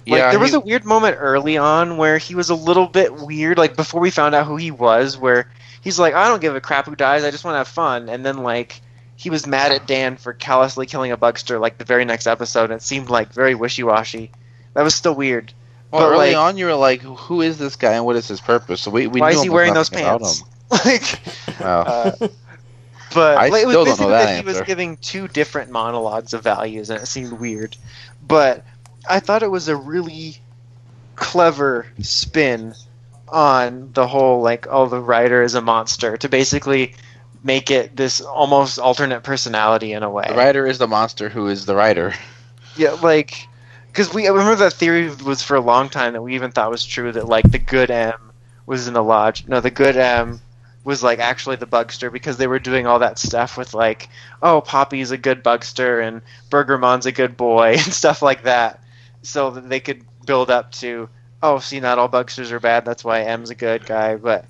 Speaker 3: like,
Speaker 2: yeah,
Speaker 3: there was a weird moment early on where he was a little bit weird, like before we found out who he was, where he's like, I don't give a crap who dies, I just want to have fun. And then, like, he was mad at Dan for callously killing a bugster, like, the very next episode, and it seemed, like, very wishy washy. That was still weird.
Speaker 2: Well,
Speaker 3: but,
Speaker 2: early
Speaker 3: like-
Speaker 2: on, you were like, "Who is this guy and what is his purpose?" So we, we
Speaker 3: Why
Speaker 2: knew
Speaker 3: is he wearing those pants? <laughs> like, <laughs>
Speaker 2: Wow.
Speaker 3: uh, but
Speaker 2: I
Speaker 3: like, it was
Speaker 2: still don't know
Speaker 3: basically
Speaker 2: that
Speaker 3: that he was giving two different monologues of values, and it seemed weird. But I thought it was a really clever spin on the whole like, oh, the Rider is a monster to basically make it this almost alternate personality in a way.
Speaker 2: the Rider is the monster who is the Rider.
Speaker 3: Yeah, like because we I remember that theory was for a long time that we even thought was true that like the good M was in the lodge. No, the good M was like actually the bugster because they were doing all that stuff with like oh Poppy's a good bugster and Burgermon's a good boy <laughs> and stuff like that, so that they could build up to oh see not all bugsters are bad. That's why M's a good guy. But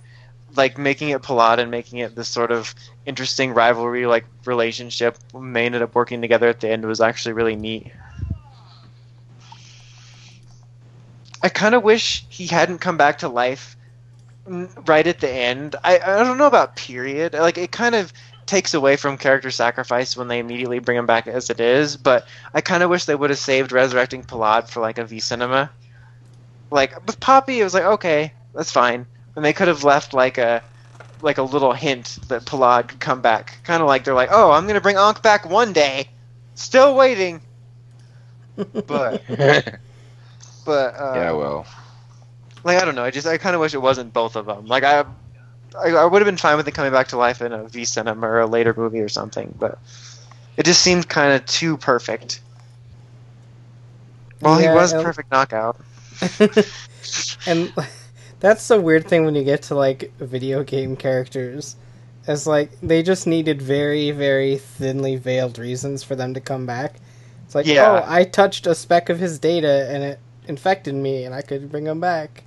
Speaker 3: like making it Parad and making it this sort of interesting rivalry like relationship they ended up working together at the end was actually really neat. I kind of wish he hadn't come back to life right at the end. I, I don't know about period. Like it kind of takes away from character sacrifice when they immediately bring him back as it is. But I kind of wish they would have saved resurrecting Parad for like a V cinema. Like with Poppy, it was like okay, that's fine, and they could have left like a like a little hint that Parad could come back. Kind of like they're like, oh, I'm gonna bring Ankh back one day. Still waiting. But <laughs> but uh,
Speaker 2: yeah, well,
Speaker 3: like I don't know. I just I kind of wish it wasn't both of them. Like I, I, I would have been fine with it coming back to life in a V cinema or a later movie or something, but it just seemed kind of too perfect. Well,
Speaker 1: Yeah,
Speaker 3: he was perfect knockout. <laughs>
Speaker 1: and that's the weird thing when you get to like video game characters is like they just needed very very thinly veiled reasons for them to come back it's like
Speaker 3: Yeah.
Speaker 1: oh i touched a speck of his data and it infected me and i could bring him back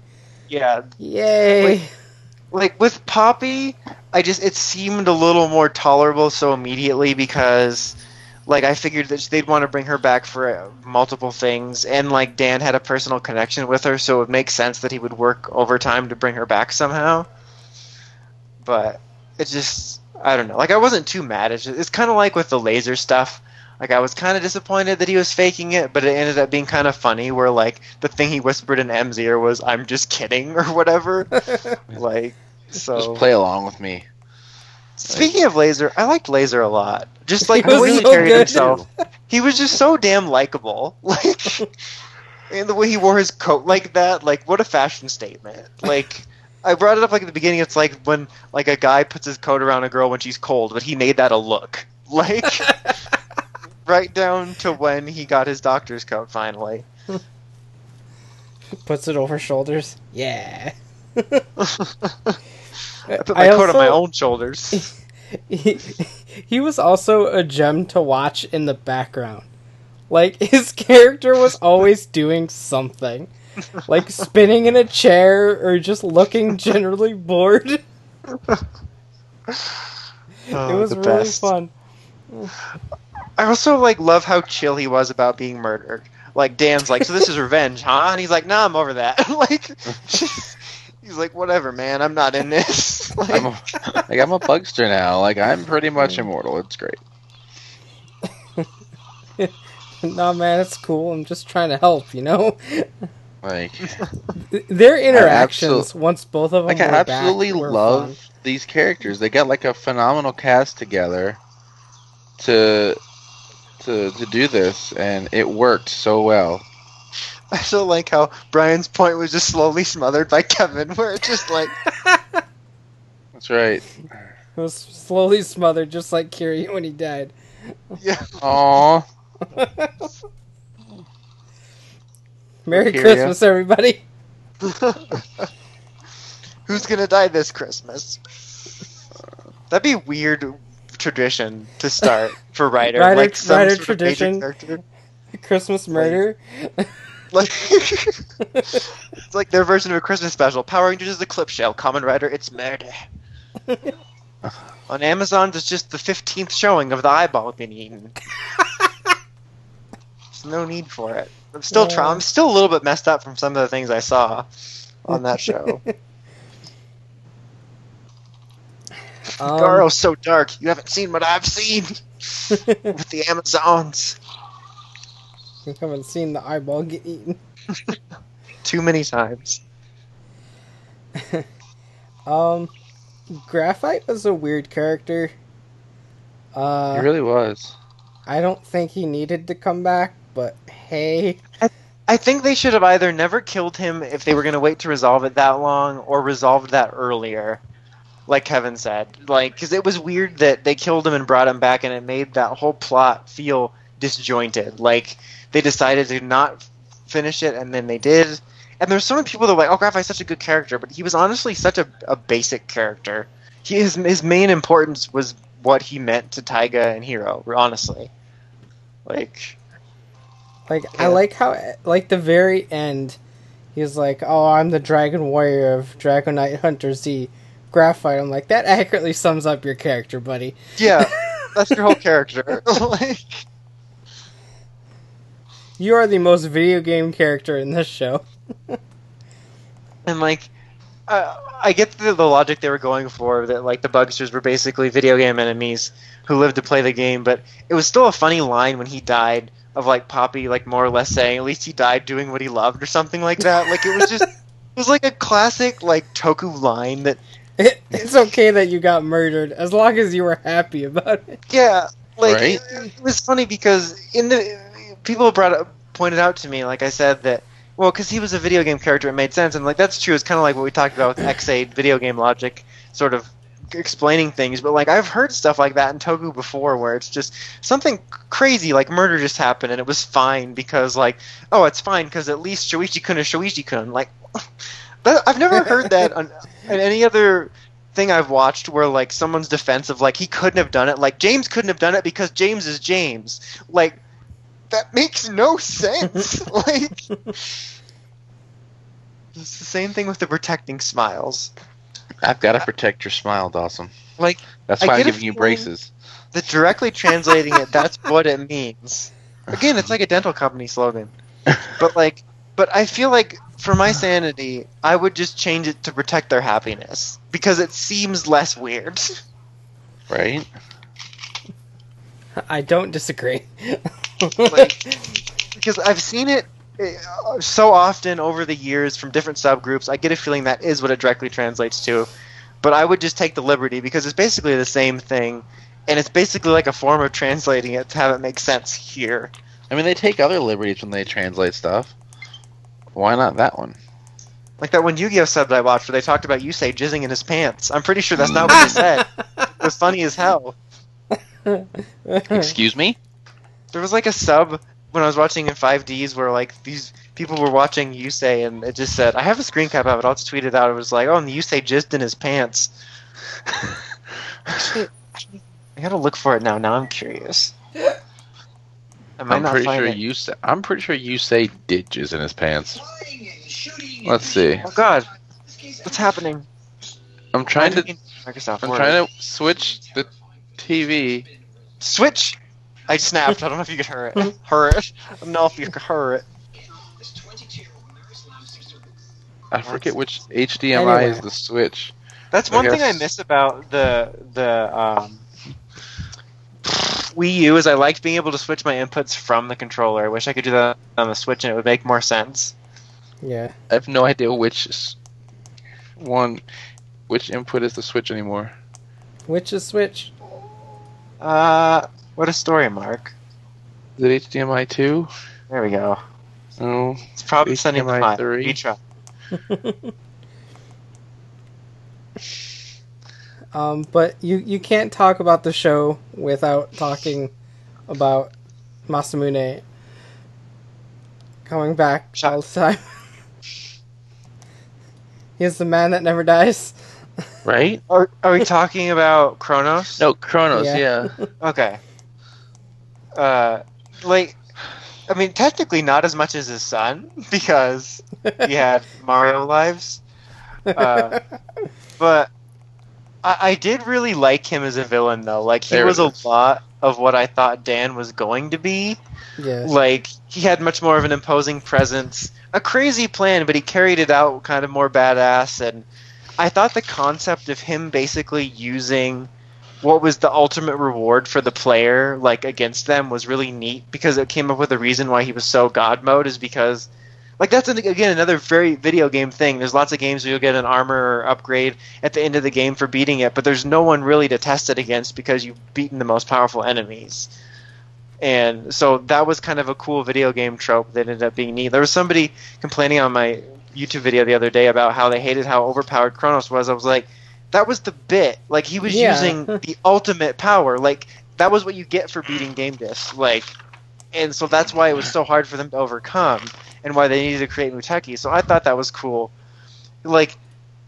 Speaker 3: Yeah,
Speaker 1: yay
Speaker 3: Like- like with Poppy, I just it seemed a little more tolerable so immediately because like I figured that they'd want to bring her back for uh, multiple things and like Dan had a personal connection with her so it would make sense that he would work overtime to bring her back somehow. But it just I don't know. Like I wasn't too mad. It's just, it's kind of like with the laser stuff. Like I was kind of disappointed that he was faking it, but it ended up being kind of funny. Where like the thing he whispered in M's ear was "I'm just kidding" <laughs> or whatever. <laughs> like so.
Speaker 2: just play along with me.
Speaker 3: Speaking of Laser, I liked Laser a lot. Just like <laughs>
Speaker 1: He
Speaker 3: the
Speaker 1: was
Speaker 3: way he
Speaker 1: so
Speaker 3: carried
Speaker 1: good.
Speaker 3: himself. He was just so damn likable. Like and the way he wore his coat like that, like what a fashion statement. Like I brought it up like at the beginning, it's like when like a guy puts his coat around a girl when she's cold, but he made that a look. Like right down to when he got his doctor's coat finally. <laughs>
Speaker 1: puts it over shoulders yeah <laughs>
Speaker 3: I put my coat on my own shoulders.
Speaker 1: he, <laughs> he was also a gem to watch in the background. Like his character was always doing something, like spinning in a chair or just looking generally bored. Oh, it
Speaker 3: Oh,
Speaker 1: was really
Speaker 3: best.
Speaker 1: fun.
Speaker 3: I also like love how chill he was about being murdered. Like Dan's like, so this is <laughs> revenge, huh? And he's like, nah, I'm over that. <laughs> like, <laughs> he's like, whatever, man, I'm not in this. like,
Speaker 2: I'm a, like I'm a bugster now. Like I'm pretty much immortal. It's great.
Speaker 1: nah, man, it's cool. I'm just trying to help, you know.
Speaker 2: Like
Speaker 1: Their interactions
Speaker 2: absol-
Speaker 1: once both of them
Speaker 2: like I absolutely
Speaker 1: back, were
Speaker 2: love
Speaker 1: fun.
Speaker 2: these characters. They got like a phenomenal cast together to to to do this, and it worked so well.
Speaker 3: I also like how Brian's point was just slowly smothered by Kevin, where it's just like,
Speaker 2: That's right. <laughs>
Speaker 1: It was slowly smothered, just like Kiryu when he died.
Speaker 3: yeah,
Speaker 2: Aww. <laughs>
Speaker 1: Merry
Speaker 2: Kiryu.
Speaker 1: Christmas, everybody. <laughs>
Speaker 3: who's gonna die this Christmas? That'd be weird tradition to start for. Ryder- like some major
Speaker 1: tradition.
Speaker 3: character.
Speaker 1: Christmas murder.
Speaker 3: Like, it's like their version of a Christmas special. Power Rangers is a clip show. Kamen Rider, it's murder. On Amazon, it's just the 15th showing of the eyeball being eaten. There's no need for it. I'm still
Speaker 1: Yeah.
Speaker 3: I'm still a little bit messed up from some of the things I saw on that show. <laughs> <laughs>
Speaker 1: Um,
Speaker 3: Garo's so dark. You haven't seen what I've seen <laughs> with the Amazons.
Speaker 1: You haven't seen the eyeball get eaten. <laughs>
Speaker 3: Too many times.
Speaker 1: Um, Graphite was a weird character. Uh,
Speaker 2: It really was.
Speaker 1: I don't think he needed to come back, but hey,
Speaker 3: I think they should have either never killed him if they were going to wait to resolve it that long, or resolved that earlier, like Kevin said. Like, because it was weird that they killed him and brought him back, and it made that whole plot feel disjointed. Like they decided to not finish it, and then they did. And there's so many people that were like, "Oh, Graphite's such a good character," but he was honestly such a, a basic character. He, his his main importance was what he meant to Taiga and Hiiro. Honestly, like.
Speaker 1: like I like how like the very end, he's like, "Oh, I'm the Dragon Warrior of Drago Knight Hunter Z." Graphite. I'm like that accurately sums up your character, buddy.
Speaker 3: Yeah, <laughs> that's your whole character. <laughs> like,
Speaker 1: You are the most video game character in this show. <laughs>
Speaker 3: and like, uh, I get the, the logic they were going for that like the bugsters were basically video game enemies who lived to play the game, but it was still a funny line when he died of like Poppy like more or less saying at least he died doing what he loved or something like that. Like it was just it was like a classic like Toku line that
Speaker 1: It, <laughs> it's okay that you got murdered as long as you were happy about it.
Speaker 3: yeah like
Speaker 2: Right?
Speaker 3: it, it was funny because in the people brought up, pointed out to me like I said that well because he was a video game character it made sense and like that's true it's kind of like what we talked about with Ex-Aid video game logic sort of explaining things but like I've heard stuff like that in Toku before where it's just something crazy like murder just happened and it was fine because like oh it's fine because at least Shoichi kun is Shoichi kun like <laughs> that, I've never heard that <laughs> on, on any other thing I've watched where like someone's defense of like he couldn't have done it like James couldn't have done it because James is James. Like that makes no sense. <laughs> <laughs> Like it's the same thing with the protecting smiles.
Speaker 2: I've got to protect your smile, Dawson.
Speaker 3: like
Speaker 2: That's why I'm giving you braces.
Speaker 3: the directly translating it that's what it means. Again it's like a dental company slogan. <laughs> But like but i feel like for my sanity i would just change it to protect their happiness because it seems less weird
Speaker 2: right?
Speaker 1: I don't disagree.
Speaker 3: Like- <laughs> because i've seen it uh, so often over the years from different subgroups i get a feeling that is what it directly translates to but i would just take the liberty because it's basically the same thing and it's basically like a form of translating it to have it make sense here
Speaker 2: I mean, they take other liberties when they translate stuff. Why not that one?
Speaker 3: Like that one Yu-Gi-Oh sub that I watched where they talked about Yusei jizzing in his pants. I'm pretty sure that's not what they <laughs> said. It was funny as hell. <laughs>
Speaker 2: Excuse me?
Speaker 3: There was like a sub when I was watching in 5Ds where like these people were watching Yusei and it just said, I have a screen cap of it, I'll just tweet it out. It was like, oh, and Yusei jizzed in his pants. Actually, <laughs> I gotta look for it now. Now I'm curious. I might
Speaker 2: I'm
Speaker 3: not
Speaker 2: pretty sure
Speaker 3: it.
Speaker 2: you say I'm pretty sure you say ditches in his pants. Let's see.
Speaker 3: Oh god, what's happening?
Speaker 2: I'm trying to
Speaker 3: Microsoft
Speaker 2: I'm
Speaker 3: Word.
Speaker 2: trying to switch the TV.
Speaker 3: Switch! I snapped. I don't know if you could hear it. <laughs> Hear it. I don't know if you could hear it.
Speaker 2: I forget which HDMI is the switch.
Speaker 3: That's
Speaker 2: I
Speaker 3: one thing I miss about the the um, Wii U is I liked being able to switch my inputs from the controller. I wish I could do that on the Switch and it would make more sense.
Speaker 1: yeah.
Speaker 2: I have no idea which one, which input is the switch anymore.
Speaker 1: Which is Switch?
Speaker 3: Uh, what a story, Mark.
Speaker 2: Is it HDMI two?
Speaker 3: There we go.
Speaker 2: No.
Speaker 3: It's probably sending the
Speaker 2: HDMI
Speaker 3: file.
Speaker 2: three.
Speaker 3: You try. <laughs> <laughs>
Speaker 1: um, but you you can't talk about the show without talking about Masamune coming back
Speaker 3: Shut-
Speaker 1: all the time. <laughs> He's the man that never dies. <laughs>
Speaker 2: Right?
Speaker 3: Are, are we talking about Kronos?
Speaker 2: No, Kronos.
Speaker 1: Yeah.
Speaker 2: Yeah. <laughs>
Speaker 3: Okay. Uh, like, I mean, technically not as much as his son because he had Mario lives. Uh, But I, I did really like him as a villain, though. Like, he
Speaker 2: There
Speaker 3: was a lot of what I thought Dan was going to be.
Speaker 1: yes.
Speaker 3: Like, he had much more of an imposing presence. A crazy plan, but he carried it out kind of more badass. And I thought the concept of him basically using what was the ultimate reward for the player, like, against them, was really neat because it came up with a reason why he was so God mode, is because. Like that's an, again another very video game thing. There's lots of games where you'll get an armor or upgrade at the end of the game for beating it, but there's no one really to test it against because you've beaten the most powerful enemies. And so that was kind of a cool video game trope that ended up being neat. There was somebody complaining on my YouTube video the other day about how they hated how overpowered Kronos was. I was like, that was the bit. Like he was
Speaker 1: Yeah.
Speaker 3: using <laughs> the ultimate power. Like that was what you get for beating Gamedeus. Like, and so that's why it was so hard for them to overcome, and why they needed to create Muteki. So I thought that was cool. Like,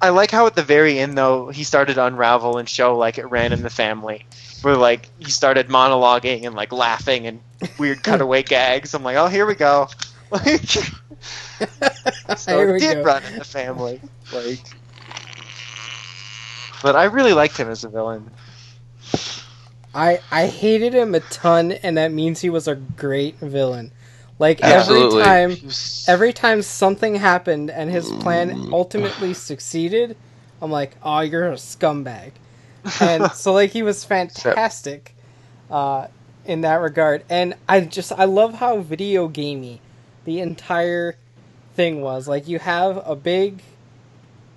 Speaker 3: I like how at the very end though he started to unravel and show like it ran in the family, where like he started monologuing and like laughing and weird <laughs> cutaway gags. I'm like, oh, here we go. <laughs> Like, <laughs> so
Speaker 1: Here
Speaker 3: it did
Speaker 1: go.
Speaker 3: run in the family. Like, but I really liked him as a villain.
Speaker 1: I I hated him a ton, and that means he was a great villain. Like
Speaker 2: Absolutely.
Speaker 1: every time every time something happened and his plan ultimately succeeded, I'm like, "Oh, you're a scumbag." And <laughs> so like he was fantastic uh, in that regard. And I just I love how video gamey the entire thing was. Like you have a big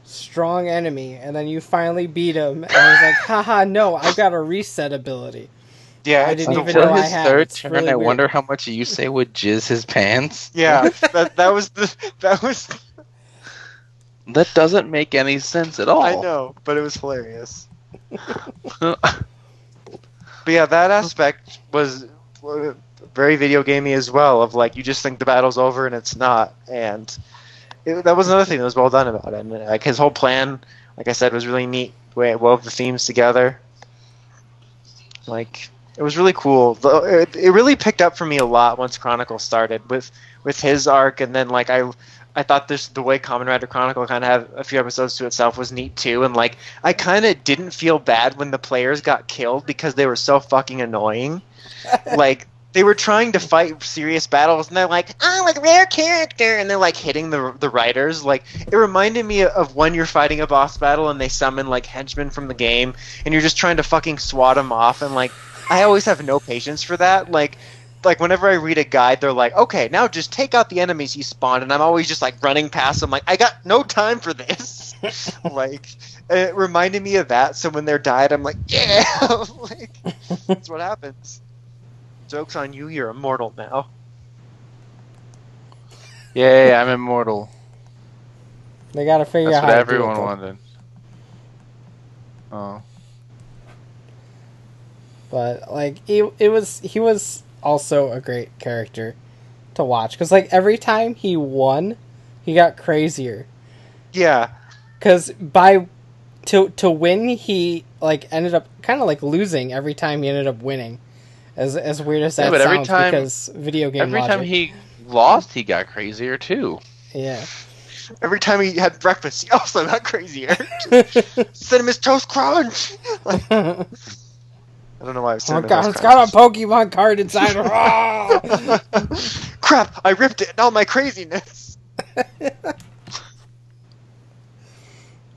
Speaker 1: strong enemy and then you finally beat him and he's like, "Haha, no, I've got a reset ability."
Speaker 3: Yeah,
Speaker 1: I didn't even
Speaker 3: wor-
Speaker 1: know I
Speaker 2: his
Speaker 1: had.
Speaker 2: third
Speaker 1: It's
Speaker 2: turn,
Speaker 1: really
Speaker 2: I
Speaker 1: weird.
Speaker 2: wonder how much you say would jizz his pants.
Speaker 3: Yeah, <laughs> that that was the that was.
Speaker 2: That doesn't make any sense at all.
Speaker 3: I know, but it was hilarious. <laughs> But yeah, that aspect was uh, very video gamey as well. Of like, you just think the battle's over and it's not, and it, that was another thing that was well done about it. And like his whole plan, like I said, was really neat. The way it wove the themes together. Like it was really cool. It, it really picked up for me a lot once Chronicle started with with his arc, and then like I. I thought this the way Kamen Rider Chronicle kind of had a few episodes to itself was neat too, and like I kind of didn't feel bad when the players got killed because they were so fucking annoying. <laughs> like they were trying to fight serious battles, and they're like, "Oh, like rare character," and they're like hitting the the Riders. Like it reminded me of when you're fighting a boss battle and they summon like henchmen from the game, and you're just trying to fucking swat them off, and like I always have no patience for that. Like like whenever I read a guide, they're like, "Okay, now just take out the enemies you spawned," and I'm always just like running past them, like I got no time for this. <laughs> like it reminded me of that. So when they're died, I'm like, "Yeah!" <laughs> like <laughs> that's what happens. Jokes on you. You're immortal now.
Speaker 2: Yay, I'm immortal.
Speaker 1: They got to figure
Speaker 2: That's
Speaker 1: out
Speaker 2: what
Speaker 1: how to do it,
Speaker 2: everyone wanted. Oh.
Speaker 1: But like he, it was he was also a great character to watch because like every time he won he got crazier
Speaker 3: Yeah,
Speaker 1: because by to to win he like ended up kind of like losing every time he ended up winning as as weird as that
Speaker 2: Yeah, but every
Speaker 1: sounds
Speaker 2: time-
Speaker 1: because video game
Speaker 2: Every
Speaker 1: logic.
Speaker 2: time he lost, he got crazier too.
Speaker 1: yeah
Speaker 3: every time he had breakfast, he <laughs> also got crazier. <laughs> His toast crunch. Like, <laughs> I don't know why I was
Speaker 1: oh
Speaker 3: saying
Speaker 1: god it's got a pokemon card inside! <laughs>
Speaker 3: Crap! I ripped it. Now my craziness. <laughs>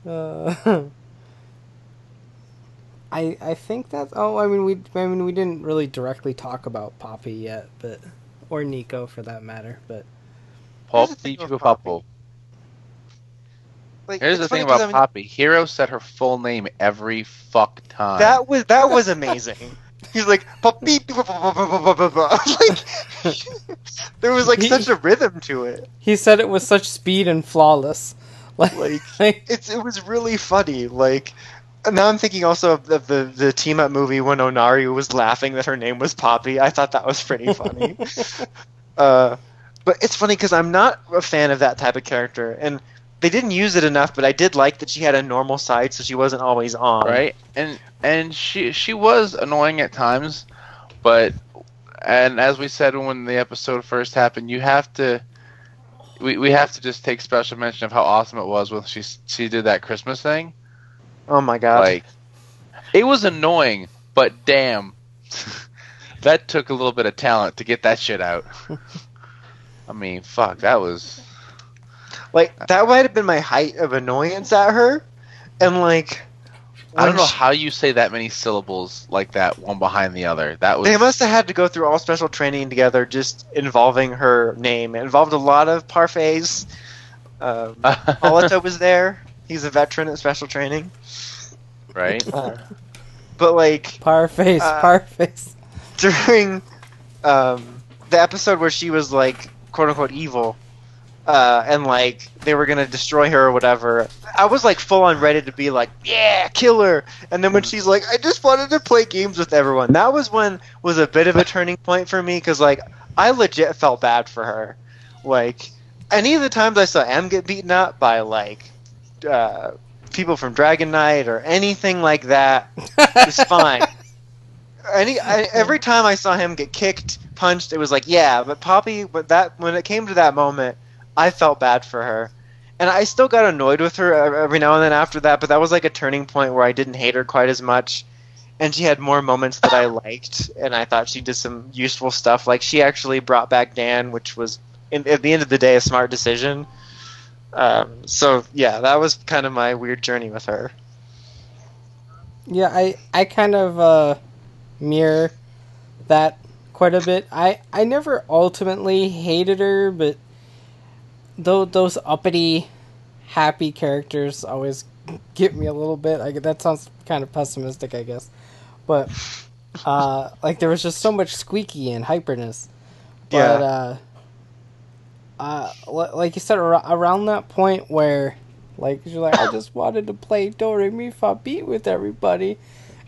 Speaker 1: Uh, <laughs> I I think that's. Oh, I mean we I mean we didn't really directly talk about Poppy yet, but or Nico for that matter. But
Speaker 2: Pop,
Speaker 3: the like,
Speaker 2: Here's the thing about
Speaker 3: I mean,
Speaker 2: Poppy. Hiiro said her full name every fuck time.
Speaker 3: That was that was amazing. <laughs> He's like Poppy. <laughs> like <laughs> there was like
Speaker 1: he,
Speaker 3: such a rhythm to it.
Speaker 1: He said it with such speed and flawless. Like,
Speaker 3: like it's it was really funny. Like now I'm thinking also of the, the, the team up movie when Onari was laughing that her name was Poppy. I thought that was pretty funny. uh, but it's funny because I'm not a fan of that type of character, and they didn't use it enough. But I did like that she had a normal side, so she wasn't always on.
Speaker 2: right? And and she she was annoying at times, but and as we said when the episode first happened, you have to we, we have to just take special mention of how awesome it was when she she did that Christmas thing.
Speaker 3: Oh my god!
Speaker 2: Like it was annoying, but damn, <laughs> that took a little bit of talent to get that shit out. <laughs> I mean, fuck, that was
Speaker 3: Like that might have been my height of annoyance at her, and like
Speaker 2: I don't know
Speaker 3: she-
Speaker 2: how you say that many syllables like that, one behind the other. That was
Speaker 3: They must have had to go through all special training together, just involving her name. It involved a lot of parfaits. Um, <laughs> Paulita was there. He's a veteran at special training.
Speaker 2: right.
Speaker 3: Uh, but like
Speaker 1: parfaits, face,
Speaker 3: Uh,
Speaker 1: par face.
Speaker 3: during um, the episode where she was like quote unquote evil, uh, and like they were gonna destroy her or whatever, I was like full on ready to be like, yeah, kill her. And then when she's like, I just wanted to play games with everyone, that was when was a bit of a turning point for me because like I legit felt bad for her. Like any of the times I saw M get beaten up by like uh, people from Dragon Knight or anything like that, it's fine. <laughs> Any I, every time I saw him get kicked, punched, it was like, yeah. But Poppy, but that when it came to that moment, I felt bad for her, and I still got annoyed with her every now and then after that. But that was like a turning point where I didn't hate her quite as much, and she had more moments that I liked, and I thought she did some useful stuff. Like she actually brought back Dan, which was in, at the end of the day a smart decision. Um, so yeah, that was kind of my weird journey with her.
Speaker 1: Yeah, I I kind of uh, mirror that quite a bit. I I never ultimately hated her, but though those uppity, happy characters always get me a little bit. I that sounds kind of pessimistic, I guess, but uh, <laughs> like there was just so much squeaky and hyperness. But
Speaker 3: Yeah.
Speaker 1: uh, uh, like you said, ar- around that point where, like, you're like, I just wanted to play Do Re Mi Fa Beat with everybody,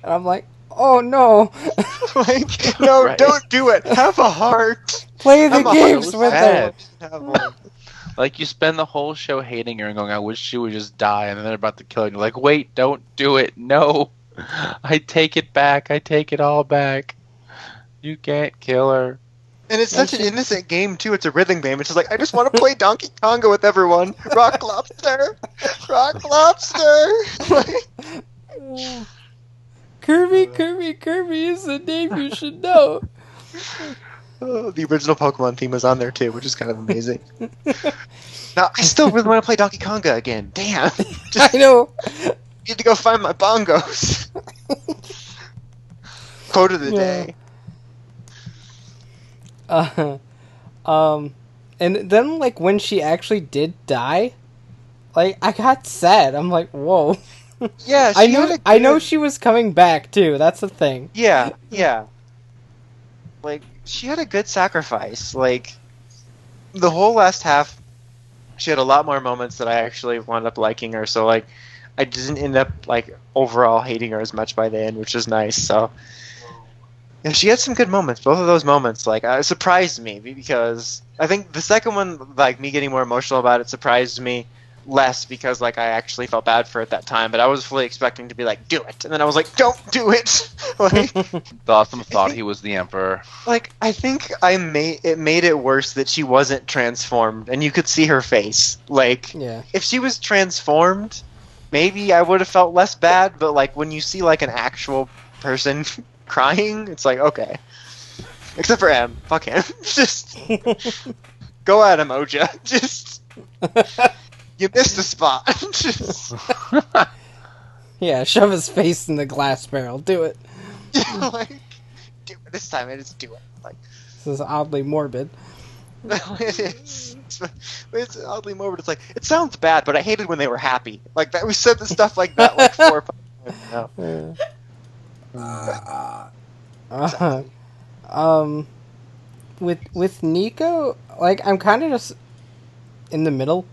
Speaker 1: and I'm like, oh no, <laughs>
Speaker 3: like, no, <laughs>
Speaker 2: Right.
Speaker 3: don't do it. Have a heart.
Speaker 1: play the
Speaker 3: I'm
Speaker 1: games with them.
Speaker 3: Have one.
Speaker 2: Like you spend the whole show hating her and going, "I wish she would just die," and then they're about to kill her. And you're like, "Wait, don't do it! No, <laughs> I take it back. I take it all back. You can't kill her."
Speaker 3: And it's such an innocent game too. It's a rhythm game. It's just like I just want to play Donkey Konga with everyone. Rock <laughs> lobster, rock lobster. <laughs>
Speaker 1: Kirby, Kirby, Kirby is the name you should know.
Speaker 3: Oh, the original Pokemon theme was on there too, which is kind of amazing. <laughs> now I still really want to play Donkey Konga again. Damn, <laughs>
Speaker 1: I
Speaker 3: just
Speaker 1: know.
Speaker 3: need to go find my bongos. <laughs> Quote of the
Speaker 1: Yeah.
Speaker 3: day.
Speaker 1: Uh, um, and then like when she actually did die, like I got sad. I'm like, whoa.
Speaker 3: Yeah, she
Speaker 1: I know. I know she was coming back too. That's the thing.
Speaker 3: Yeah, yeah. Like she had a good sacrifice. Like the whole last half, she had a lot more moments that I actually wound up liking her. So like, I didn't end up like overall hating her as much by the end, which is nice. So yeah, she had some good moments. Both of those moments, like, uh, surprised me because I think the second one, like me getting more emotional about it, surprised me less because like I actually felt bad for it that time. But I was fully expecting to be like, do it, and then I was like, don't do it. <laughs> like,
Speaker 2: Gotham thought he was the emperor.
Speaker 3: like I think I made it made it worse that she wasn't transformed, and you could see her face. Like
Speaker 1: yeah.
Speaker 3: if she was transformed, maybe I would have felt less bad. But like when you see like an actual person <laughs> crying, it's like okay. Except for M, fuck him. <laughs> Just go at him, Oja. Just you missed the spot. <laughs>
Speaker 1: Yeah. Shove his face in the glass barrel. Do it. <laughs>
Speaker 3: like do it this time. I just do it. Like
Speaker 1: This is oddly morbid. <laughs>
Speaker 3: it is. It's, oddly morbid. It's like it sounds bad, but I hated when they were happy. Like that. We said the stuff like that like four or five times now.
Speaker 1: Yeah. Uh, um, with with Nico, like I'm kind of just in the middle.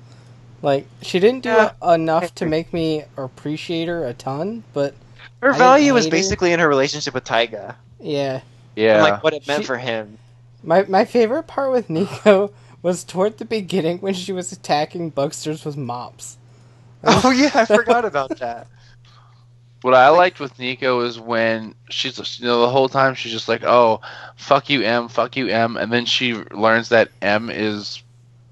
Speaker 1: Like she didn't do
Speaker 3: Yeah.
Speaker 1: enough to make me appreciate her a ton, but
Speaker 3: Her
Speaker 1: I
Speaker 3: value was
Speaker 1: hate her.
Speaker 3: basically in her relationship with Taiga.
Speaker 1: yeah.
Speaker 2: Yeah.
Speaker 3: and like what it meant
Speaker 1: She-
Speaker 3: for him.
Speaker 1: My my favorite part with Nico <laughs> was toward the beginning when she was attacking bugsters with mops. <laughs>
Speaker 3: Oh yeah, I forgot about that.
Speaker 2: What I liked with Nico is when she's, you know, the whole time she's just like, "Oh, fuck you, M, fuck you, M," and then she learns that M is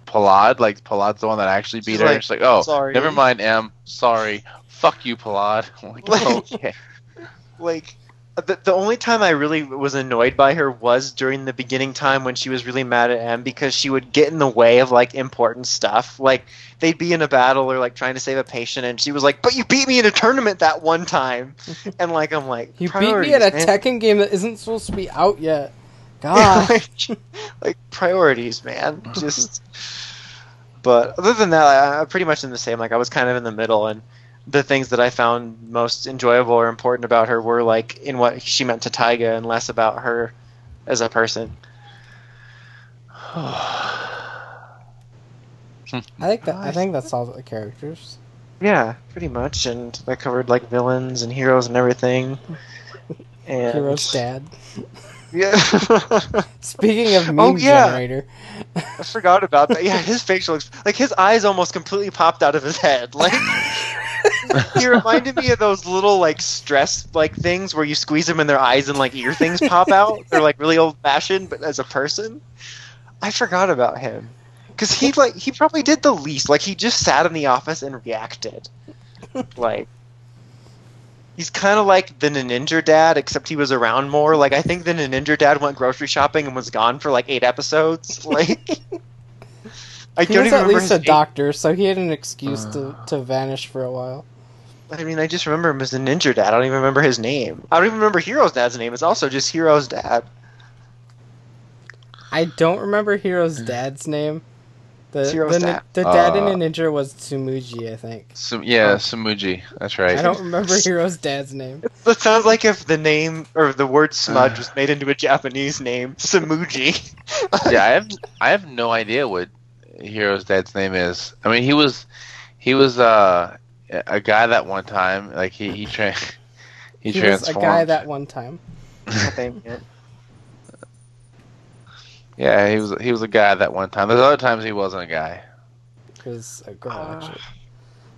Speaker 2: Parad. Like Parad's the one that actually beat
Speaker 3: She's
Speaker 2: her.
Speaker 3: like,
Speaker 2: she's like, "Oh,
Speaker 3: "Sorry."
Speaker 2: never mind, M. Sorry, fuck you, Parad." <laughs> Like,
Speaker 3: Like-
Speaker 2: okay.
Speaker 3: Like the, the only time I really was annoyed by her was during the beginning time when she was really mad at M because she would get in the way of like important stuff. Like they'd be in a battle or like trying to save a patient, and she was like, "But you beat me in a tournament that one time," <laughs> and like I'm like,
Speaker 1: You beat me at a
Speaker 3: "Priorities, man."
Speaker 1: Tekken game that isn't supposed to be out yet. God. <laughs>
Speaker 3: like, like priorities, man. Just. But other than that, I, I'm pretty much in the same. Like I was kind of in the middle, and the things that I found most enjoyable or important about her were like in what she meant to Taiga, and less about her as a person.
Speaker 1: I think that I think that's all the characters.
Speaker 3: Yeah, pretty much, and I covered like villains and heroes and everything. <laughs> And
Speaker 1: Hiiro's dad. <laughs>
Speaker 3: Yeah, <laughs>
Speaker 1: Speaking of oh, meme
Speaker 3: Oh, yeah.
Speaker 1: generator,
Speaker 3: I forgot about that. Yeah, his facial, ex- like his eyes almost completely popped out of his head. Like he reminded me of those little like stress like things where you squeeze them in their eyes and like ear things pop out. They're like really old fashioned, but as a person, I forgot about him because he like he probably did the least. Like he just sat in the office and reacted. Like he's kind of like the Ninja Dad, except he was around more. Like I think the Ninja Dad went grocery shopping and was gone for like eight episodes. <laughs> Like I
Speaker 1: He
Speaker 3: don't
Speaker 1: was
Speaker 3: even
Speaker 1: at
Speaker 3: remember
Speaker 1: least a
Speaker 3: name.
Speaker 1: doctor, so he had an excuse to,
Speaker 2: Uh.
Speaker 1: to vanish for a while.
Speaker 3: I mean, I just remember him as the Ninja Dad. I don't even remember his name. I don't even remember Hiiro's dad's name. It's also just Hiiro's dad.
Speaker 1: I don't remember Hiiro's dad's name. The
Speaker 3: It's Hiiro's
Speaker 1: the,
Speaker 3: dad.
Speaker 1: the dad in
Speaker 2: Uh,
Speaker 1: a ninja was Sumuji, I think.
Speaker 2: Sum- yeah,
Speaker 3: Oh.
Speaker 2: Samuji. That's right.
Speaker 1: I don't remember <laughs> Hiiro's dad's name.
Speaker 3: That sounds like if the name or the word smudge
Speaker 2: Uh.
Speaker 3: was made into a Japanese name, Sumuji.
Speaker 2: yeah, I have <laughs> I have no idea what Hiiro's dad's name is. I mean, he was he was uh, a guy that one time. Like he he tra- <laughs> he,
Speaker 1: He was a guy that one time.
Speaker 3: Dang it.
Speaker 2: yeah, he was he was a guy that one time. There's other times he wasn't a guy.
Speaker 1: Was a girl,
Speaker 3: Uh,
Speaker 1: actually.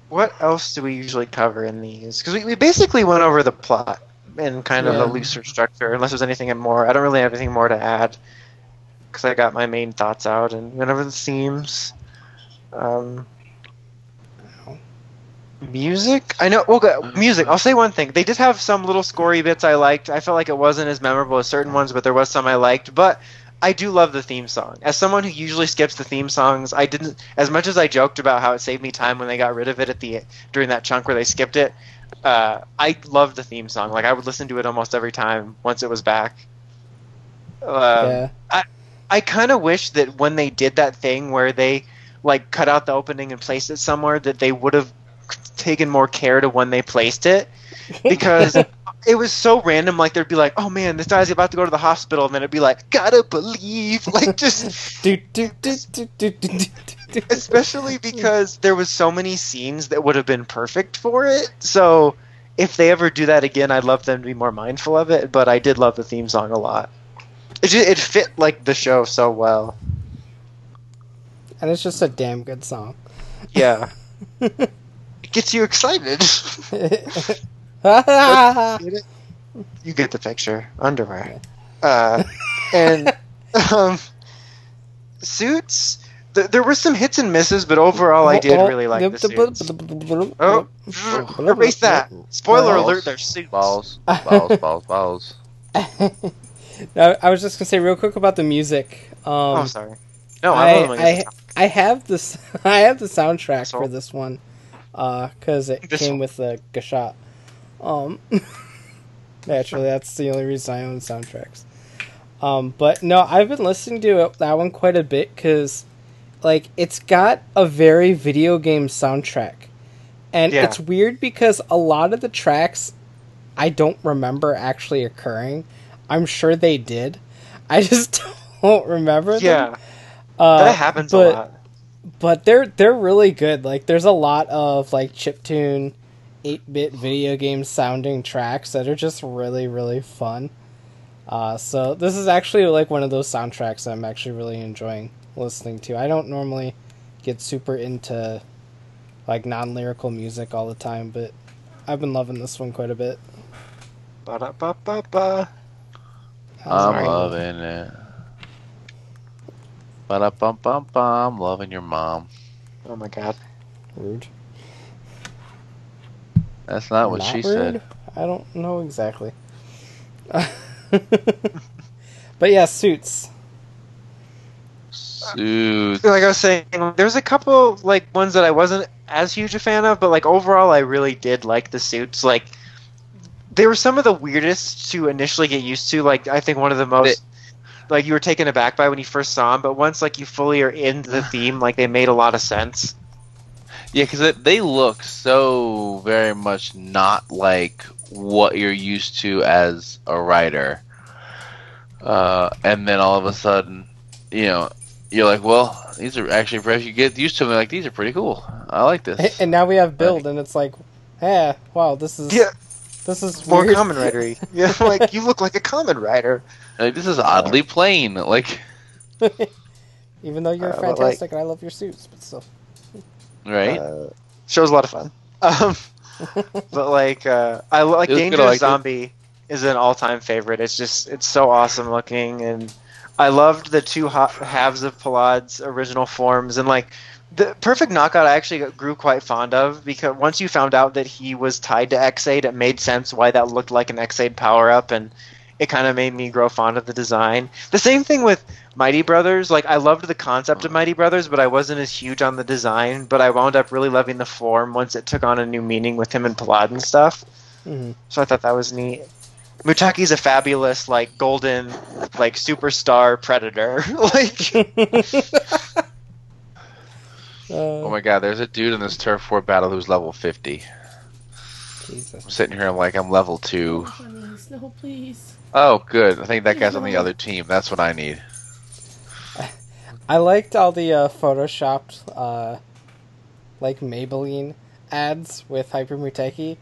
Speaker 3: What else do we usually cover in these? Because we, we basically went over the plot in kind of a looser structure, unless there's anything more. I don't really have anything more to add because I got my main thoughts out and went over the themes. Um, music? I know. Well, go- music. I'll say one thing. They did have some little scory bits I liked. I felt like it wasn't as memorable as certain ones, but there was some I liked. But I do love the theme song. As someone who usually skips the theme songs, I didn't. As much as I joked about how it saved me time when they got rid of it at the during that chunk where they skipped it, uh, I loved the theme song. Like I would listen to it almost every time once it was back. Um,
Speaker 1: yeah.
Speaker 3: I kind of wish that when they did that thing where they like cut out the opening and placed it somewhere, that they would have taken more care to when they placed it because <laughs> it was so random. Like there'd be like, "Oh man, this guy's about to go to the hospital," and then it'd be like, "Gotta believe," <laughs> like just <laughs>
Speaker 1: Do, do, do,
Speaker 3: especially because there was so many scenes that would have been perfect for it. So if they ever do that again, I'd love them to be more mindful of it. But I did love the theme song a lot. It just, it fit like the show so well.
Speaker 1: and it's just a damn good song.
Speaker 3: Yeah. it gets you excited. <laughs> you get the picture. Underwear. Uh, <laughs> and um, suits. Th- there were some hits and misses, but overall, I did really like the suits. Oh, erase that. Spoiler
Speaker 2: Balls.
Speaker 3: alert: there's <laughs> suits.
Speaker 2: Balls, balls, balls, balls.
Speaker 1: No, I was just gonna say real quick about the music. Um,
Speaker 3: oh, sorry. No,
Speaker 1: I,
Speaker 3: I'm
Speaker 1: I, I have this. I have the soundtrack
Speaker 3: So-
Speaker 1: for this one, because it
Speaker 3: This
Speaker 1: came
Speaker 3: one.
Speaker 1: with the Gashat. Um, <laughs> naturally, that's the only reason I own soundtracks. Um, but no, I've been listening to it, that one quite a bit because, like, it's got a very video game soundtrack, and
Speaker 3: Yeah.
Speaker 1: it's weird because a lot of the tracks I don't remember actually occurring. I'm sure they did. I <laughs> just don't remember them.
Speaker 3: yeah,
Speaker 1: Uh,
Speaker 3: that happens
Speaker 1: but,
Speaker 3: a lot.
Speaker 1: But they're they're really good. Like there's a lot of like chiptune, eight bit video game sounding tracks that are just really really fun. Uh, so this is actually like one of those soundtracks that I'm actually really enjoying listening to. I don't normally get super into like non lyrical music all the time, but I've been loving this one quite a bit.
Speaker 3: Ba-da-ba-ba-ba.
Speaker 1: How's
Speaker 2: I'm
Speaker 1: it?
Speaker 2: loving it. Ba bum bum bum, loving your mom.
Speaker 3: Oh my god.
Speaker 1: Rude.
Speaker 2: That's not what she
Speaker 1: rude?
Speaker 2: said.
Speaker 1: I don't know exactly. <laughs> but yeah, suits.
Speaker 2: Suits.
Speaker 3: like I was saying, there's a couple like ones that I wasn't as huge a fan of, but like overall, I really did like the suits. Like they were some of the weirdest to initially get used to. Like I think one of the most like you were taken aback by when you first saw them, but once like you fully are into the theme, like they made a lot of sense.
Speaker 2: Yeah, because they look so very much not like what you're used to as a Rider. Uh, and then all of a sudden, you know, you're like, well, these are actually, if you get used to them, like, these are pretty cool. I like this.
Speaker 1: And now we have build, and it's like, yeah, wow, this is
Speaker 3: Yeah,
Speaker 1: this is
Speaker 3: more
Speaker 1: weird.
Speaker 3: Kamen Ridery. <laughs> Yeah, like you look like a Kamen Rider.
Speaker 2: Like, this is oddly plain. Like, <laughs>
Speaker 1: Even though you're
Speaker 3: Uh, but, like-
Speaker 1: fantastic, and I love your suits, but still.
Speaker 2: Right?
Speaker 3: Uh, show's a lot of fun. <laughs> Um, <laughs> but like, uh, I like
Speaker 2: It was
Speaker 3: Dangerous
Speaker 2: liked.
Speaker 3: Zombie is an all-time favorite. It's just it's so awesome looking, and I loved the two ha- halves of Parad's original forms, and like the perfect knockout, I actually grew quite fond of because once you found out that he was tied to Ex-Aid, it made sense why that looked like an Ex-Aid power up, and it kind of made me grow fond of the design. The same thing with Mighty Brothers. Like I loved the concept of Mighty Brothers, but I wasn't as huge on the design. But I wound up really loving the form once it took on a new meaning with him and Parad and stuff.
Speaker 1: Mhm.
Speaker 3: So I thought that was neat. Muteki's a fabulous, like golden, like superstar predator. <laughs> like
Speaker 1: Uh,
Speaker 2: Oh my god, there's a dude in this turf war battle who's level 50.
Speaker 1: Jesus.
Speaker 2: I'm sitting here, I'm like, I'm level 2.
Speaker 4: Please, no, please.
Speaker 2: Oh, good. I think that guy's on the other team. That's what I need. <laughs>
Speaker 1: I liked all the uh, photoshopped, uh, like Maybelline ads with Hyper Muteki.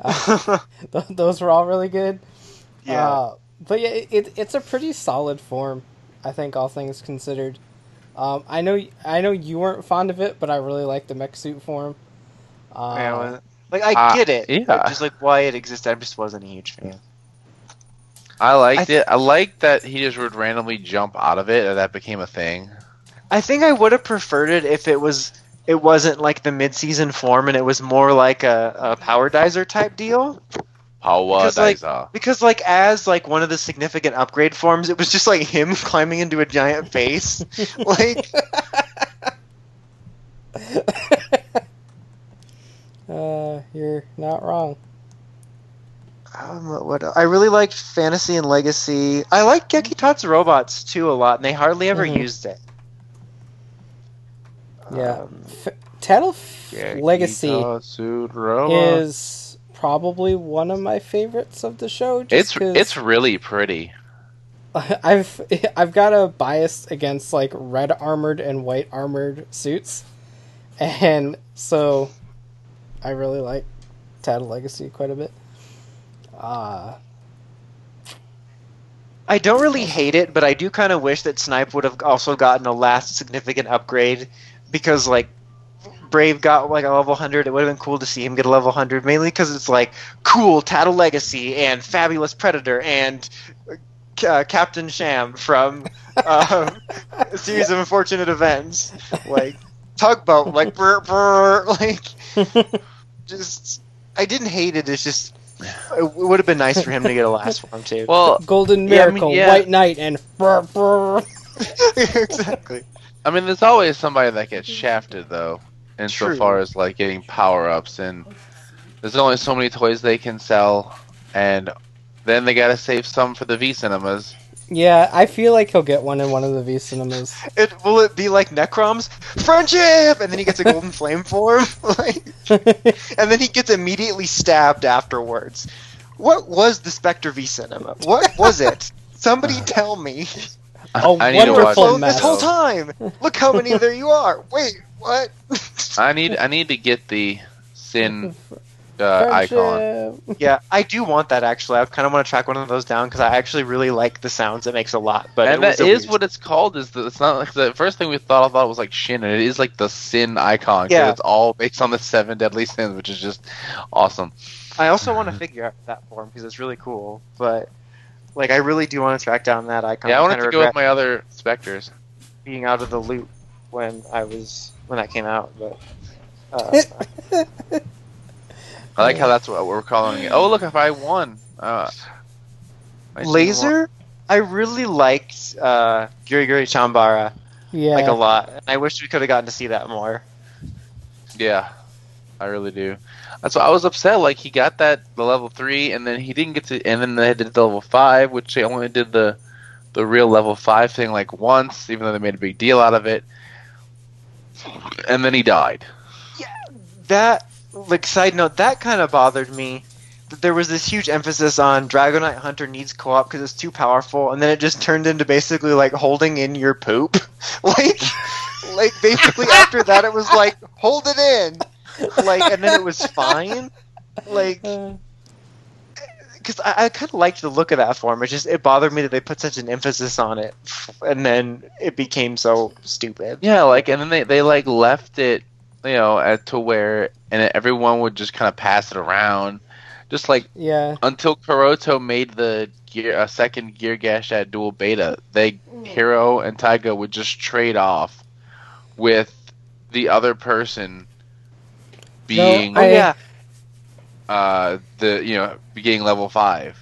Speaker 1: Uh, <laughs> th- those were all really good.
Speaker 3: yeah,
Speaker 1: Uh, but yeah, it, it's a pretty solid form, I think, all things considered. Um, I know, I know you weren't fond of it, but I really like the mech suit form. Uh,
Speaker 3: Yeah, well, like I
Speaker 2: Uh,
Speaker 3: get it.
Speaker 2: yeah.
Speaker 3: Just like why it existed, I just wasn't a huge fan.
Speaker 2: I liked
Speaker 3: I
Speaker 2: it. I liked that he just would randomly jump out of it, and that became a thing.
Speaker 3: I think I would have preferred it if it was it wasn't like the mid-season form and it was more like a, a Powerdizer type deal.
Speaker 2: Power
Speaker 3: Because, like,
Speaker 2: Dizer.
Speaker 3: Because like as like one of the significant upgrade forms, it was just like him <laughs> climbing into a giant face. <laughs> like
Speaker 1: uh, you're not wrong.
Speaker 3: Um, what I really liked Fantasy and Legacy. I like Gekitotsu robots too a lot, and they hardly ever
Speaker 1: Mhm.
Speaker 3: used it.
Speaker 1: Yeah.
Speaker 3: Um,
Speaker 1: F- Taddle F- Legacy is probably one of my favorites of the show. Just
Speaker 2: It's
Speaker 1: 'cause
Speaker 2: it's really pretty. <laughs>
Speaker 1: I've I've got a bias against like red armored and white armored suits, and so I really like Taddle Legacy quite a bit. Uh
Speaker 3: I don't really hate it, but I do kind of wish that Snipe would have also gotten a last significant upgrade because like Brave got like a level 100. It would have been cool to see him get a level 100, mainly because it's like cool Taddle Legacy and Fabulous Predator and uh, Captain Sham from <laughs> um, a <laughs> series of unfortunate events, like tugboat, like brr, brr, <laughs> like just. I didn't hate it. It's just it would have been nice for him to get a last form too.
Speaker 2: Well,
Speaker 1: Golden
Speaker 2: Yeah, I mean,
Speaker 1: Miracle,
Speaker 2: yeah.
Speaker 1: White Knight, and brr, brr. <laughs>
Speaker 3: exactly.
Speaker 2: I mean, there's always somebody that gets shafted though, insofar as like getting power ups, and there's only so many toys they can sell, and then they gotta save some for the V cinemas.
Speaker 1: Yeah, I feel like he'll get one in one of the V cinemas.
Speaker 3: It will it be like Necrom's friendship, and then he gets a <laughs> golden flame form, <laughs> like, and then he gets immediately stabbed afterwards. What was the Specter V Cinema? What was it? <laughs> Somebody uh, tell me.
Speaker 1: A
Speaker 2: I need to watch
Speaker 1: wonderful
Speaker 2: it.
Speaker 3: Well, this whole time, look how many there you are. Wait, what?
Speaker 2: I need I need to get the Sin uh, icon.
Speaker 1: Friendship.
Speaker 3: yeah, I do want that actually. I kind of want to track one of those down because I actually really like the sounds it makes a lot. But
Speaker 2: and
Speaker 3: it was
Speaker 2: that
Speaker 3: a
Speaker 2: is what it's called. Is the, it's not like the first thing we thought I about was like Shin, and it is like the Sin icon.
Speaker 3: Yeah.
Speaker 2: it's all based on the seven deadly sins, which is just awesome.
Speaker 3: I also want to <laughs> figure out that form because it's really cool. But like, I really do want to track down that icon.
Speaker 2: Yeah, I wanted to go
Speaker 3: regret
Speaker 2: with my other specters.
Speaker 3: being out of the loop when I was when that came out. But uh, <laughs>
Speaker 2: I like how that's what we're calling it. Oh, look, if I won. Uh, I see
Speaker 3: Laser, I really liked uh, Giri Giri Chambara
Speaker 1: Yeah.
Speaker 3: like a lot. And I wish we could have gotten to see that more.
Speaker 2: more. Yeah, I really do. That's why I was upset. Like he got that the level three, and then he didn't get to, and then they did the level five, which they only did the the real level five thing like once, even though they made a big deal out of it. And then he died.
Speaker 3: Yeah, that like side note, that kind of bothered me. That there was this huge emphasis on Drago Knight Hunter needs co-op because it's too powerful, and then it just turned into basically like holding in your poop. <laughs> like, like basically after that, it was like hold it in, like, and then it was fine. Like,
Speaker 1: Uh,
Speaker 3: because I, I kind of liked the look of that form. It just it bothered me that they put such an emphasis on it, and then it became so stupid.
Speaker 2: Yeah, like, and then they they like left it, you know, at, to where and everyone would just kind of pass it around, just like
Speaker 1: yeah.
Speaker 2: until Kuroto made the gear a second Gear Gashat dual beta. They Hiiro and Taiga would just trade off with the other person being
Speaker 3: Oh
Speaker 1: I-
Speaker 3: yeah,
Speaker 2: uh the you know beginning level five.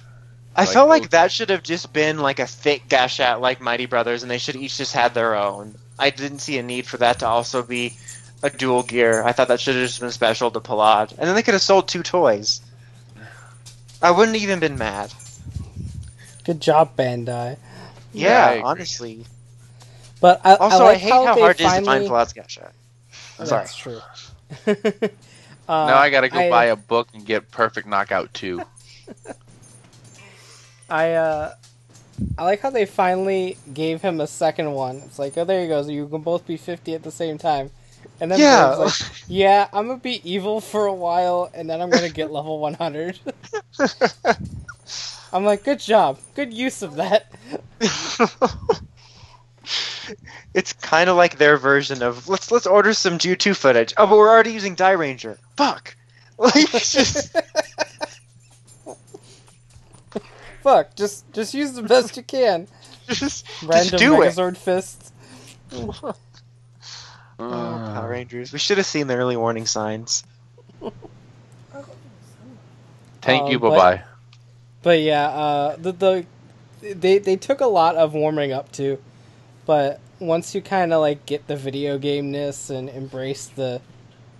Speaker 3: I
Speaker 2: Like
Speaker 3: felt like
Speaker 2: those-
Speaker 3: that should have just been like a thick gashat like Mighty Brothers, and they should each just had their own. I didn't see a need for that to also be a dual gear. I thought that should have just been special to Parad, and then they could have sold two toys. I wouldn't even been mad.
Speaker 1: Good job, Bandai.
Speaker 2: Yeah,
Speaker 3: Yeah,
Speaker 2: I
Speaker 3: honestly.
Speaker 1: But I,
Speaker 3: Also,
Speaker 1: I,
Speaker 3: I, hate
Speaker 1: how,
Speaker 3: how,
Speaker 1: they
Speaker 3: hard it is
Speaker 1: finally...
Speaker 3: to find Parad's gashat. I'm sorry.
Speaker 1: That's true. <laughs> uh,
Speaker 2: now I gotta go
Speaker 1: I-
Speaker 2: buy a book and get Perfect Knockout two. <laughs>
Speaker 1: I uh, I like how they finally gave him a second one. It's like, oh, there you go. So you can both be fifty at the same time. And then
Speaker 3: Yeah.
Speaker 1: Like, yeah, I'm gonna be evil for a while, and then I'm gonna get level 100. <laughs> I'm like, good job, good use of that. <laughs>
Speaker 3: it's kind of like their version of let's let's order some Zyu2 footage. Oh, but we're already using Die Ranger. Fuck. <laughs> Like just
Speaker 1: Fuck, just just use the best you can.
Speaker 3: just,
Speaker 1: Random
Speaker 3: just do it.
Speaker 1: Megazord fists.
Speaker 3: Oh,
Speaker 2: Uh,
Speaker 3: Power Rangers. We should have seen the early warning signs.
Speaker 2: Thank
Speaker 1: Um,
Speaker 2: you, Bye bye.
Speaker 1: But yeah, uh, the the they they took a lot of warming up to, but once you kind of like get the video gameness and embrace the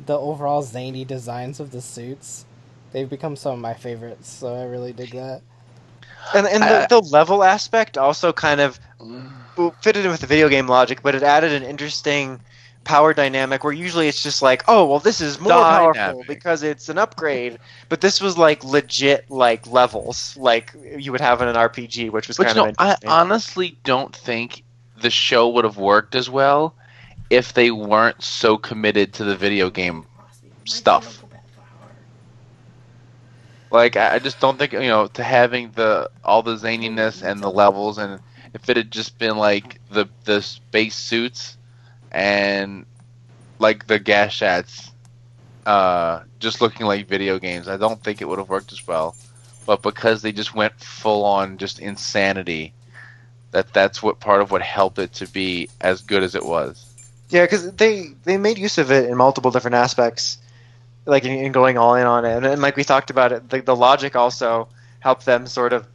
Speaker 1: the overall zany designs of the suits, they've become some of my favorites. So I really dig that.
Speaker 3: And and
Speaker 2: Uh,
Speaker 3: the, the level aspect also kind of fitted in with the video game logic, but it added an interesting power dynamic where usually it's just like, oh well, this is more powerful because it's an upgrade. But this was like legit like levels, like you would have in an RPG, which was
Speaker 2: But
Speaker 3: kind
Speaker 2: you
Speaker 3: of
Speaker 2: I honestly don't think the show would have worked as well if they weren't so committed to the video game stuff. Like I I just don't think you know to having the all the zaniness and the levels and if it had just been like the the space suits and like the gashats uh just looking like video games, I don't think it would have worked as well. But because they just went full on just insanity, that that's what part of what helped it to be as good as it was.
Speaker 3: Yeah, because they they made use of it in multiple different aspects, like in, in going all in on it, and, and like we talked about it, the, the logic also helped them sort of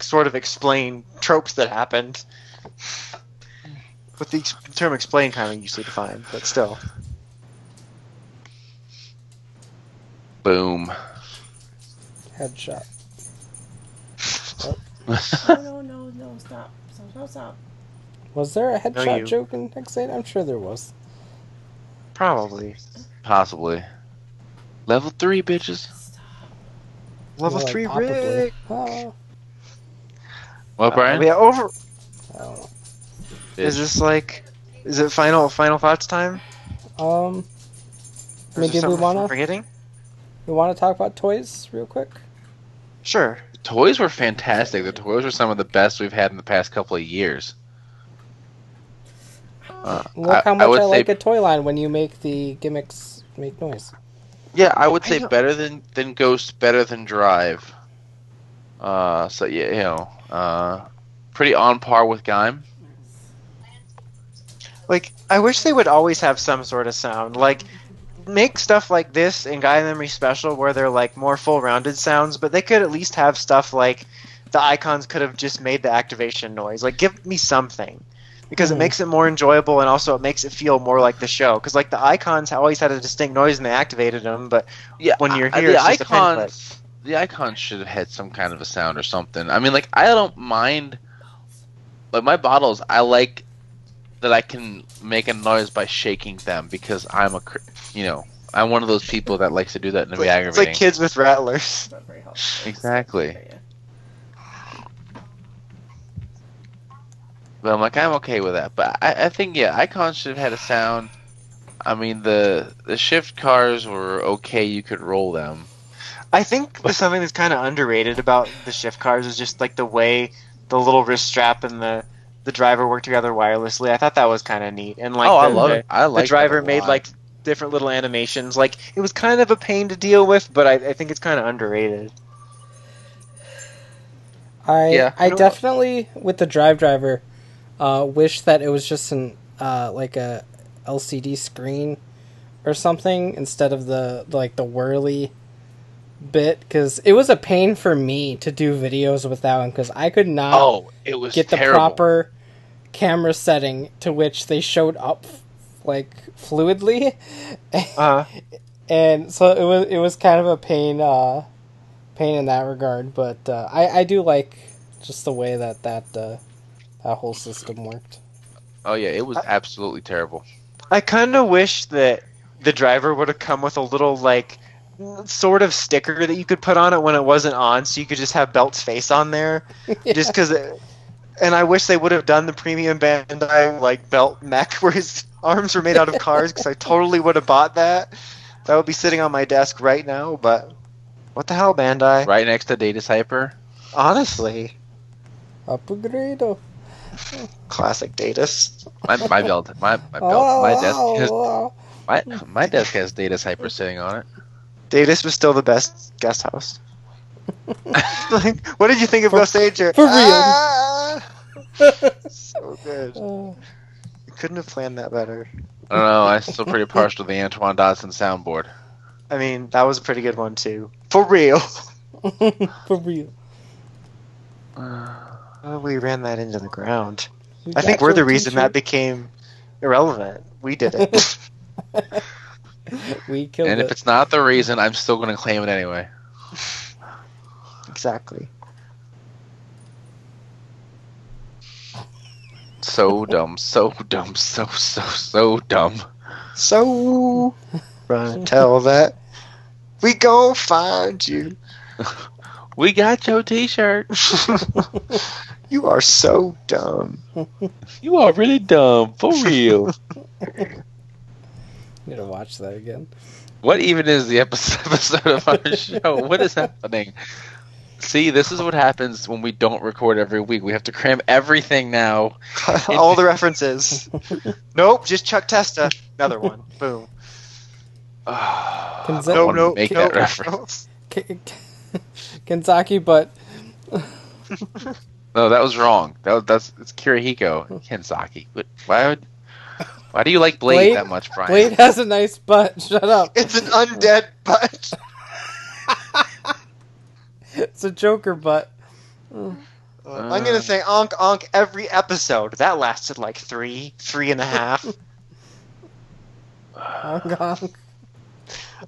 Speaker 3: sort of explain tropes that happened. With the ex- term "explain" kind of usually defined, but still.
Speaker 2: Boom.
Speaker 1: Headshot.
Speaker 4: No, no, no, no, stop. Stop, stop, stop.
Speaker 1: Was there a headshot
Speaker 3: you.
Speaker 1: joke in Ex-Aid? I'm sure there was.
Speaker 3: Probably
Speaker 2: Possibly. Level three, bitches.
Speaker 4: Stop.
Speaker 3: level
Speaker 1: More like
Speaker 3: three
Speaker 1: possibly.
Speaker 3: Rick.
Speaker 1: Oh,
Speaker 2: What, Brian?
Speaker 3: Uh, yeah, over.
Speaker 1: I don't know.
Speaker 3: Is this like? Is it final final thoughts time?
Speaker 1: Um, I
Speaker 3: Or
Speaker 1: mean,
Speaker 3: is
Speaker 1: we wanna
Speaker 3: forgetting?
Speaker 1: we want to talk about toys real quick?
Speaker 3: Sure.
Speaker 2: The toys were fantastic. The toys were some of the best we've had in the past couple of years. Uh,
Speaker 1: Look
Speaker 2: I-
Speaker 1: how
Speaker 2: I
Speaker 1: much I,
Speaker 2: would say-
Speaker 1: like a toy line when you make the gimmicks make noise.
Speaker 2: Yeah, I would say
Speaker 3: don't-
Speaker 2: better than than Ghost, better than Drive. Uh, so yeah, you know, uh, pretty on par with Gaim.
Speaker 3: Like, I wish they would always have some sort of sound. Like, make stuff like this in Gaia Memory Special where they're like more full rounded sounds, but they could at least have stuff like the icons could have just made the activation noise. Like, give me something. Because
Speaker 1: Mhm.
Speaker 3: it makes it more enjoyable and also it makes it feel more like the show. Because, like, the icons always had a distinct noise and they activated them, but
Speaker 2: Yeah,
Speaker 3: When you're
Speaker 2: I-
Speaker 3: here,
Speaker 2: the
Speaker 3: it's just a
Speaker 2: icons, the icons should have had some kind of a sound or something. I mean, like I don't mind, like my bottles, I like that I can make a noise by shaking them because I'm a, you know, I'm one of those people that likes to do that and
Speaker 3: it's
Speaker 2: be
Speaker 3: like, it's like kids with rattlers.
Speaker 4: Not very helpful.
Speaker 2: Exactly.
Speaker 4: Yeah.
Speaker 2: But I'm like, I'm okay with that. But I, I think yeah, icons should have had a sound. I mean, the the shift cars were okay. You could roll them.
Speaker 3: I think there's something that's kind of underrated about the shift cars is just like the way the little wrist strap and the the driver work together wirelessly. I thought that was kind of neat. And like
Speaker 2: oh, I
Speaker 3: the,
Speaker 2: love
Speaker 3: the,
Speaker 2: it. I like
Speaker 3: the driver made like different little animations. Like it was kind of a pain to deal with, but I, I think it's kind of underrated.
Speaker 1: I
Speaker 2: Yeah.
Speaker 1: I
Speaker 3: You know-
Speaker 1: definitely with the drive driver, uh, wish that it was just an uh, like a LCD screen or something instead of the like the whirly bit because it was a pain for me to do videos with that one because I could not
Speaker 2: Oh, it was
Speaker 1: get the
Speaker 2: terrible.
Speaker 1: proper camera setting to which they showed up like fluidly <laughs>
Speaker 3: Uh,
Speaker 1: and so it was it was kind of a pain uh pain in that regard but uh, I I do like just the way that that uh, that whole system worked
Speaker 2: Oh yeah, it was absolutely terrible.
Speaker 3: I kind of wish that the driver would have come with a little like sort of sticker that you could put on it when it wasn't on, so you could just have Belt's face on there, <laughs> just because. And I wish they would have done the premium Bandai like belt mech <laughs> where his arms were made out of cars, because I totally would have bought that. That would be sitting on my desk right now. But what the hell, Bandai?
Speaker 2: Right next to Data Hyper.
Speaker 3: Honestly,
Speaker 1: upgrade
Speaker 3: classic Datus.
Speaker 2: My, my belt, my my belt, my desk has
Speaker 1: oh,
Speaker 2: my my desk has Data Hyper sitting on it.
Speaker 3: Datus was still the best guest host. Like, <laughs> what did you think of Ghost Ager?
Speaker 1: for real.
Speaker 3: Ah! <laughs> so good. <laughs>
Speaker 1: oh.
Speaker 3: You couldn't have planned that better.
Speaker 2: I don't know. I'm still pretty partial to the Antoine Dodson soundboard.
Speaker 3: I mean, that was a pretty good one too. For real.
Speaker 1: for real <sighs>
Speaker 3: Oh, we ran that into the ground.
Speaker 1: We
Speaker 3: I think we're the
Speaker 1: your
Speaker 3: reason that became irrelevant. We did it.
Speaker 1: we killed
Speaker 2: And
Speaker 1: it
Speaker 2: if it's not the reason, I'm still going to claim it anyway.
Speaker 3: Exactly.
Speaker 2: So dumb, so dumb, so so so dumb.
Speaker 3: So, run and tell that we gon' find you. <laughs>
Speaker 2: We got your T-shirt. <laughs>
Speaker 3: you are so dumb.
Speaker 2: You are really dumb, for real. <laughs>
Speaker 1: I'm gonna watch that again
Speaker 2: what even is the episode episode of our show? What is happening? See, this is what happens when we don't record every week. We have to cram everything now. <laughs>
Speaker 3: All the references. <laughs> nope, just Chuck Testa. Another one. <laughs> Boom.
Speaker 2: I
Speaker 1: Kenza-
Speaker 3: No,
Speaker 2: wanna
Speaker 3: no,
Speaker 2: make
Speaker 3: no,
Speaker 2: that reference.
Speaker 3: no.
Speaker 1: K- Kentucky, but
Speaker 2: No, that was wrong. That was, that's it's Kirihiko Kensaki. But why would? Why do you like Blade,
Speaker 1: Blade-
Speaker 2: that much, Brian?
Speaker 1: Blade has a nice butt. Shut up.
Speaker 3: It's an undead butt.
Speaker 1: It's a Joker butt.
Speaker 3: I'm gonna uh. say onk onk every episode. That lasted like three, three and a half.
Speaker 1: Hong Kong.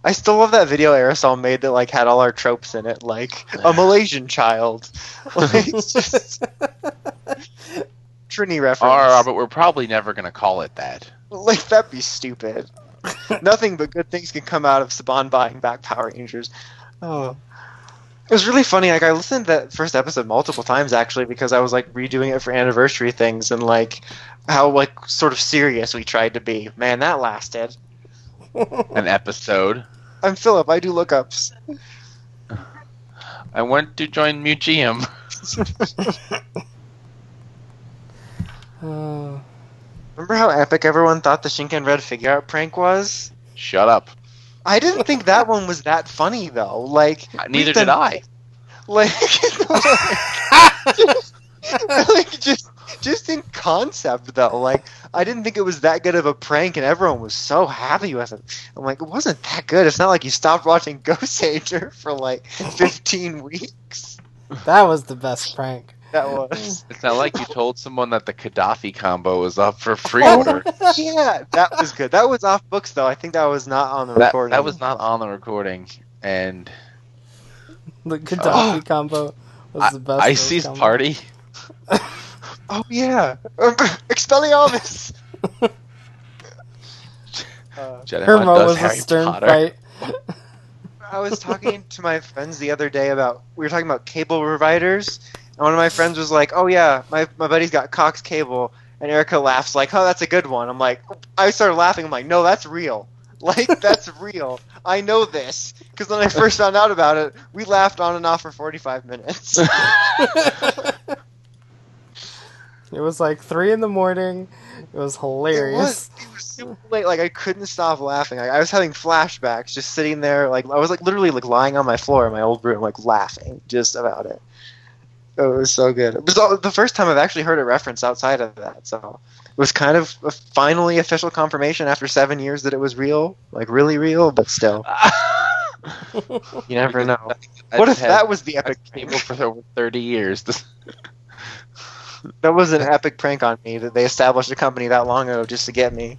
Speaker 3: I still love that video Aerosol made that like had all our tropes in it, like a Malaysian child, like just <laughs> Trini reference.
Speaker 2: Or, but we're probably never gonna call it that.
Speaker 3: Like that'd be stupid. <laughs> Nothing but good things can come out of Saban buying back Power Rangers. Oh. It was really funny. Like I listened to that first episode multiple times actually because I was like redoing it for anniversary things and like how like sort of serious we tried to be. Man, that lasted. <laughs>
Speaker 2: An episode.
Speaker 3: I'm Philip. I do lookups.
Speaker 2: I went to join museum. <laughs> <laughs>
Speaker 3: Remember how epic everyone thought the Shinken Red figure out prank was?
Speaker 2: Shut up.
Speaker 3: I didn't think that one was that funny though. Like uh,
Speaker 2: Neither
Speaker 3: we've
Speaker 2: did I. <laughs>
Speaker 3: Like, <laughs> like just just in concept though. Like I didn't think it was that good of a prank, and everyone was so happy with it. I'm like, it wasn't that good. It's not like you stopped watching <laughs> Ghost Ager for like 15 weeks.
Speaker 1: that was the best prank.
Speaker 3: That was. <laughs>
Speaker 2: It's not like you told someone that the Gaddafi combo was up for free order.
Speaker 3: yeah, that was good. That was off books though. I think that was not on the
Speaker 2: that,
Speaker 3: recording.
Speaker 2: that was not on the recording, and
Speaker 1: The Gaddafi combo was the best.
Speaker 2: Icy's
Speaker 1: combo.
Speaker 2: party. <laughs>
Speaker 3: Oh yeah, <laughs> Expelliarmus. uh,
Speaker 2: Jedi
Speaker 1: Her
Speaker 2: Mind
Speaker 1: mo
Speaker 2: does
Speaker 1: was a stern
Speaker 2: Potter.
Speaker 1: fight.
Speaker 3: I was talking to my friends the other day about we were talking about cable providers, and one of my friends was like, "Oh yeah, my my buddy's got Cox Cable," and Erica laughs like, "Oh, that's a good one." I'm like, I started laughing. I'm like, "No, that's real. <laughs> Like that's real. I know this because when I first found out about it, we laughed on and off for 45 minutes." <laughs> <laughs>
Speaker 1: It was like three in the morning. It was
Speaker 3: It
Speaker 1: hilarious.
Speaker 3: was, it was super late. Like I couldn't stop laughing. Like, I was having flashbacks, just sitting there. Like I was like literally like lying on my floor in my old room, like laughing just about it. It was so good. It was all- the first time I've actually heard a reference outside of that, so it was kind of a finally official confirmation after seven years that it was real, like really real, but still, <laughs> you never know. What if that was the epic cable
Speaker 2: for over thirty years? <laughs>
Speaker 3: That was an epic prank on me that they established a company that long ago just to get me.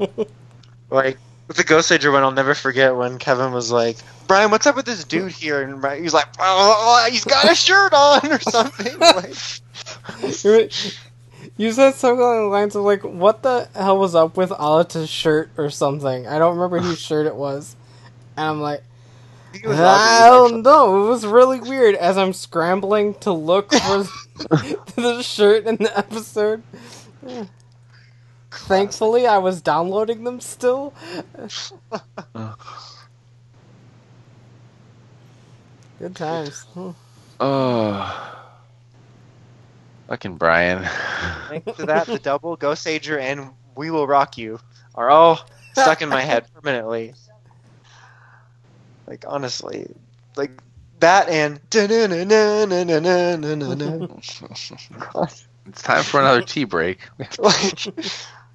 Speaker 3: <laughs> Like the Ghost Ager one, I'll never forget when Kevin was like, "Brian, what's up with this dude here?" And Brian- he was like, "Oh, oh, oh he's got a shirt on or something." <laughs> Like,
Speaker 1: You said something along the lines of like, "What the hell was up with Alita's shirt or something?" I don't remember whose <laughs> shirt it was, and I'm like, I don't know. It was really weird as I'm scrambling to look for <laughs> the shirt in the episode. Thankfully, I was downloading them still. <laughs> Good times.
Speaker 2: Oh, fucking Brian.
Speaker 3: Thanks to that, the <laughs> double Ghost Ager and We Will Rock You are all stuck in my head <laughs> permanently. Like honestly, like that and
Speaker 2: it's time for another tea break.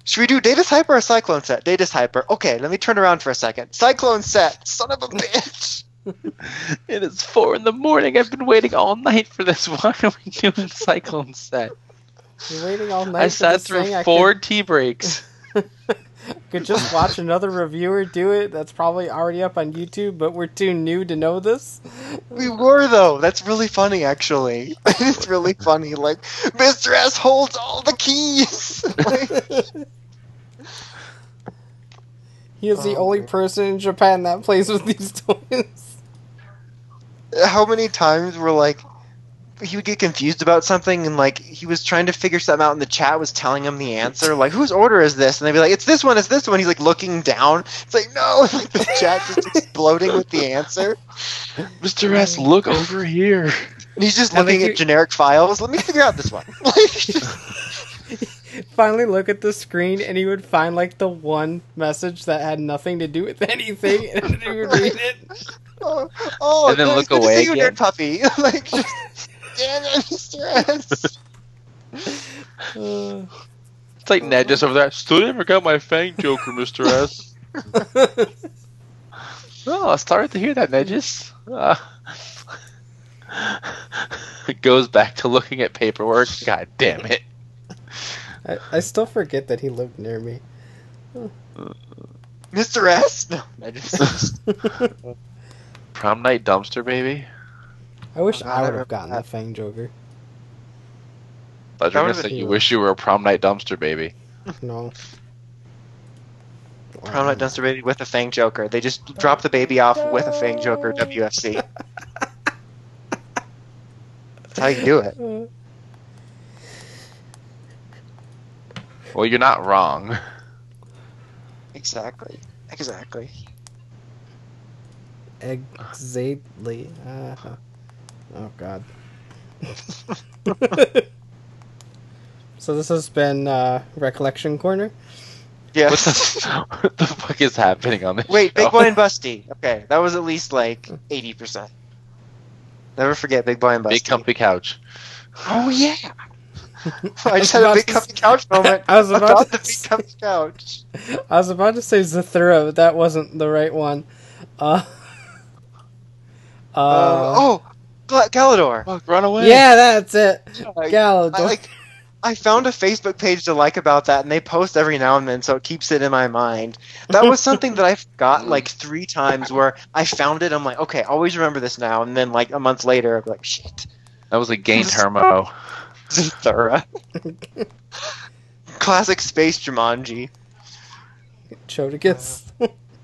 Speaker 3: Like, should we do Data Hyper or Cyclone Set? Data Hyper. Okay, let me turn around for a second. Cyclone Set. Son of a bitch. <laughs>
Speaker 2: It is four in the morning. I've been waiting all night for this. <laughs> Why are we doing Cyclone Set?
Speaker 1: You're waiting all night
Speaker 2: I
Speaker 1: for
Speaker 2: sat
Speaker 1: this
Speaker 2: through
Speaker 1: thing? I
Speaker 2: four tea breaks. <laughs>
Speaker 1: Could, just watch another reviewer do it. That's probably already up on YouTube, but we're too new to know this.
Speaker 3: We were though. That's really funny, actually. <laughs> it's really funny. Like Mr. S holds all the keys. <laughs> Like,
Speaker 1: He is the
Speaker 3: Oh,
Speaker 1: only person in Japan that plays with these <laughs> toys.
Speaker 3: how many times were like he would get confused about something and like he was trying to figure something out and the chat was telling him the answer like whose order is this and they'd be like it's this one it's this one he's like looking down it's like no <laughs> like the chat just <laughs> exploding with the answer
Speaker 2: Mr. S, look over here.
Speaker 3: and he's just
Speaker 1: I
Speaker 3: looking at generic files let me figure out this one <laughs>
Speaker 1: Finally, look at the screen, and he would find like the one message that had nothing to do with anything, and then he would read it.
Speaker 3: oh, oh
Speaker 2: And then look away
Speaker 3: to see you,
Speaker 2: again.
Speaker 3: nerd puppy like just damn it Mr. S
Speaker 1: Uh,
Speaker 2: It's like Ned just over there. Still never got my Fang Joker, Mr. S. <laughs> oh, I started to hear that, Nedges. <laughs> Uh, goes back to looking at paperwork. God damn it.
Speaker 1: I, I still forget that he lived near me.
Speaker 3: Mr. S no I just <laughs>
Speaker 2: Prom night dumpster baby.
Speaker 1: I wish I
Speaker 3: I
Speaker 1: would have gotten
Speaker 3: that.
Speaker 1: the Fang Joker.
Speaker 2: Thought you
Speaker 3: That
Speaker 2: were
Speaker 3: would've
Speaker 2: gonna say you
Speaker 1: cool.
Speaker 2: wish you were a prom night dumpster baby. <laughs>
Speaker 1: No. <laughs>
Speaker 3: Prom Night Dumpster Baby with a Fang Joker. They just <laughs> drop the baby off with a Fang Joker WFC. That's how you do it.
Speaker 2: Well, you're not wrong.
Speaker 3: Exactly. Exactly.
Speaker 1: Exactly. Uh, oh God. <laughs> so this has been uh, recollection corner.
Speaker 2: What
Speaker 3: Yes.
Speaker 2: the, what the fuck is happening on this?
Speaker 3: Wait,
Speaker 2: show?
Speaker 3: Big Boy and Busty. Okay, that was at least like 80%. Never forget Big Boy and Busty.
Speaker 2: Big comfy couch.
Speaker 3: Oh, yeah. <laughs> I just
Speaker 1: was
Speaker 3: had a big comfy couch moment.
Speaker 1: I was about to
Speaker 3: the big
Speaker 1: say-
Speaker 3: comfy couch.
Speaker 1: I was about to say Zathura, but that wasn't the right one. Uh, <laughs> uh,
Speaker 3: Uh, oh, Gal- Galidor.
Speaker 2: Fuck, run away.
Speaker 1: yeah, that's it.
Speaker 3: I-
Speaker 1: Galidor.
Speaker 3: I like. I found a Facebook page to like about that, and they post every now and then, so it keeps it in my mind. That was something that I forgot like three times. Where I found it, I'm like, okay, always remember this now. And then like a month later, I'm like, shit,
Speaker 2: That was a gain termo. <laughs>
Speaker 3: Zathura. <laughs> Classic space Jumanji.
Speaker 1: Chodicus.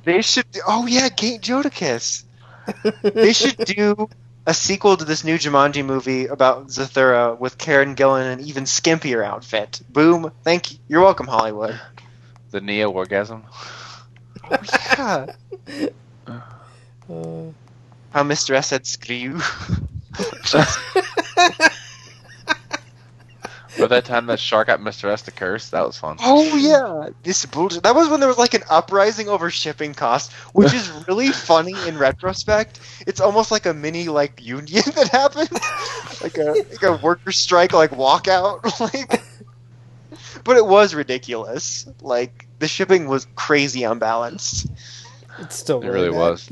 Speaker 3: They should. Oh yeah, Gate Jodicus. <laughs> They should do a sequel to this new Jumanji movie about Zathura with Karen Gillan in an even skimpier outfit. Boom! Thank you. You're welcome, Hollywood. <laughs>
Speaker 2: The Neo orgasm.
Speaker 3: Yeah.
Speaker 1: Uh, <laughs>
Speaker 3: How Mr. S said screw. <laughs>
Speaker 2: Or that time that shark got Mr. S to curse. That was fun.
Speaker 3: Oh yeah, this bullshit. That was when there was like an uprising over shipping costs, which is <laughs> really funny in retrospect. It's almost like a mini like union <laughs> that happened. like a like a worker strike, like walkout, <laughs> like. But it was ridiculous. Like the shipping was crazy unbalanced.
Speaker 1: It's still
Speaker 2: It really
Speaker 1: bad.
Speaker 2: was.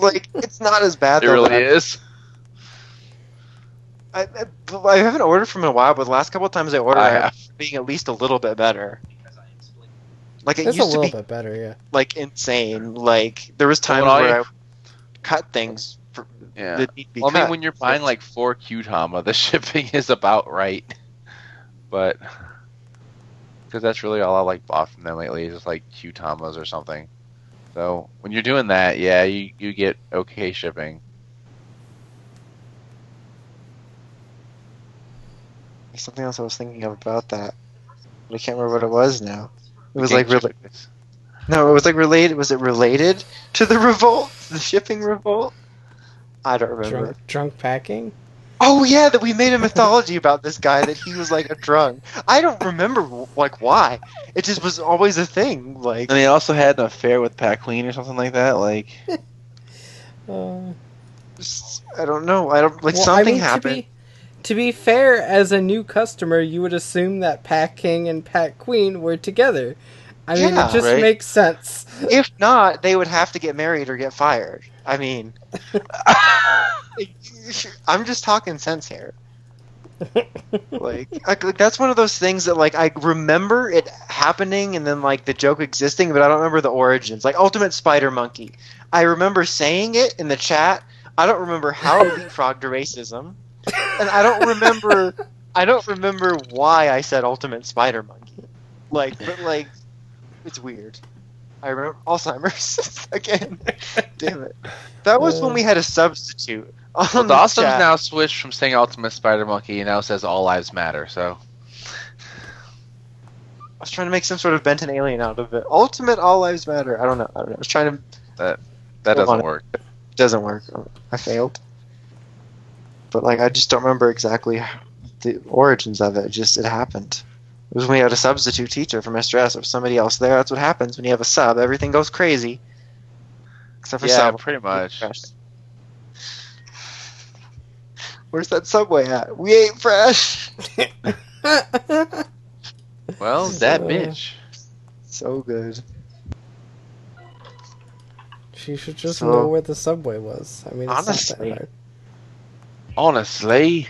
Speaker 3: Like it's not as bad.
Speaker 2: It
Speaker 3: though,
Speaker 2: really
Speaker 3: but I-
Speaker 2: is.
Speaker 3: I, I, I haven't ordered from in a while, but the last couple of times I ordered,
Speaker 2: I
Speaker 3: I
Speaker 2: have.
Speaker 3: have being at least a little bit better. Like it
Speaker 1: It's a
Speaker 3: used to
Speaker 1: little
Speaker 3: be
Speaker 1: bit better, yeah.
Speaker 3: like insane. Like there was times
Speaker 2: Well,
Speaker 3: where I cut things for,
Speaker 2: Yeah.
Speaker 3: that need to be
Speaker 2: Well, I mean, when you're buying like four Kyutama, the <laughs> shipping is about right. But because that's really all I like bought from them lately is just like Kyutamas or something. So when you're doing that, yeah, you you get okay shipping.
Speaker 3: There's something else I was thinking of about that, but I can't remember what it was now. It was
Speaker 2: Game
Speaker 3: like really no, it was like related. Was it related to the revolt, <laughs> the shipping revolt? I don't remember.
Speaker 1: Drunk, drunk packing.
Speaker 3: Oh yeah, that we made a mythology about this guy that he was like a drunk. I don't remember like why. It just was always a thing. Like
Speaker 2: And he also had an affair with Pat Queen or something like that. Like <laughs>
Speaker 1: Uh,
Speaker 3: I don't know. I don't like
Speaker 1: well,
Speaker 3: something
Speaker 1: I mean,
Speaker 3: happened.
Speaker 1: To be, to be fair, as a new customer, you would assume that Pat King and Pat Queen were together. I mean, it just
Speaker 2: right?
Speaker 1: makes sense.
Speaker 3: If not, they would have to get married or get fired. I mean, <laughs> I'm just talking sense here. <laughs> like, like that's one of those things that like I remember it happening and then like the joke existing, but I don't remember the origins. Like Ultimate Spider Monkey, I remember saying it in the chat. I don't remember how it <laughs> leapfrogged to racism, and I don't remember. I don't remember why I said Ultimate Spider Monkey. Like, but like, it's weird. I remember Alzheimer's <laughs> again. Damn it! That was when we had a substitute. On
Speaker 2: well,
Speaker 3: the
Speaker 2: Dawson's
Speaker 3: chat.
Speaker 2: now switched from saying Ultimate Spider Monkey and now says All Lives Matter. So
Speaker 3: I was trying to make some sort of Ben 10 alien out of it. Ultimate All Lives Matter. I don't know. I don't know. I was trying to.
Speaker 2: that
Speaker 3: Hold
Speaker 2: doesn't work.
Speaker 3: It doesn't work. I failed. But like, I just don't remember exactly the origins of it. It just it happened. It was when we had a substitute teacher for Mr. S. Or somebody else there, that's what happens when you have a sub. Everything goes crazy. Except for
Speaker 2: Yeah,
Speaker 3: sub.
Speaker 2: pretty much.
Speaker 3: Where's that subway at? We ate fresh. <laughs>
Speaker 2: Well, that
Speaker 1: Uh,
Speaker 2: bitch.
Speaker 3: So good.
Speaker 1: she should just
Speaker 3: So-
Speaker 1: know where the subway was. I mean, it's
Speaker 3: Honestly.
Speaker 1: Not that hard.
Speaker 2: Honestly,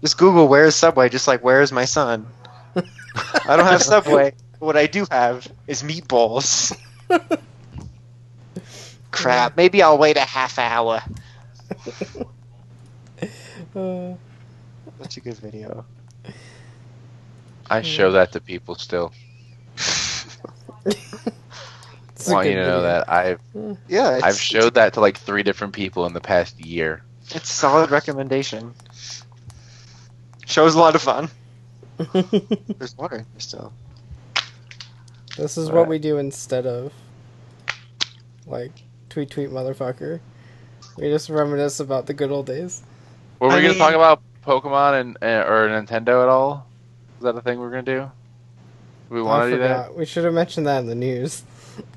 Speaker 3: Just Google where's Subway, just like where's my son. <laughs> I don't have Subway. What I do have is meatballs. <laughs> Crap. Maybe I'll wait a half hour.
Speaker 1: Uh, <laughs>
Speaker 3: Such a good video.
Speaker 2: I show that to people still. want you to know that I've
Speaker 3: Yeah,
Speaker 2: I've showed that to like three different people in the past year.
Speaker 3: It's a solid recommendation. Show's a lot of fun. <laughs> There's water in there still.
Speaker 1: This is
Speaker 2: Alright.
Speaker 1: what we do instead of like tweet tweet motherfucker. We just reminisce about the good old days.
Speaker 2: Were we
Speaker 3: I
Speaker 2: gonna
Speaker 3: mean-
Speaker 2: talk about Pokemon and uh, or Nintendo at all? Is that a thing we're gonna do? Do we
Speaker 1: I
Speaker 2: want to do that?
Speaker 1: We should have mentioned that in the news. <laughs>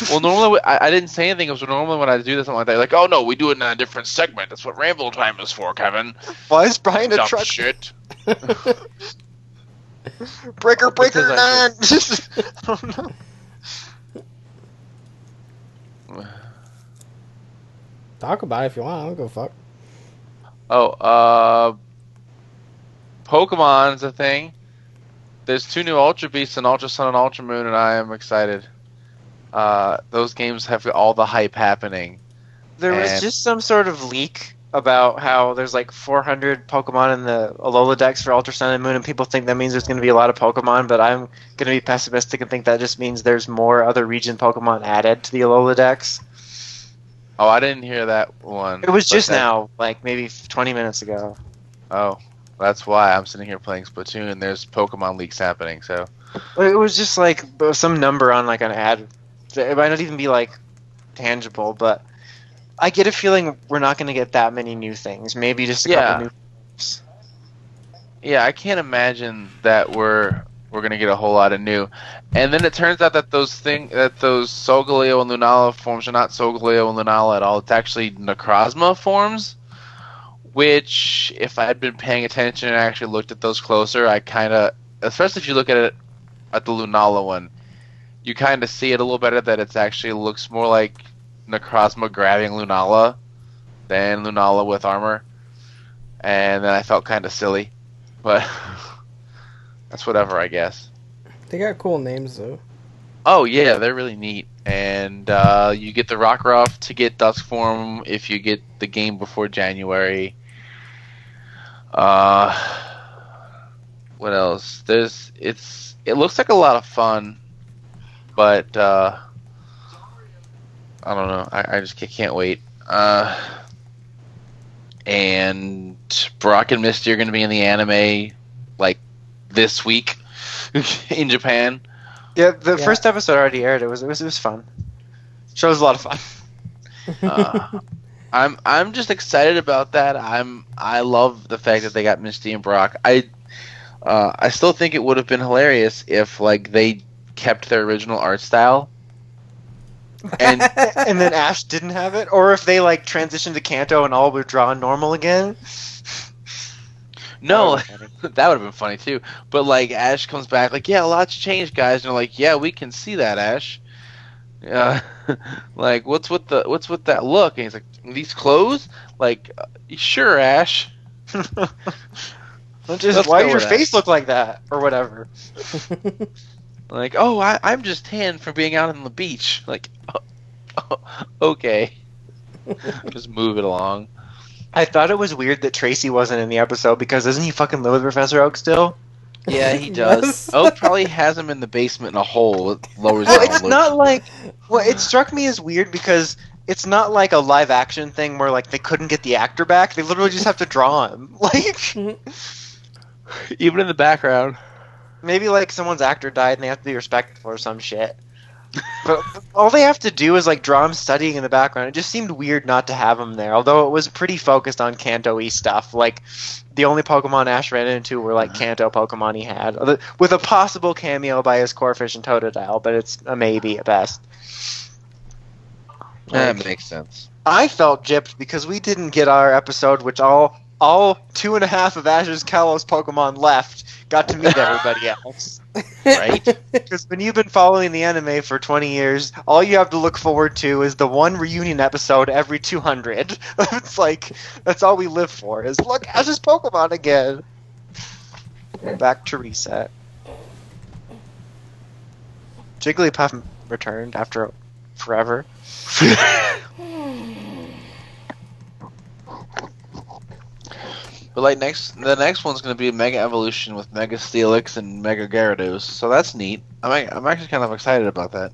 Speaker 1: <laughs>
Speaker 2: Well, normally I, I didn't say anything. Because normally when I do this, something like that, like, oh no, we do it in a different segment. That's what Ramble Time is for, Kevin.
Speaker 3: Why is Brian a
Speaker 2: Dumb
Speaker 3: truck?
Speaker 2: shit. <laughs>
Speaker 3: Breaker, breaker,
Speaker 2: Because I-
Speaker 3: nine! I don't know. <laughs>
Speaker 1: Talk about it if you want. I don't go fuck.
Speaker 2: Oh, uh, Pokemon's a thing. There's two new Ultra Beasts and Ultra Sun and Ultra Moon, and I am excited. Uh, those games have all the hype happening.
Speaker 3: There was just some sort of leak about how there's like 400 Pokemon in the Alola Dex for Ultra Sun and Moon, and people think that means there's going to be a lot of Pokemon, but I'm going to be pessimistic and think that just means there's more other region Pokemon added to the Alola Dex.
Speaker 2: Oh, I didn't hear that one.
Speaker 3: It was just
Speaker 2: that-
Speaker 3: now, like maybe 20 minutes ago.
Speaker 2: Oh, that's why I'm sitting here playing Splatoon. There's Pokemon leaks happening. So
Speaker 3: It was just like some number on like an ad. It might not even be like tangible, but I get a feeling we're not going to get that many new things. Maybe just a
Speaker 2: Yeah.
Speaker 3: couple new. Things.
Speaker 2: yeah, I can't imagine that we're we're gonna get a whole lot of new. And then it turns out that those thing that those Solgaleo and Lunala forms are not Solgaleo and Lunala at all. It's actually Necrozma forms, which if I'd been paying attention and actually looked at those closer, I kind of, especially if you look at it at the Lunala one, you kind of see it a little better that it actually looks more like Necrozma grabbing Lunala than Lunala with armor, and then I felt kind of silly, but <laughs> that's whatever, I guess.
Speaker 1: They got cool names though.
Speaker 2: Oh yeah, they're really neat, and uh, you get the Rockruff to get Dusk Form if you get the game before January. Uh, what else? There's it's it looks like a lot of fun, but uh, I don't know. I, I just can't wait. Uh, and Brock and Misty are going to be in the anime like this week <laughs> in Japan.
Speaker 3: Yeah, the
Speaker 1: Yeah.
Speaker 3: first episode already aired. It was it was it was fun. Show was a lot of fun. <laughs>
Speaker 2: Uh, I'm I'm just excited about that. I'm I love the fact that they got Misty and Brock. I uh, I still think it would have been hilarious if like they kept their original art style. And <laughs>
Speaker 3: and then Ash didn't have it, or if they like transitioned to Kanto and all were drawn normal again.
Speaker 2: no,
Speaker 3: That would've been <laughs> funny.
Speaker 2: that would have been funny too. But like Ash comes back like, yeah, a lot's changed, guys. And they're like, yeah, we can see that, Ash. Yeah, <laughs> like what's with the what's with that look? And he's like, these clothes? Like, uh, sure, Ash.
Speaker 3: Just why does your
Speaker 2: with that.
Speaker 3: face look like that, or whatever.
Speaker 2: Like, oh, I, I'm just tan from being out on the beach. Like, <laughs> okay, <laughs> just move it along.
Speaker 3: I thought it was weird that Tracey wasn't in the episode because doesn't he fucking live with Professor Oak still?
Speaker 2: Yeah, he <laughs>
Speaker 1: Yes.
Speaker 2: does. Oak probably has him in the basement in a hole. It lowers
Speaker 3: Well,
Speaker 2: down.
Speaker 3: it's not like well, it struck me as weird because it's not like a live action thing where like they couldn't get the actor back. They literally just have to draw him. Like mm-hmm.
Speaker 2: even in the background.
Speaker 3: Maybe like someone's actor died and they have to be respectful or some shit. But <laughs> all they have to do is like draw him studying in the background. It just seemed weird not to have him there. Although it was pretty focused on Kanto-y stuff. Like the only Pokemon Ash ran into were like uh-huh. Kanto Pokemon he had, with a possible cameo by his Corphish and Totodile, but it's a maybe at best.
Speaker 2: That
Speaker 3: Like,
Speaker 2: makes sense.
Speaker 3: I felt gypped because we didn't get our episode, which all all two and a half of Ash's Kalos Pokemon left got to meet everybody <laughs> else.
Speaker 2: Right? <laughs>
Speaker 3: Because when you've been following the anime for 20 years, all you have to look forward to is the one reunion episode every 200. <laughs> it's like, that's all we live for, is look, Ash's Pokemon again. Back to reset. Jigglypuff returned after forever.
Speaker 2: But like next, the next one's going to be Mega Evolution with Mega Steelix and Mega Gyarados. So that's neat. I'm I'm actually kind of excited about that.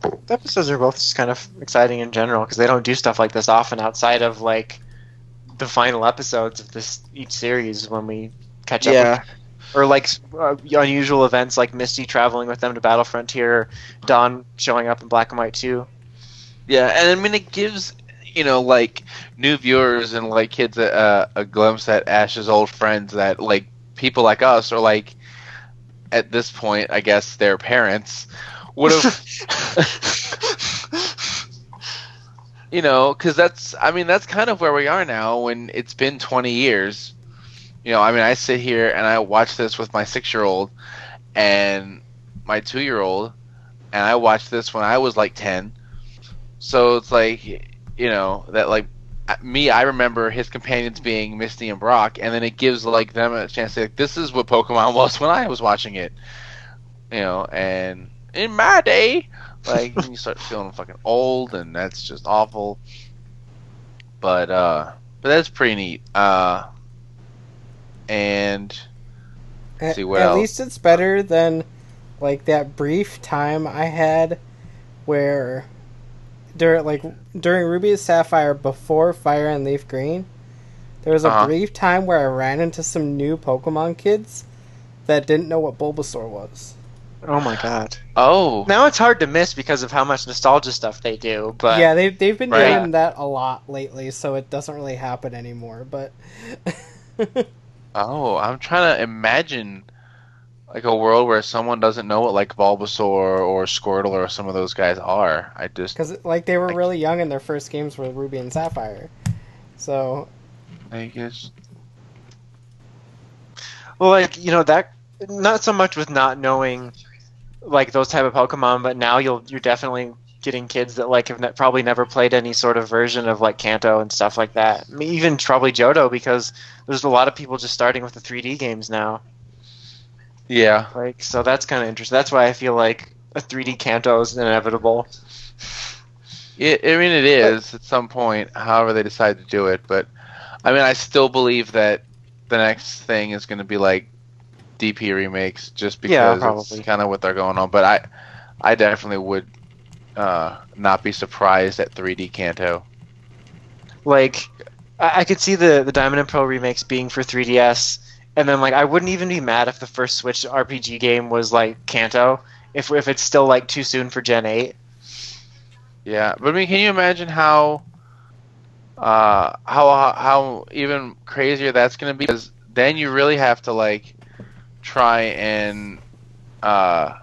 Speaker 3: The episodes are both just kind of exciting in general because they don't do stuff like this often outside of like the final episodes of this each series when we catch up.
Speaker 2: Yeah.
Speaker 3: with- or like uh, unusual events like Misty traveling with them to Battle Frontier, Dawn showing up in Black and White 2.
Speaker 2: Yeah, and I mean it gives you know like new viewers and like kids a, uh, a glimpse at Ash's old friends that like people like us or like at this point I guess their parents would have <laughs> you know because that's I mean that's kind of where we are now when it's been 20 years. You know, I mean I sit here and I watch this with my 6-year-old and my 2-year-old and I watched this when I was like 10 so it's like, you know, that like me, I remember his companions being Misty and Brock, and then it gives like them a chance to like, this is what Pokemon <laughs> was when I was watching it, you know, and in my day, like you start feeling fucking old, and that's just awful. But uh, but that's pretty neat. Uh, and
Speaker 1: At,
Speaker 2: see what
Speaker 1: at
Speaker 2: else.
Speaker 1: least it's better than like that brief time I had where during like during Ruby and Sapphire before Fire and Leaf Green, there was a
Speaker 2: Uh-huh.
Speaker 1: brief time where I ran into some new Pokemon kids that didn't know what Bulbasaur was.
Speaker 3: Oh my god.
Speaker 2: oh,
Speaker 3: Now it's hard to miss because of how much nostalgia stuff they do, but
Speaker 1: yeah, they they've been
Speaker 2: Right.
Speaker 1: doing that a lot lately, so it doesn't really happen anymore. But <laughs>
Speaker 2: Oh, I'm trying to imagine like a world where someone doesn't know what like Bulbasaur or Squirtle or some of those guys are. I just
Speaker 1: because like they were
Speaker 2: Like-
Speaker 1: really young in their first games with Ruby and Sapphire, So
Speaker 2: I guess.
Speaker 3: Well, like you know that not so much with not knowing like those type of Pokemon, but now you'll you're definitely getting kids that like have ne- probably never played any sort of version of like Kanto and stuff like that. I mean, even probably Johto because there's a lot of people just starting with the 3D games now.
Speaker 2: Yeah.
Speaker 3: Like so that's kind of interesting. That's why I feel like a 3D Kanto is inevitable.
Speaker 2: It, I mean, it is at some point, however they decide to do it. But I mean, I still believe that the next thing is going to be like DP remakes, just because
Speaker 3: probably.
Speaker 2: it's kind of what they're going on. But I, I definitely would uh, not be surprised at 3D Kanto.
Speaker 3: Like I, I could see the the Diamond and Pearl remakes being for 3DS, and then like I wouldn't even be mad if the first Switch RPG game was like Kanto. If if it's still like too soon for Gen 8.
Speaker 2: Yeah, but I mean, can you imagine how, uh, how how even crazier that's going to be? Because then you really have to like try and uh,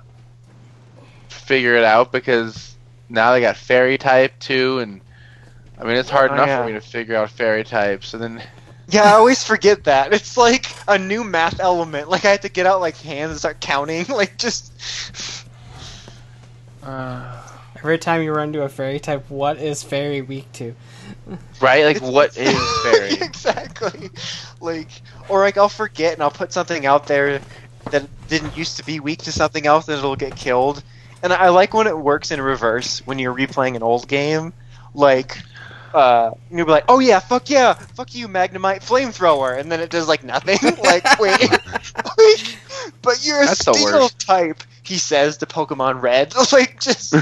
Speaker 2: figure it out because now they got fairy type too, and I mean it's hard
Speaker 3: Oh,
Speaker 2: enough
Speaker 3: yeah.
Speaker 2: for me to figure out fairy types, So then,
Speaker 3: Yeah, I always forget that. <laughs> It's like a new math element. Like I have to get out like hands and start counting. <laughs> Like just
Speaker 2: uh,
Speaker 1: every time you run into a fairy type, what is fairy weak to?
Speaker 2: right? Like,
Speaker 3: It's-
Speaker 2: what <laughs> is fairy?
Speaker 3: exactly. Like or like I'll forget and I'll put something out there that didn't used to be weak to something else and it'll get killed. And I like when it works in reverse when you're replaying an old game. Like uh, you'll be like, "Oh yeah, fuck yeah, fuck you, Magnemite flamethrower," and then it does like nothing. <laughs> like, wait, <laughs> Like, but you're a
Speaker 2: That's the
Speaker 3: steel
Speaker 2: worst.
Speaker 3: type, he says to Pokemon Red. <laughs> Like, just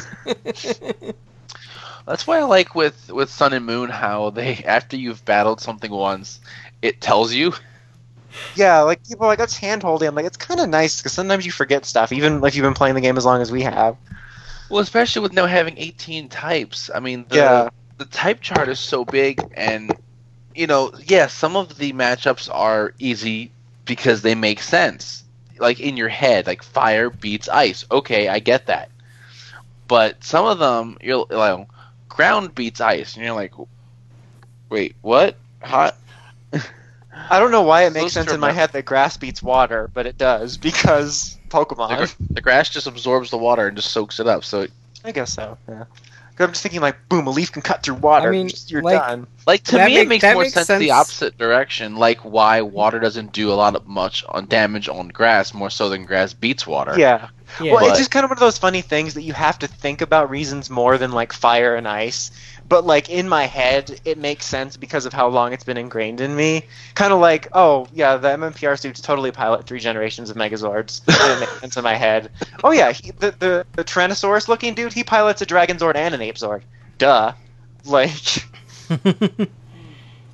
Speaker 2: That's why I like with with Sun and Moon how they after you've battled something once, it tells you.
Speaker 3: yeah, like people are like that's hand holding. I'm like, it's kind of nice because sometimes you forget stuff, even if you've been playing the game as long as we have.
Speaker 2: Well, especially with now having 18 types. I mean, the,
Speaker 3: Yeah.
Speaker 2: The type chart is so big, and you know, yeah, some of the matchups are easy because they make sense, like in your head, like fire beats ice. Okay, I get that. But some of them, you're like, ground beats ice, and you're like, wait, what? Hot?
Speaker 3: I don't know why it makes
Speaker 2: Those
Speaker 3: sense in my head that grass beats water, but it does <laughs> because
Speaker 2: The,
Speaker 3: Pokemon.
Speaker 2: gr- the grass just absorbs the water and just soaks it up. So,
Speaker 3: I guess so. Yeah. 'Cause I'm just thinking like, boom, a leaf can cut through water.
Speaker 1: I mean,
Speaker 3: just- you're
Speaker 1: like-
Speaker 3: done.
Speaker 2: like to me,
Speaker 1: make-
Speaker 2: it makes more
Speaker 1: makes
Speaker 2: sense, the opposite direction. Like why water doesn't do a lot of much on damage on grass, more so than grass beats water.
Speaker 3: Yeah.
Speaker 1: Yeah.
Speaker 3: Well,
Speaker 2: But-
Speaker 3: it's just kind of one of those funny things that you have to think about reasons more than like fire and ice. But like in my head, it makes sense because of how long it's been ingrained in me. Kind of like, oh yeah, the MMPR suits totally pilot three generations of Megazords. it makes sense in my head. Oh yeah, he, the the the Tyrannosaurus looking dude, he pilots a Dragon Zord and an Ape Zord. Duh. Like <laughs>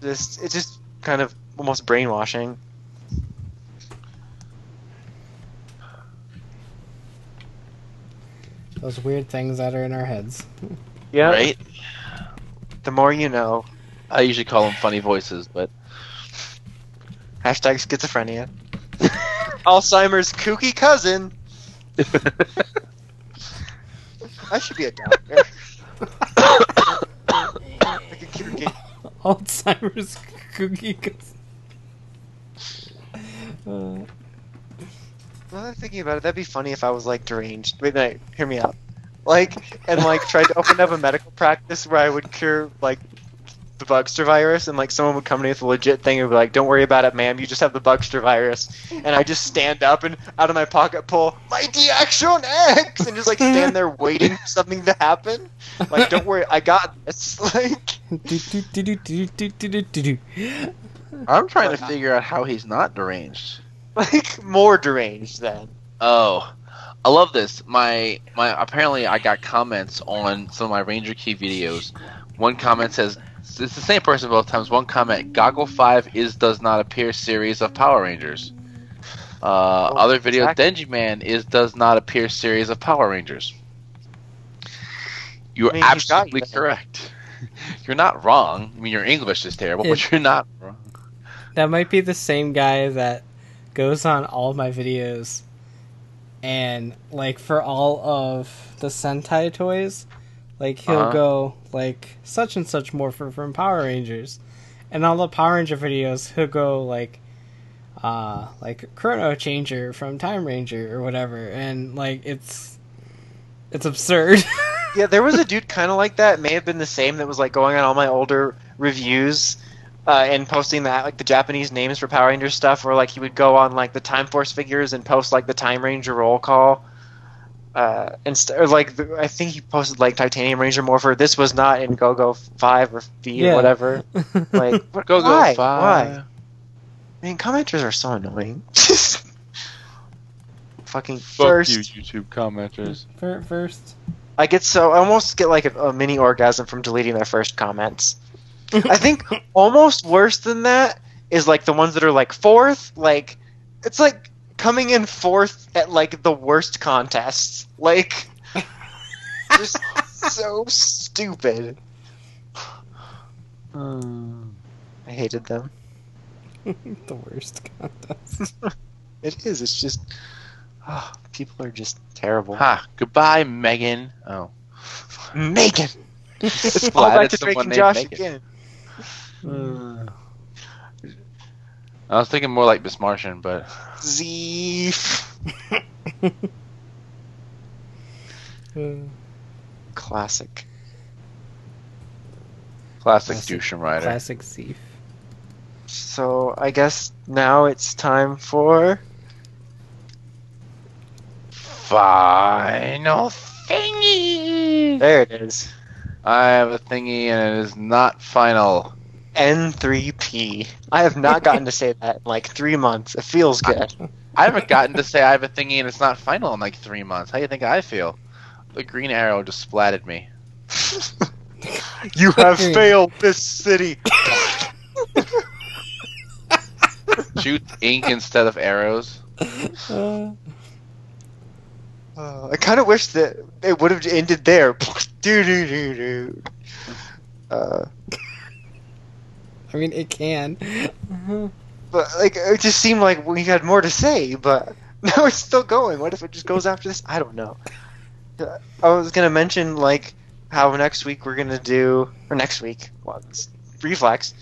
Speaker 3: this, it's just kind of almost brainwashing.
Speaker 1: Those weird things that are in our heads.
Speaker 3: Yeah.
Speaker 2: Right?
Speaker 3: The more you know.
Speaker 2: I usually call them funny voices, but
Speaker 3: Hashtag schizophrenia. <laughs> Alzheimer's kooky cousin. <laughs> I should be a doctor. I could <coughs> cure ga-
Speaker 1: Alzheimer's kooky cousin. Uh,
Speaker 3: Now that I'm thinking about it, that'd be funny if I was like deranged. Wait, no, hear me out like and like tried to open up a medical practice where I would cure like the Bugster virus, and like someone would come in with a legit thing and be like, "Don't worry about it, ma'am. You just have the Bugster virus." And I just stand up and out of my pocket pull my Deaction X and just like stand there waiting for something to happen. Like, don't worry, I got this. <laughs> Like,
Speaker 2: I'm trying to figure out how he's not deranged.
Speaker 3: Like more deranged then.
Speaker 2: Oh. I love this. My my apparently I got comments on some of my Ranger Key videos. One comment says it's the same person both times. One comment: Goggle Five is does not appear series of Power Rangers. Uh, other video:
Speaker 3: exactly.
Speaker 2: Denji Man is does not appear series of Power Rangers. You're
Speaker 3: I mean,
Speaker 2: absolutely
Speaker 3: you.
Speaker 2: correct. <laughs> You're not wrong. I mean, your English is terrible,
Speaker 1: It-
Speaker 2: but you're not wrong.
Speaker 1: That might be the same guy that goes on all my videos and like for all of the Sentai toys, like he'll
Speaker 2: Uh-huh.
Speaker 1: go like such and such morpher from Power Rangers. and all the Power Ranger videos, he'll go like, uh, like Chrono Changer from Time Ranger or whatever, and like it's it's absurd. <laughs>
Speaker 3: Yeah, there was a dude kind of like that. It may have been the same that was like going on all my older reviews uh, and posting that like the Japanese names for Power Ranger stuff, or like he would go on like the Time Force figures and post like the Time Ranger roll call. Uh, and st- or like the, I think he posted like Titanium Ranger Morpher. This was not in Go Go Five or V
Speaker 1: Yeah.
Speaker 3: or whatever. <laughs> Like what,
Speaker 2: Go go
Speaker 3: why?
Speaker 2: five.
Speaker 3: Why? I mean, commenters are so annoying. <laughs> Fucking
Speaker 2: Fuck
Speaker 3: first.
Speaker 2: you, YouTube commenters.
Speaker 1: First,
Speaker 3: I get so I almost get like a, a mini orgasm from deleting their first comments. I think almost worse than that is like the ones that are like fourth. Like it's like coming in fourth at like the worst contests. Like <laughs> just so stupid. I hated them. <laughs>
Speaker 1: the worst contest. <laughs>
Speaker 3: It is. It's just ah, people are just terrible.
Speaker 2: Ha! Goodbye, Megan. Oh,
Speaker 3: Megan. It's
Speaker 2: Glad
Speaker 3: all back
Speaker 2: it's
Speaker 3: to Drake
Speaker 2: someone
Speaker 3: and
Speaker 2: named
Speaker 3: Josh
Speaker 2: Megan.
Speaker 3: again.
Speaker 2: I was thinking more like Miss Martian, but
Speaker 3: Zeef.
Speaker 1: Uh, <laughs>
Speaker 3: Classic.
Speaker 2: classic
Speaker 1: Classic-
Speaker 2: douche rider.
Speaker 1: Classic thief.
Speaker 3: So I guess now it's time for
Speaker 2: Final thingy.
Speaker 3: there it is.
Speaker 2: I have a thingy, and it is not final.
Speaker 3: N3P. I have not gotten to say that in like three months. It feels good.
Speaker 2: I haven't gotten to say I have a thingy, and it's not final in like three months. How do you think I feel? The green arrow just splatted me.
Speaker 3: you have failed this city.
Speaker 2: Shoot ink instead of arrows.
Speaker 1: Uh,
Speaker 3: Uh, I kind of wish that it would have ended there. <laughs> do do do do. Uh,
Speaker 1: I mean, it can.
Speaker 3: but like it just seemed like we had more to say, but <laughs> now it's still going. What if it just goes after this? I don't know. I was gonna mention like how next week we're gonna do, or next week, well, it's reflex.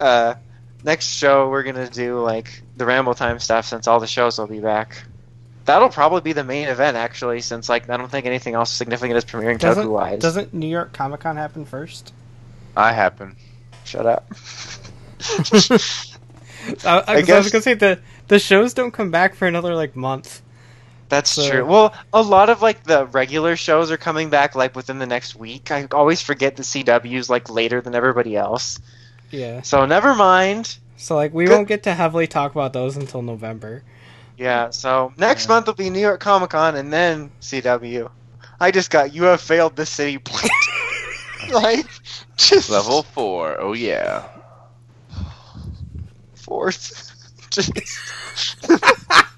Speaker 3: Uh, next show we're gonna do like the Ramble Time stuff since all the shows will be back. That'll probably be the main event actually, since like I don't think anything else significant is premiering
Speaker 1: Doesn't
Speaker 3: Toku wise.
Speaker 1: doesn't New York Comic Con happen first?
Speaker 2: I happen.
Speaker 3: Shut up. <laughs>
Speaker 1: I, I, 'cause I was gonna say the the shows don't come back for another like month.
Speaker 3: That's
Speaker 1: So-
Speaker 3: true. Well, a lot of like the regular shows are coming back like within the next week. I always forget the CW's like later than everybody else.
Speaker 1: Yeah.
Speaker 3: So never mind.
Speaker 1: So like we
Speaker 3: Good.
Speaker 1: won't get to heavily talk about those until November.
Speaker 3: Yeah. So next
Speaker 2: Yeah.
Speaker 3: month will be New York Comic Con and then CW. I just got you have failed the city. <laughs> <laughs> like just
Speaker 2: Level four. Oh yeah.
Speaker 3: fourth. just <laughs> <laughs>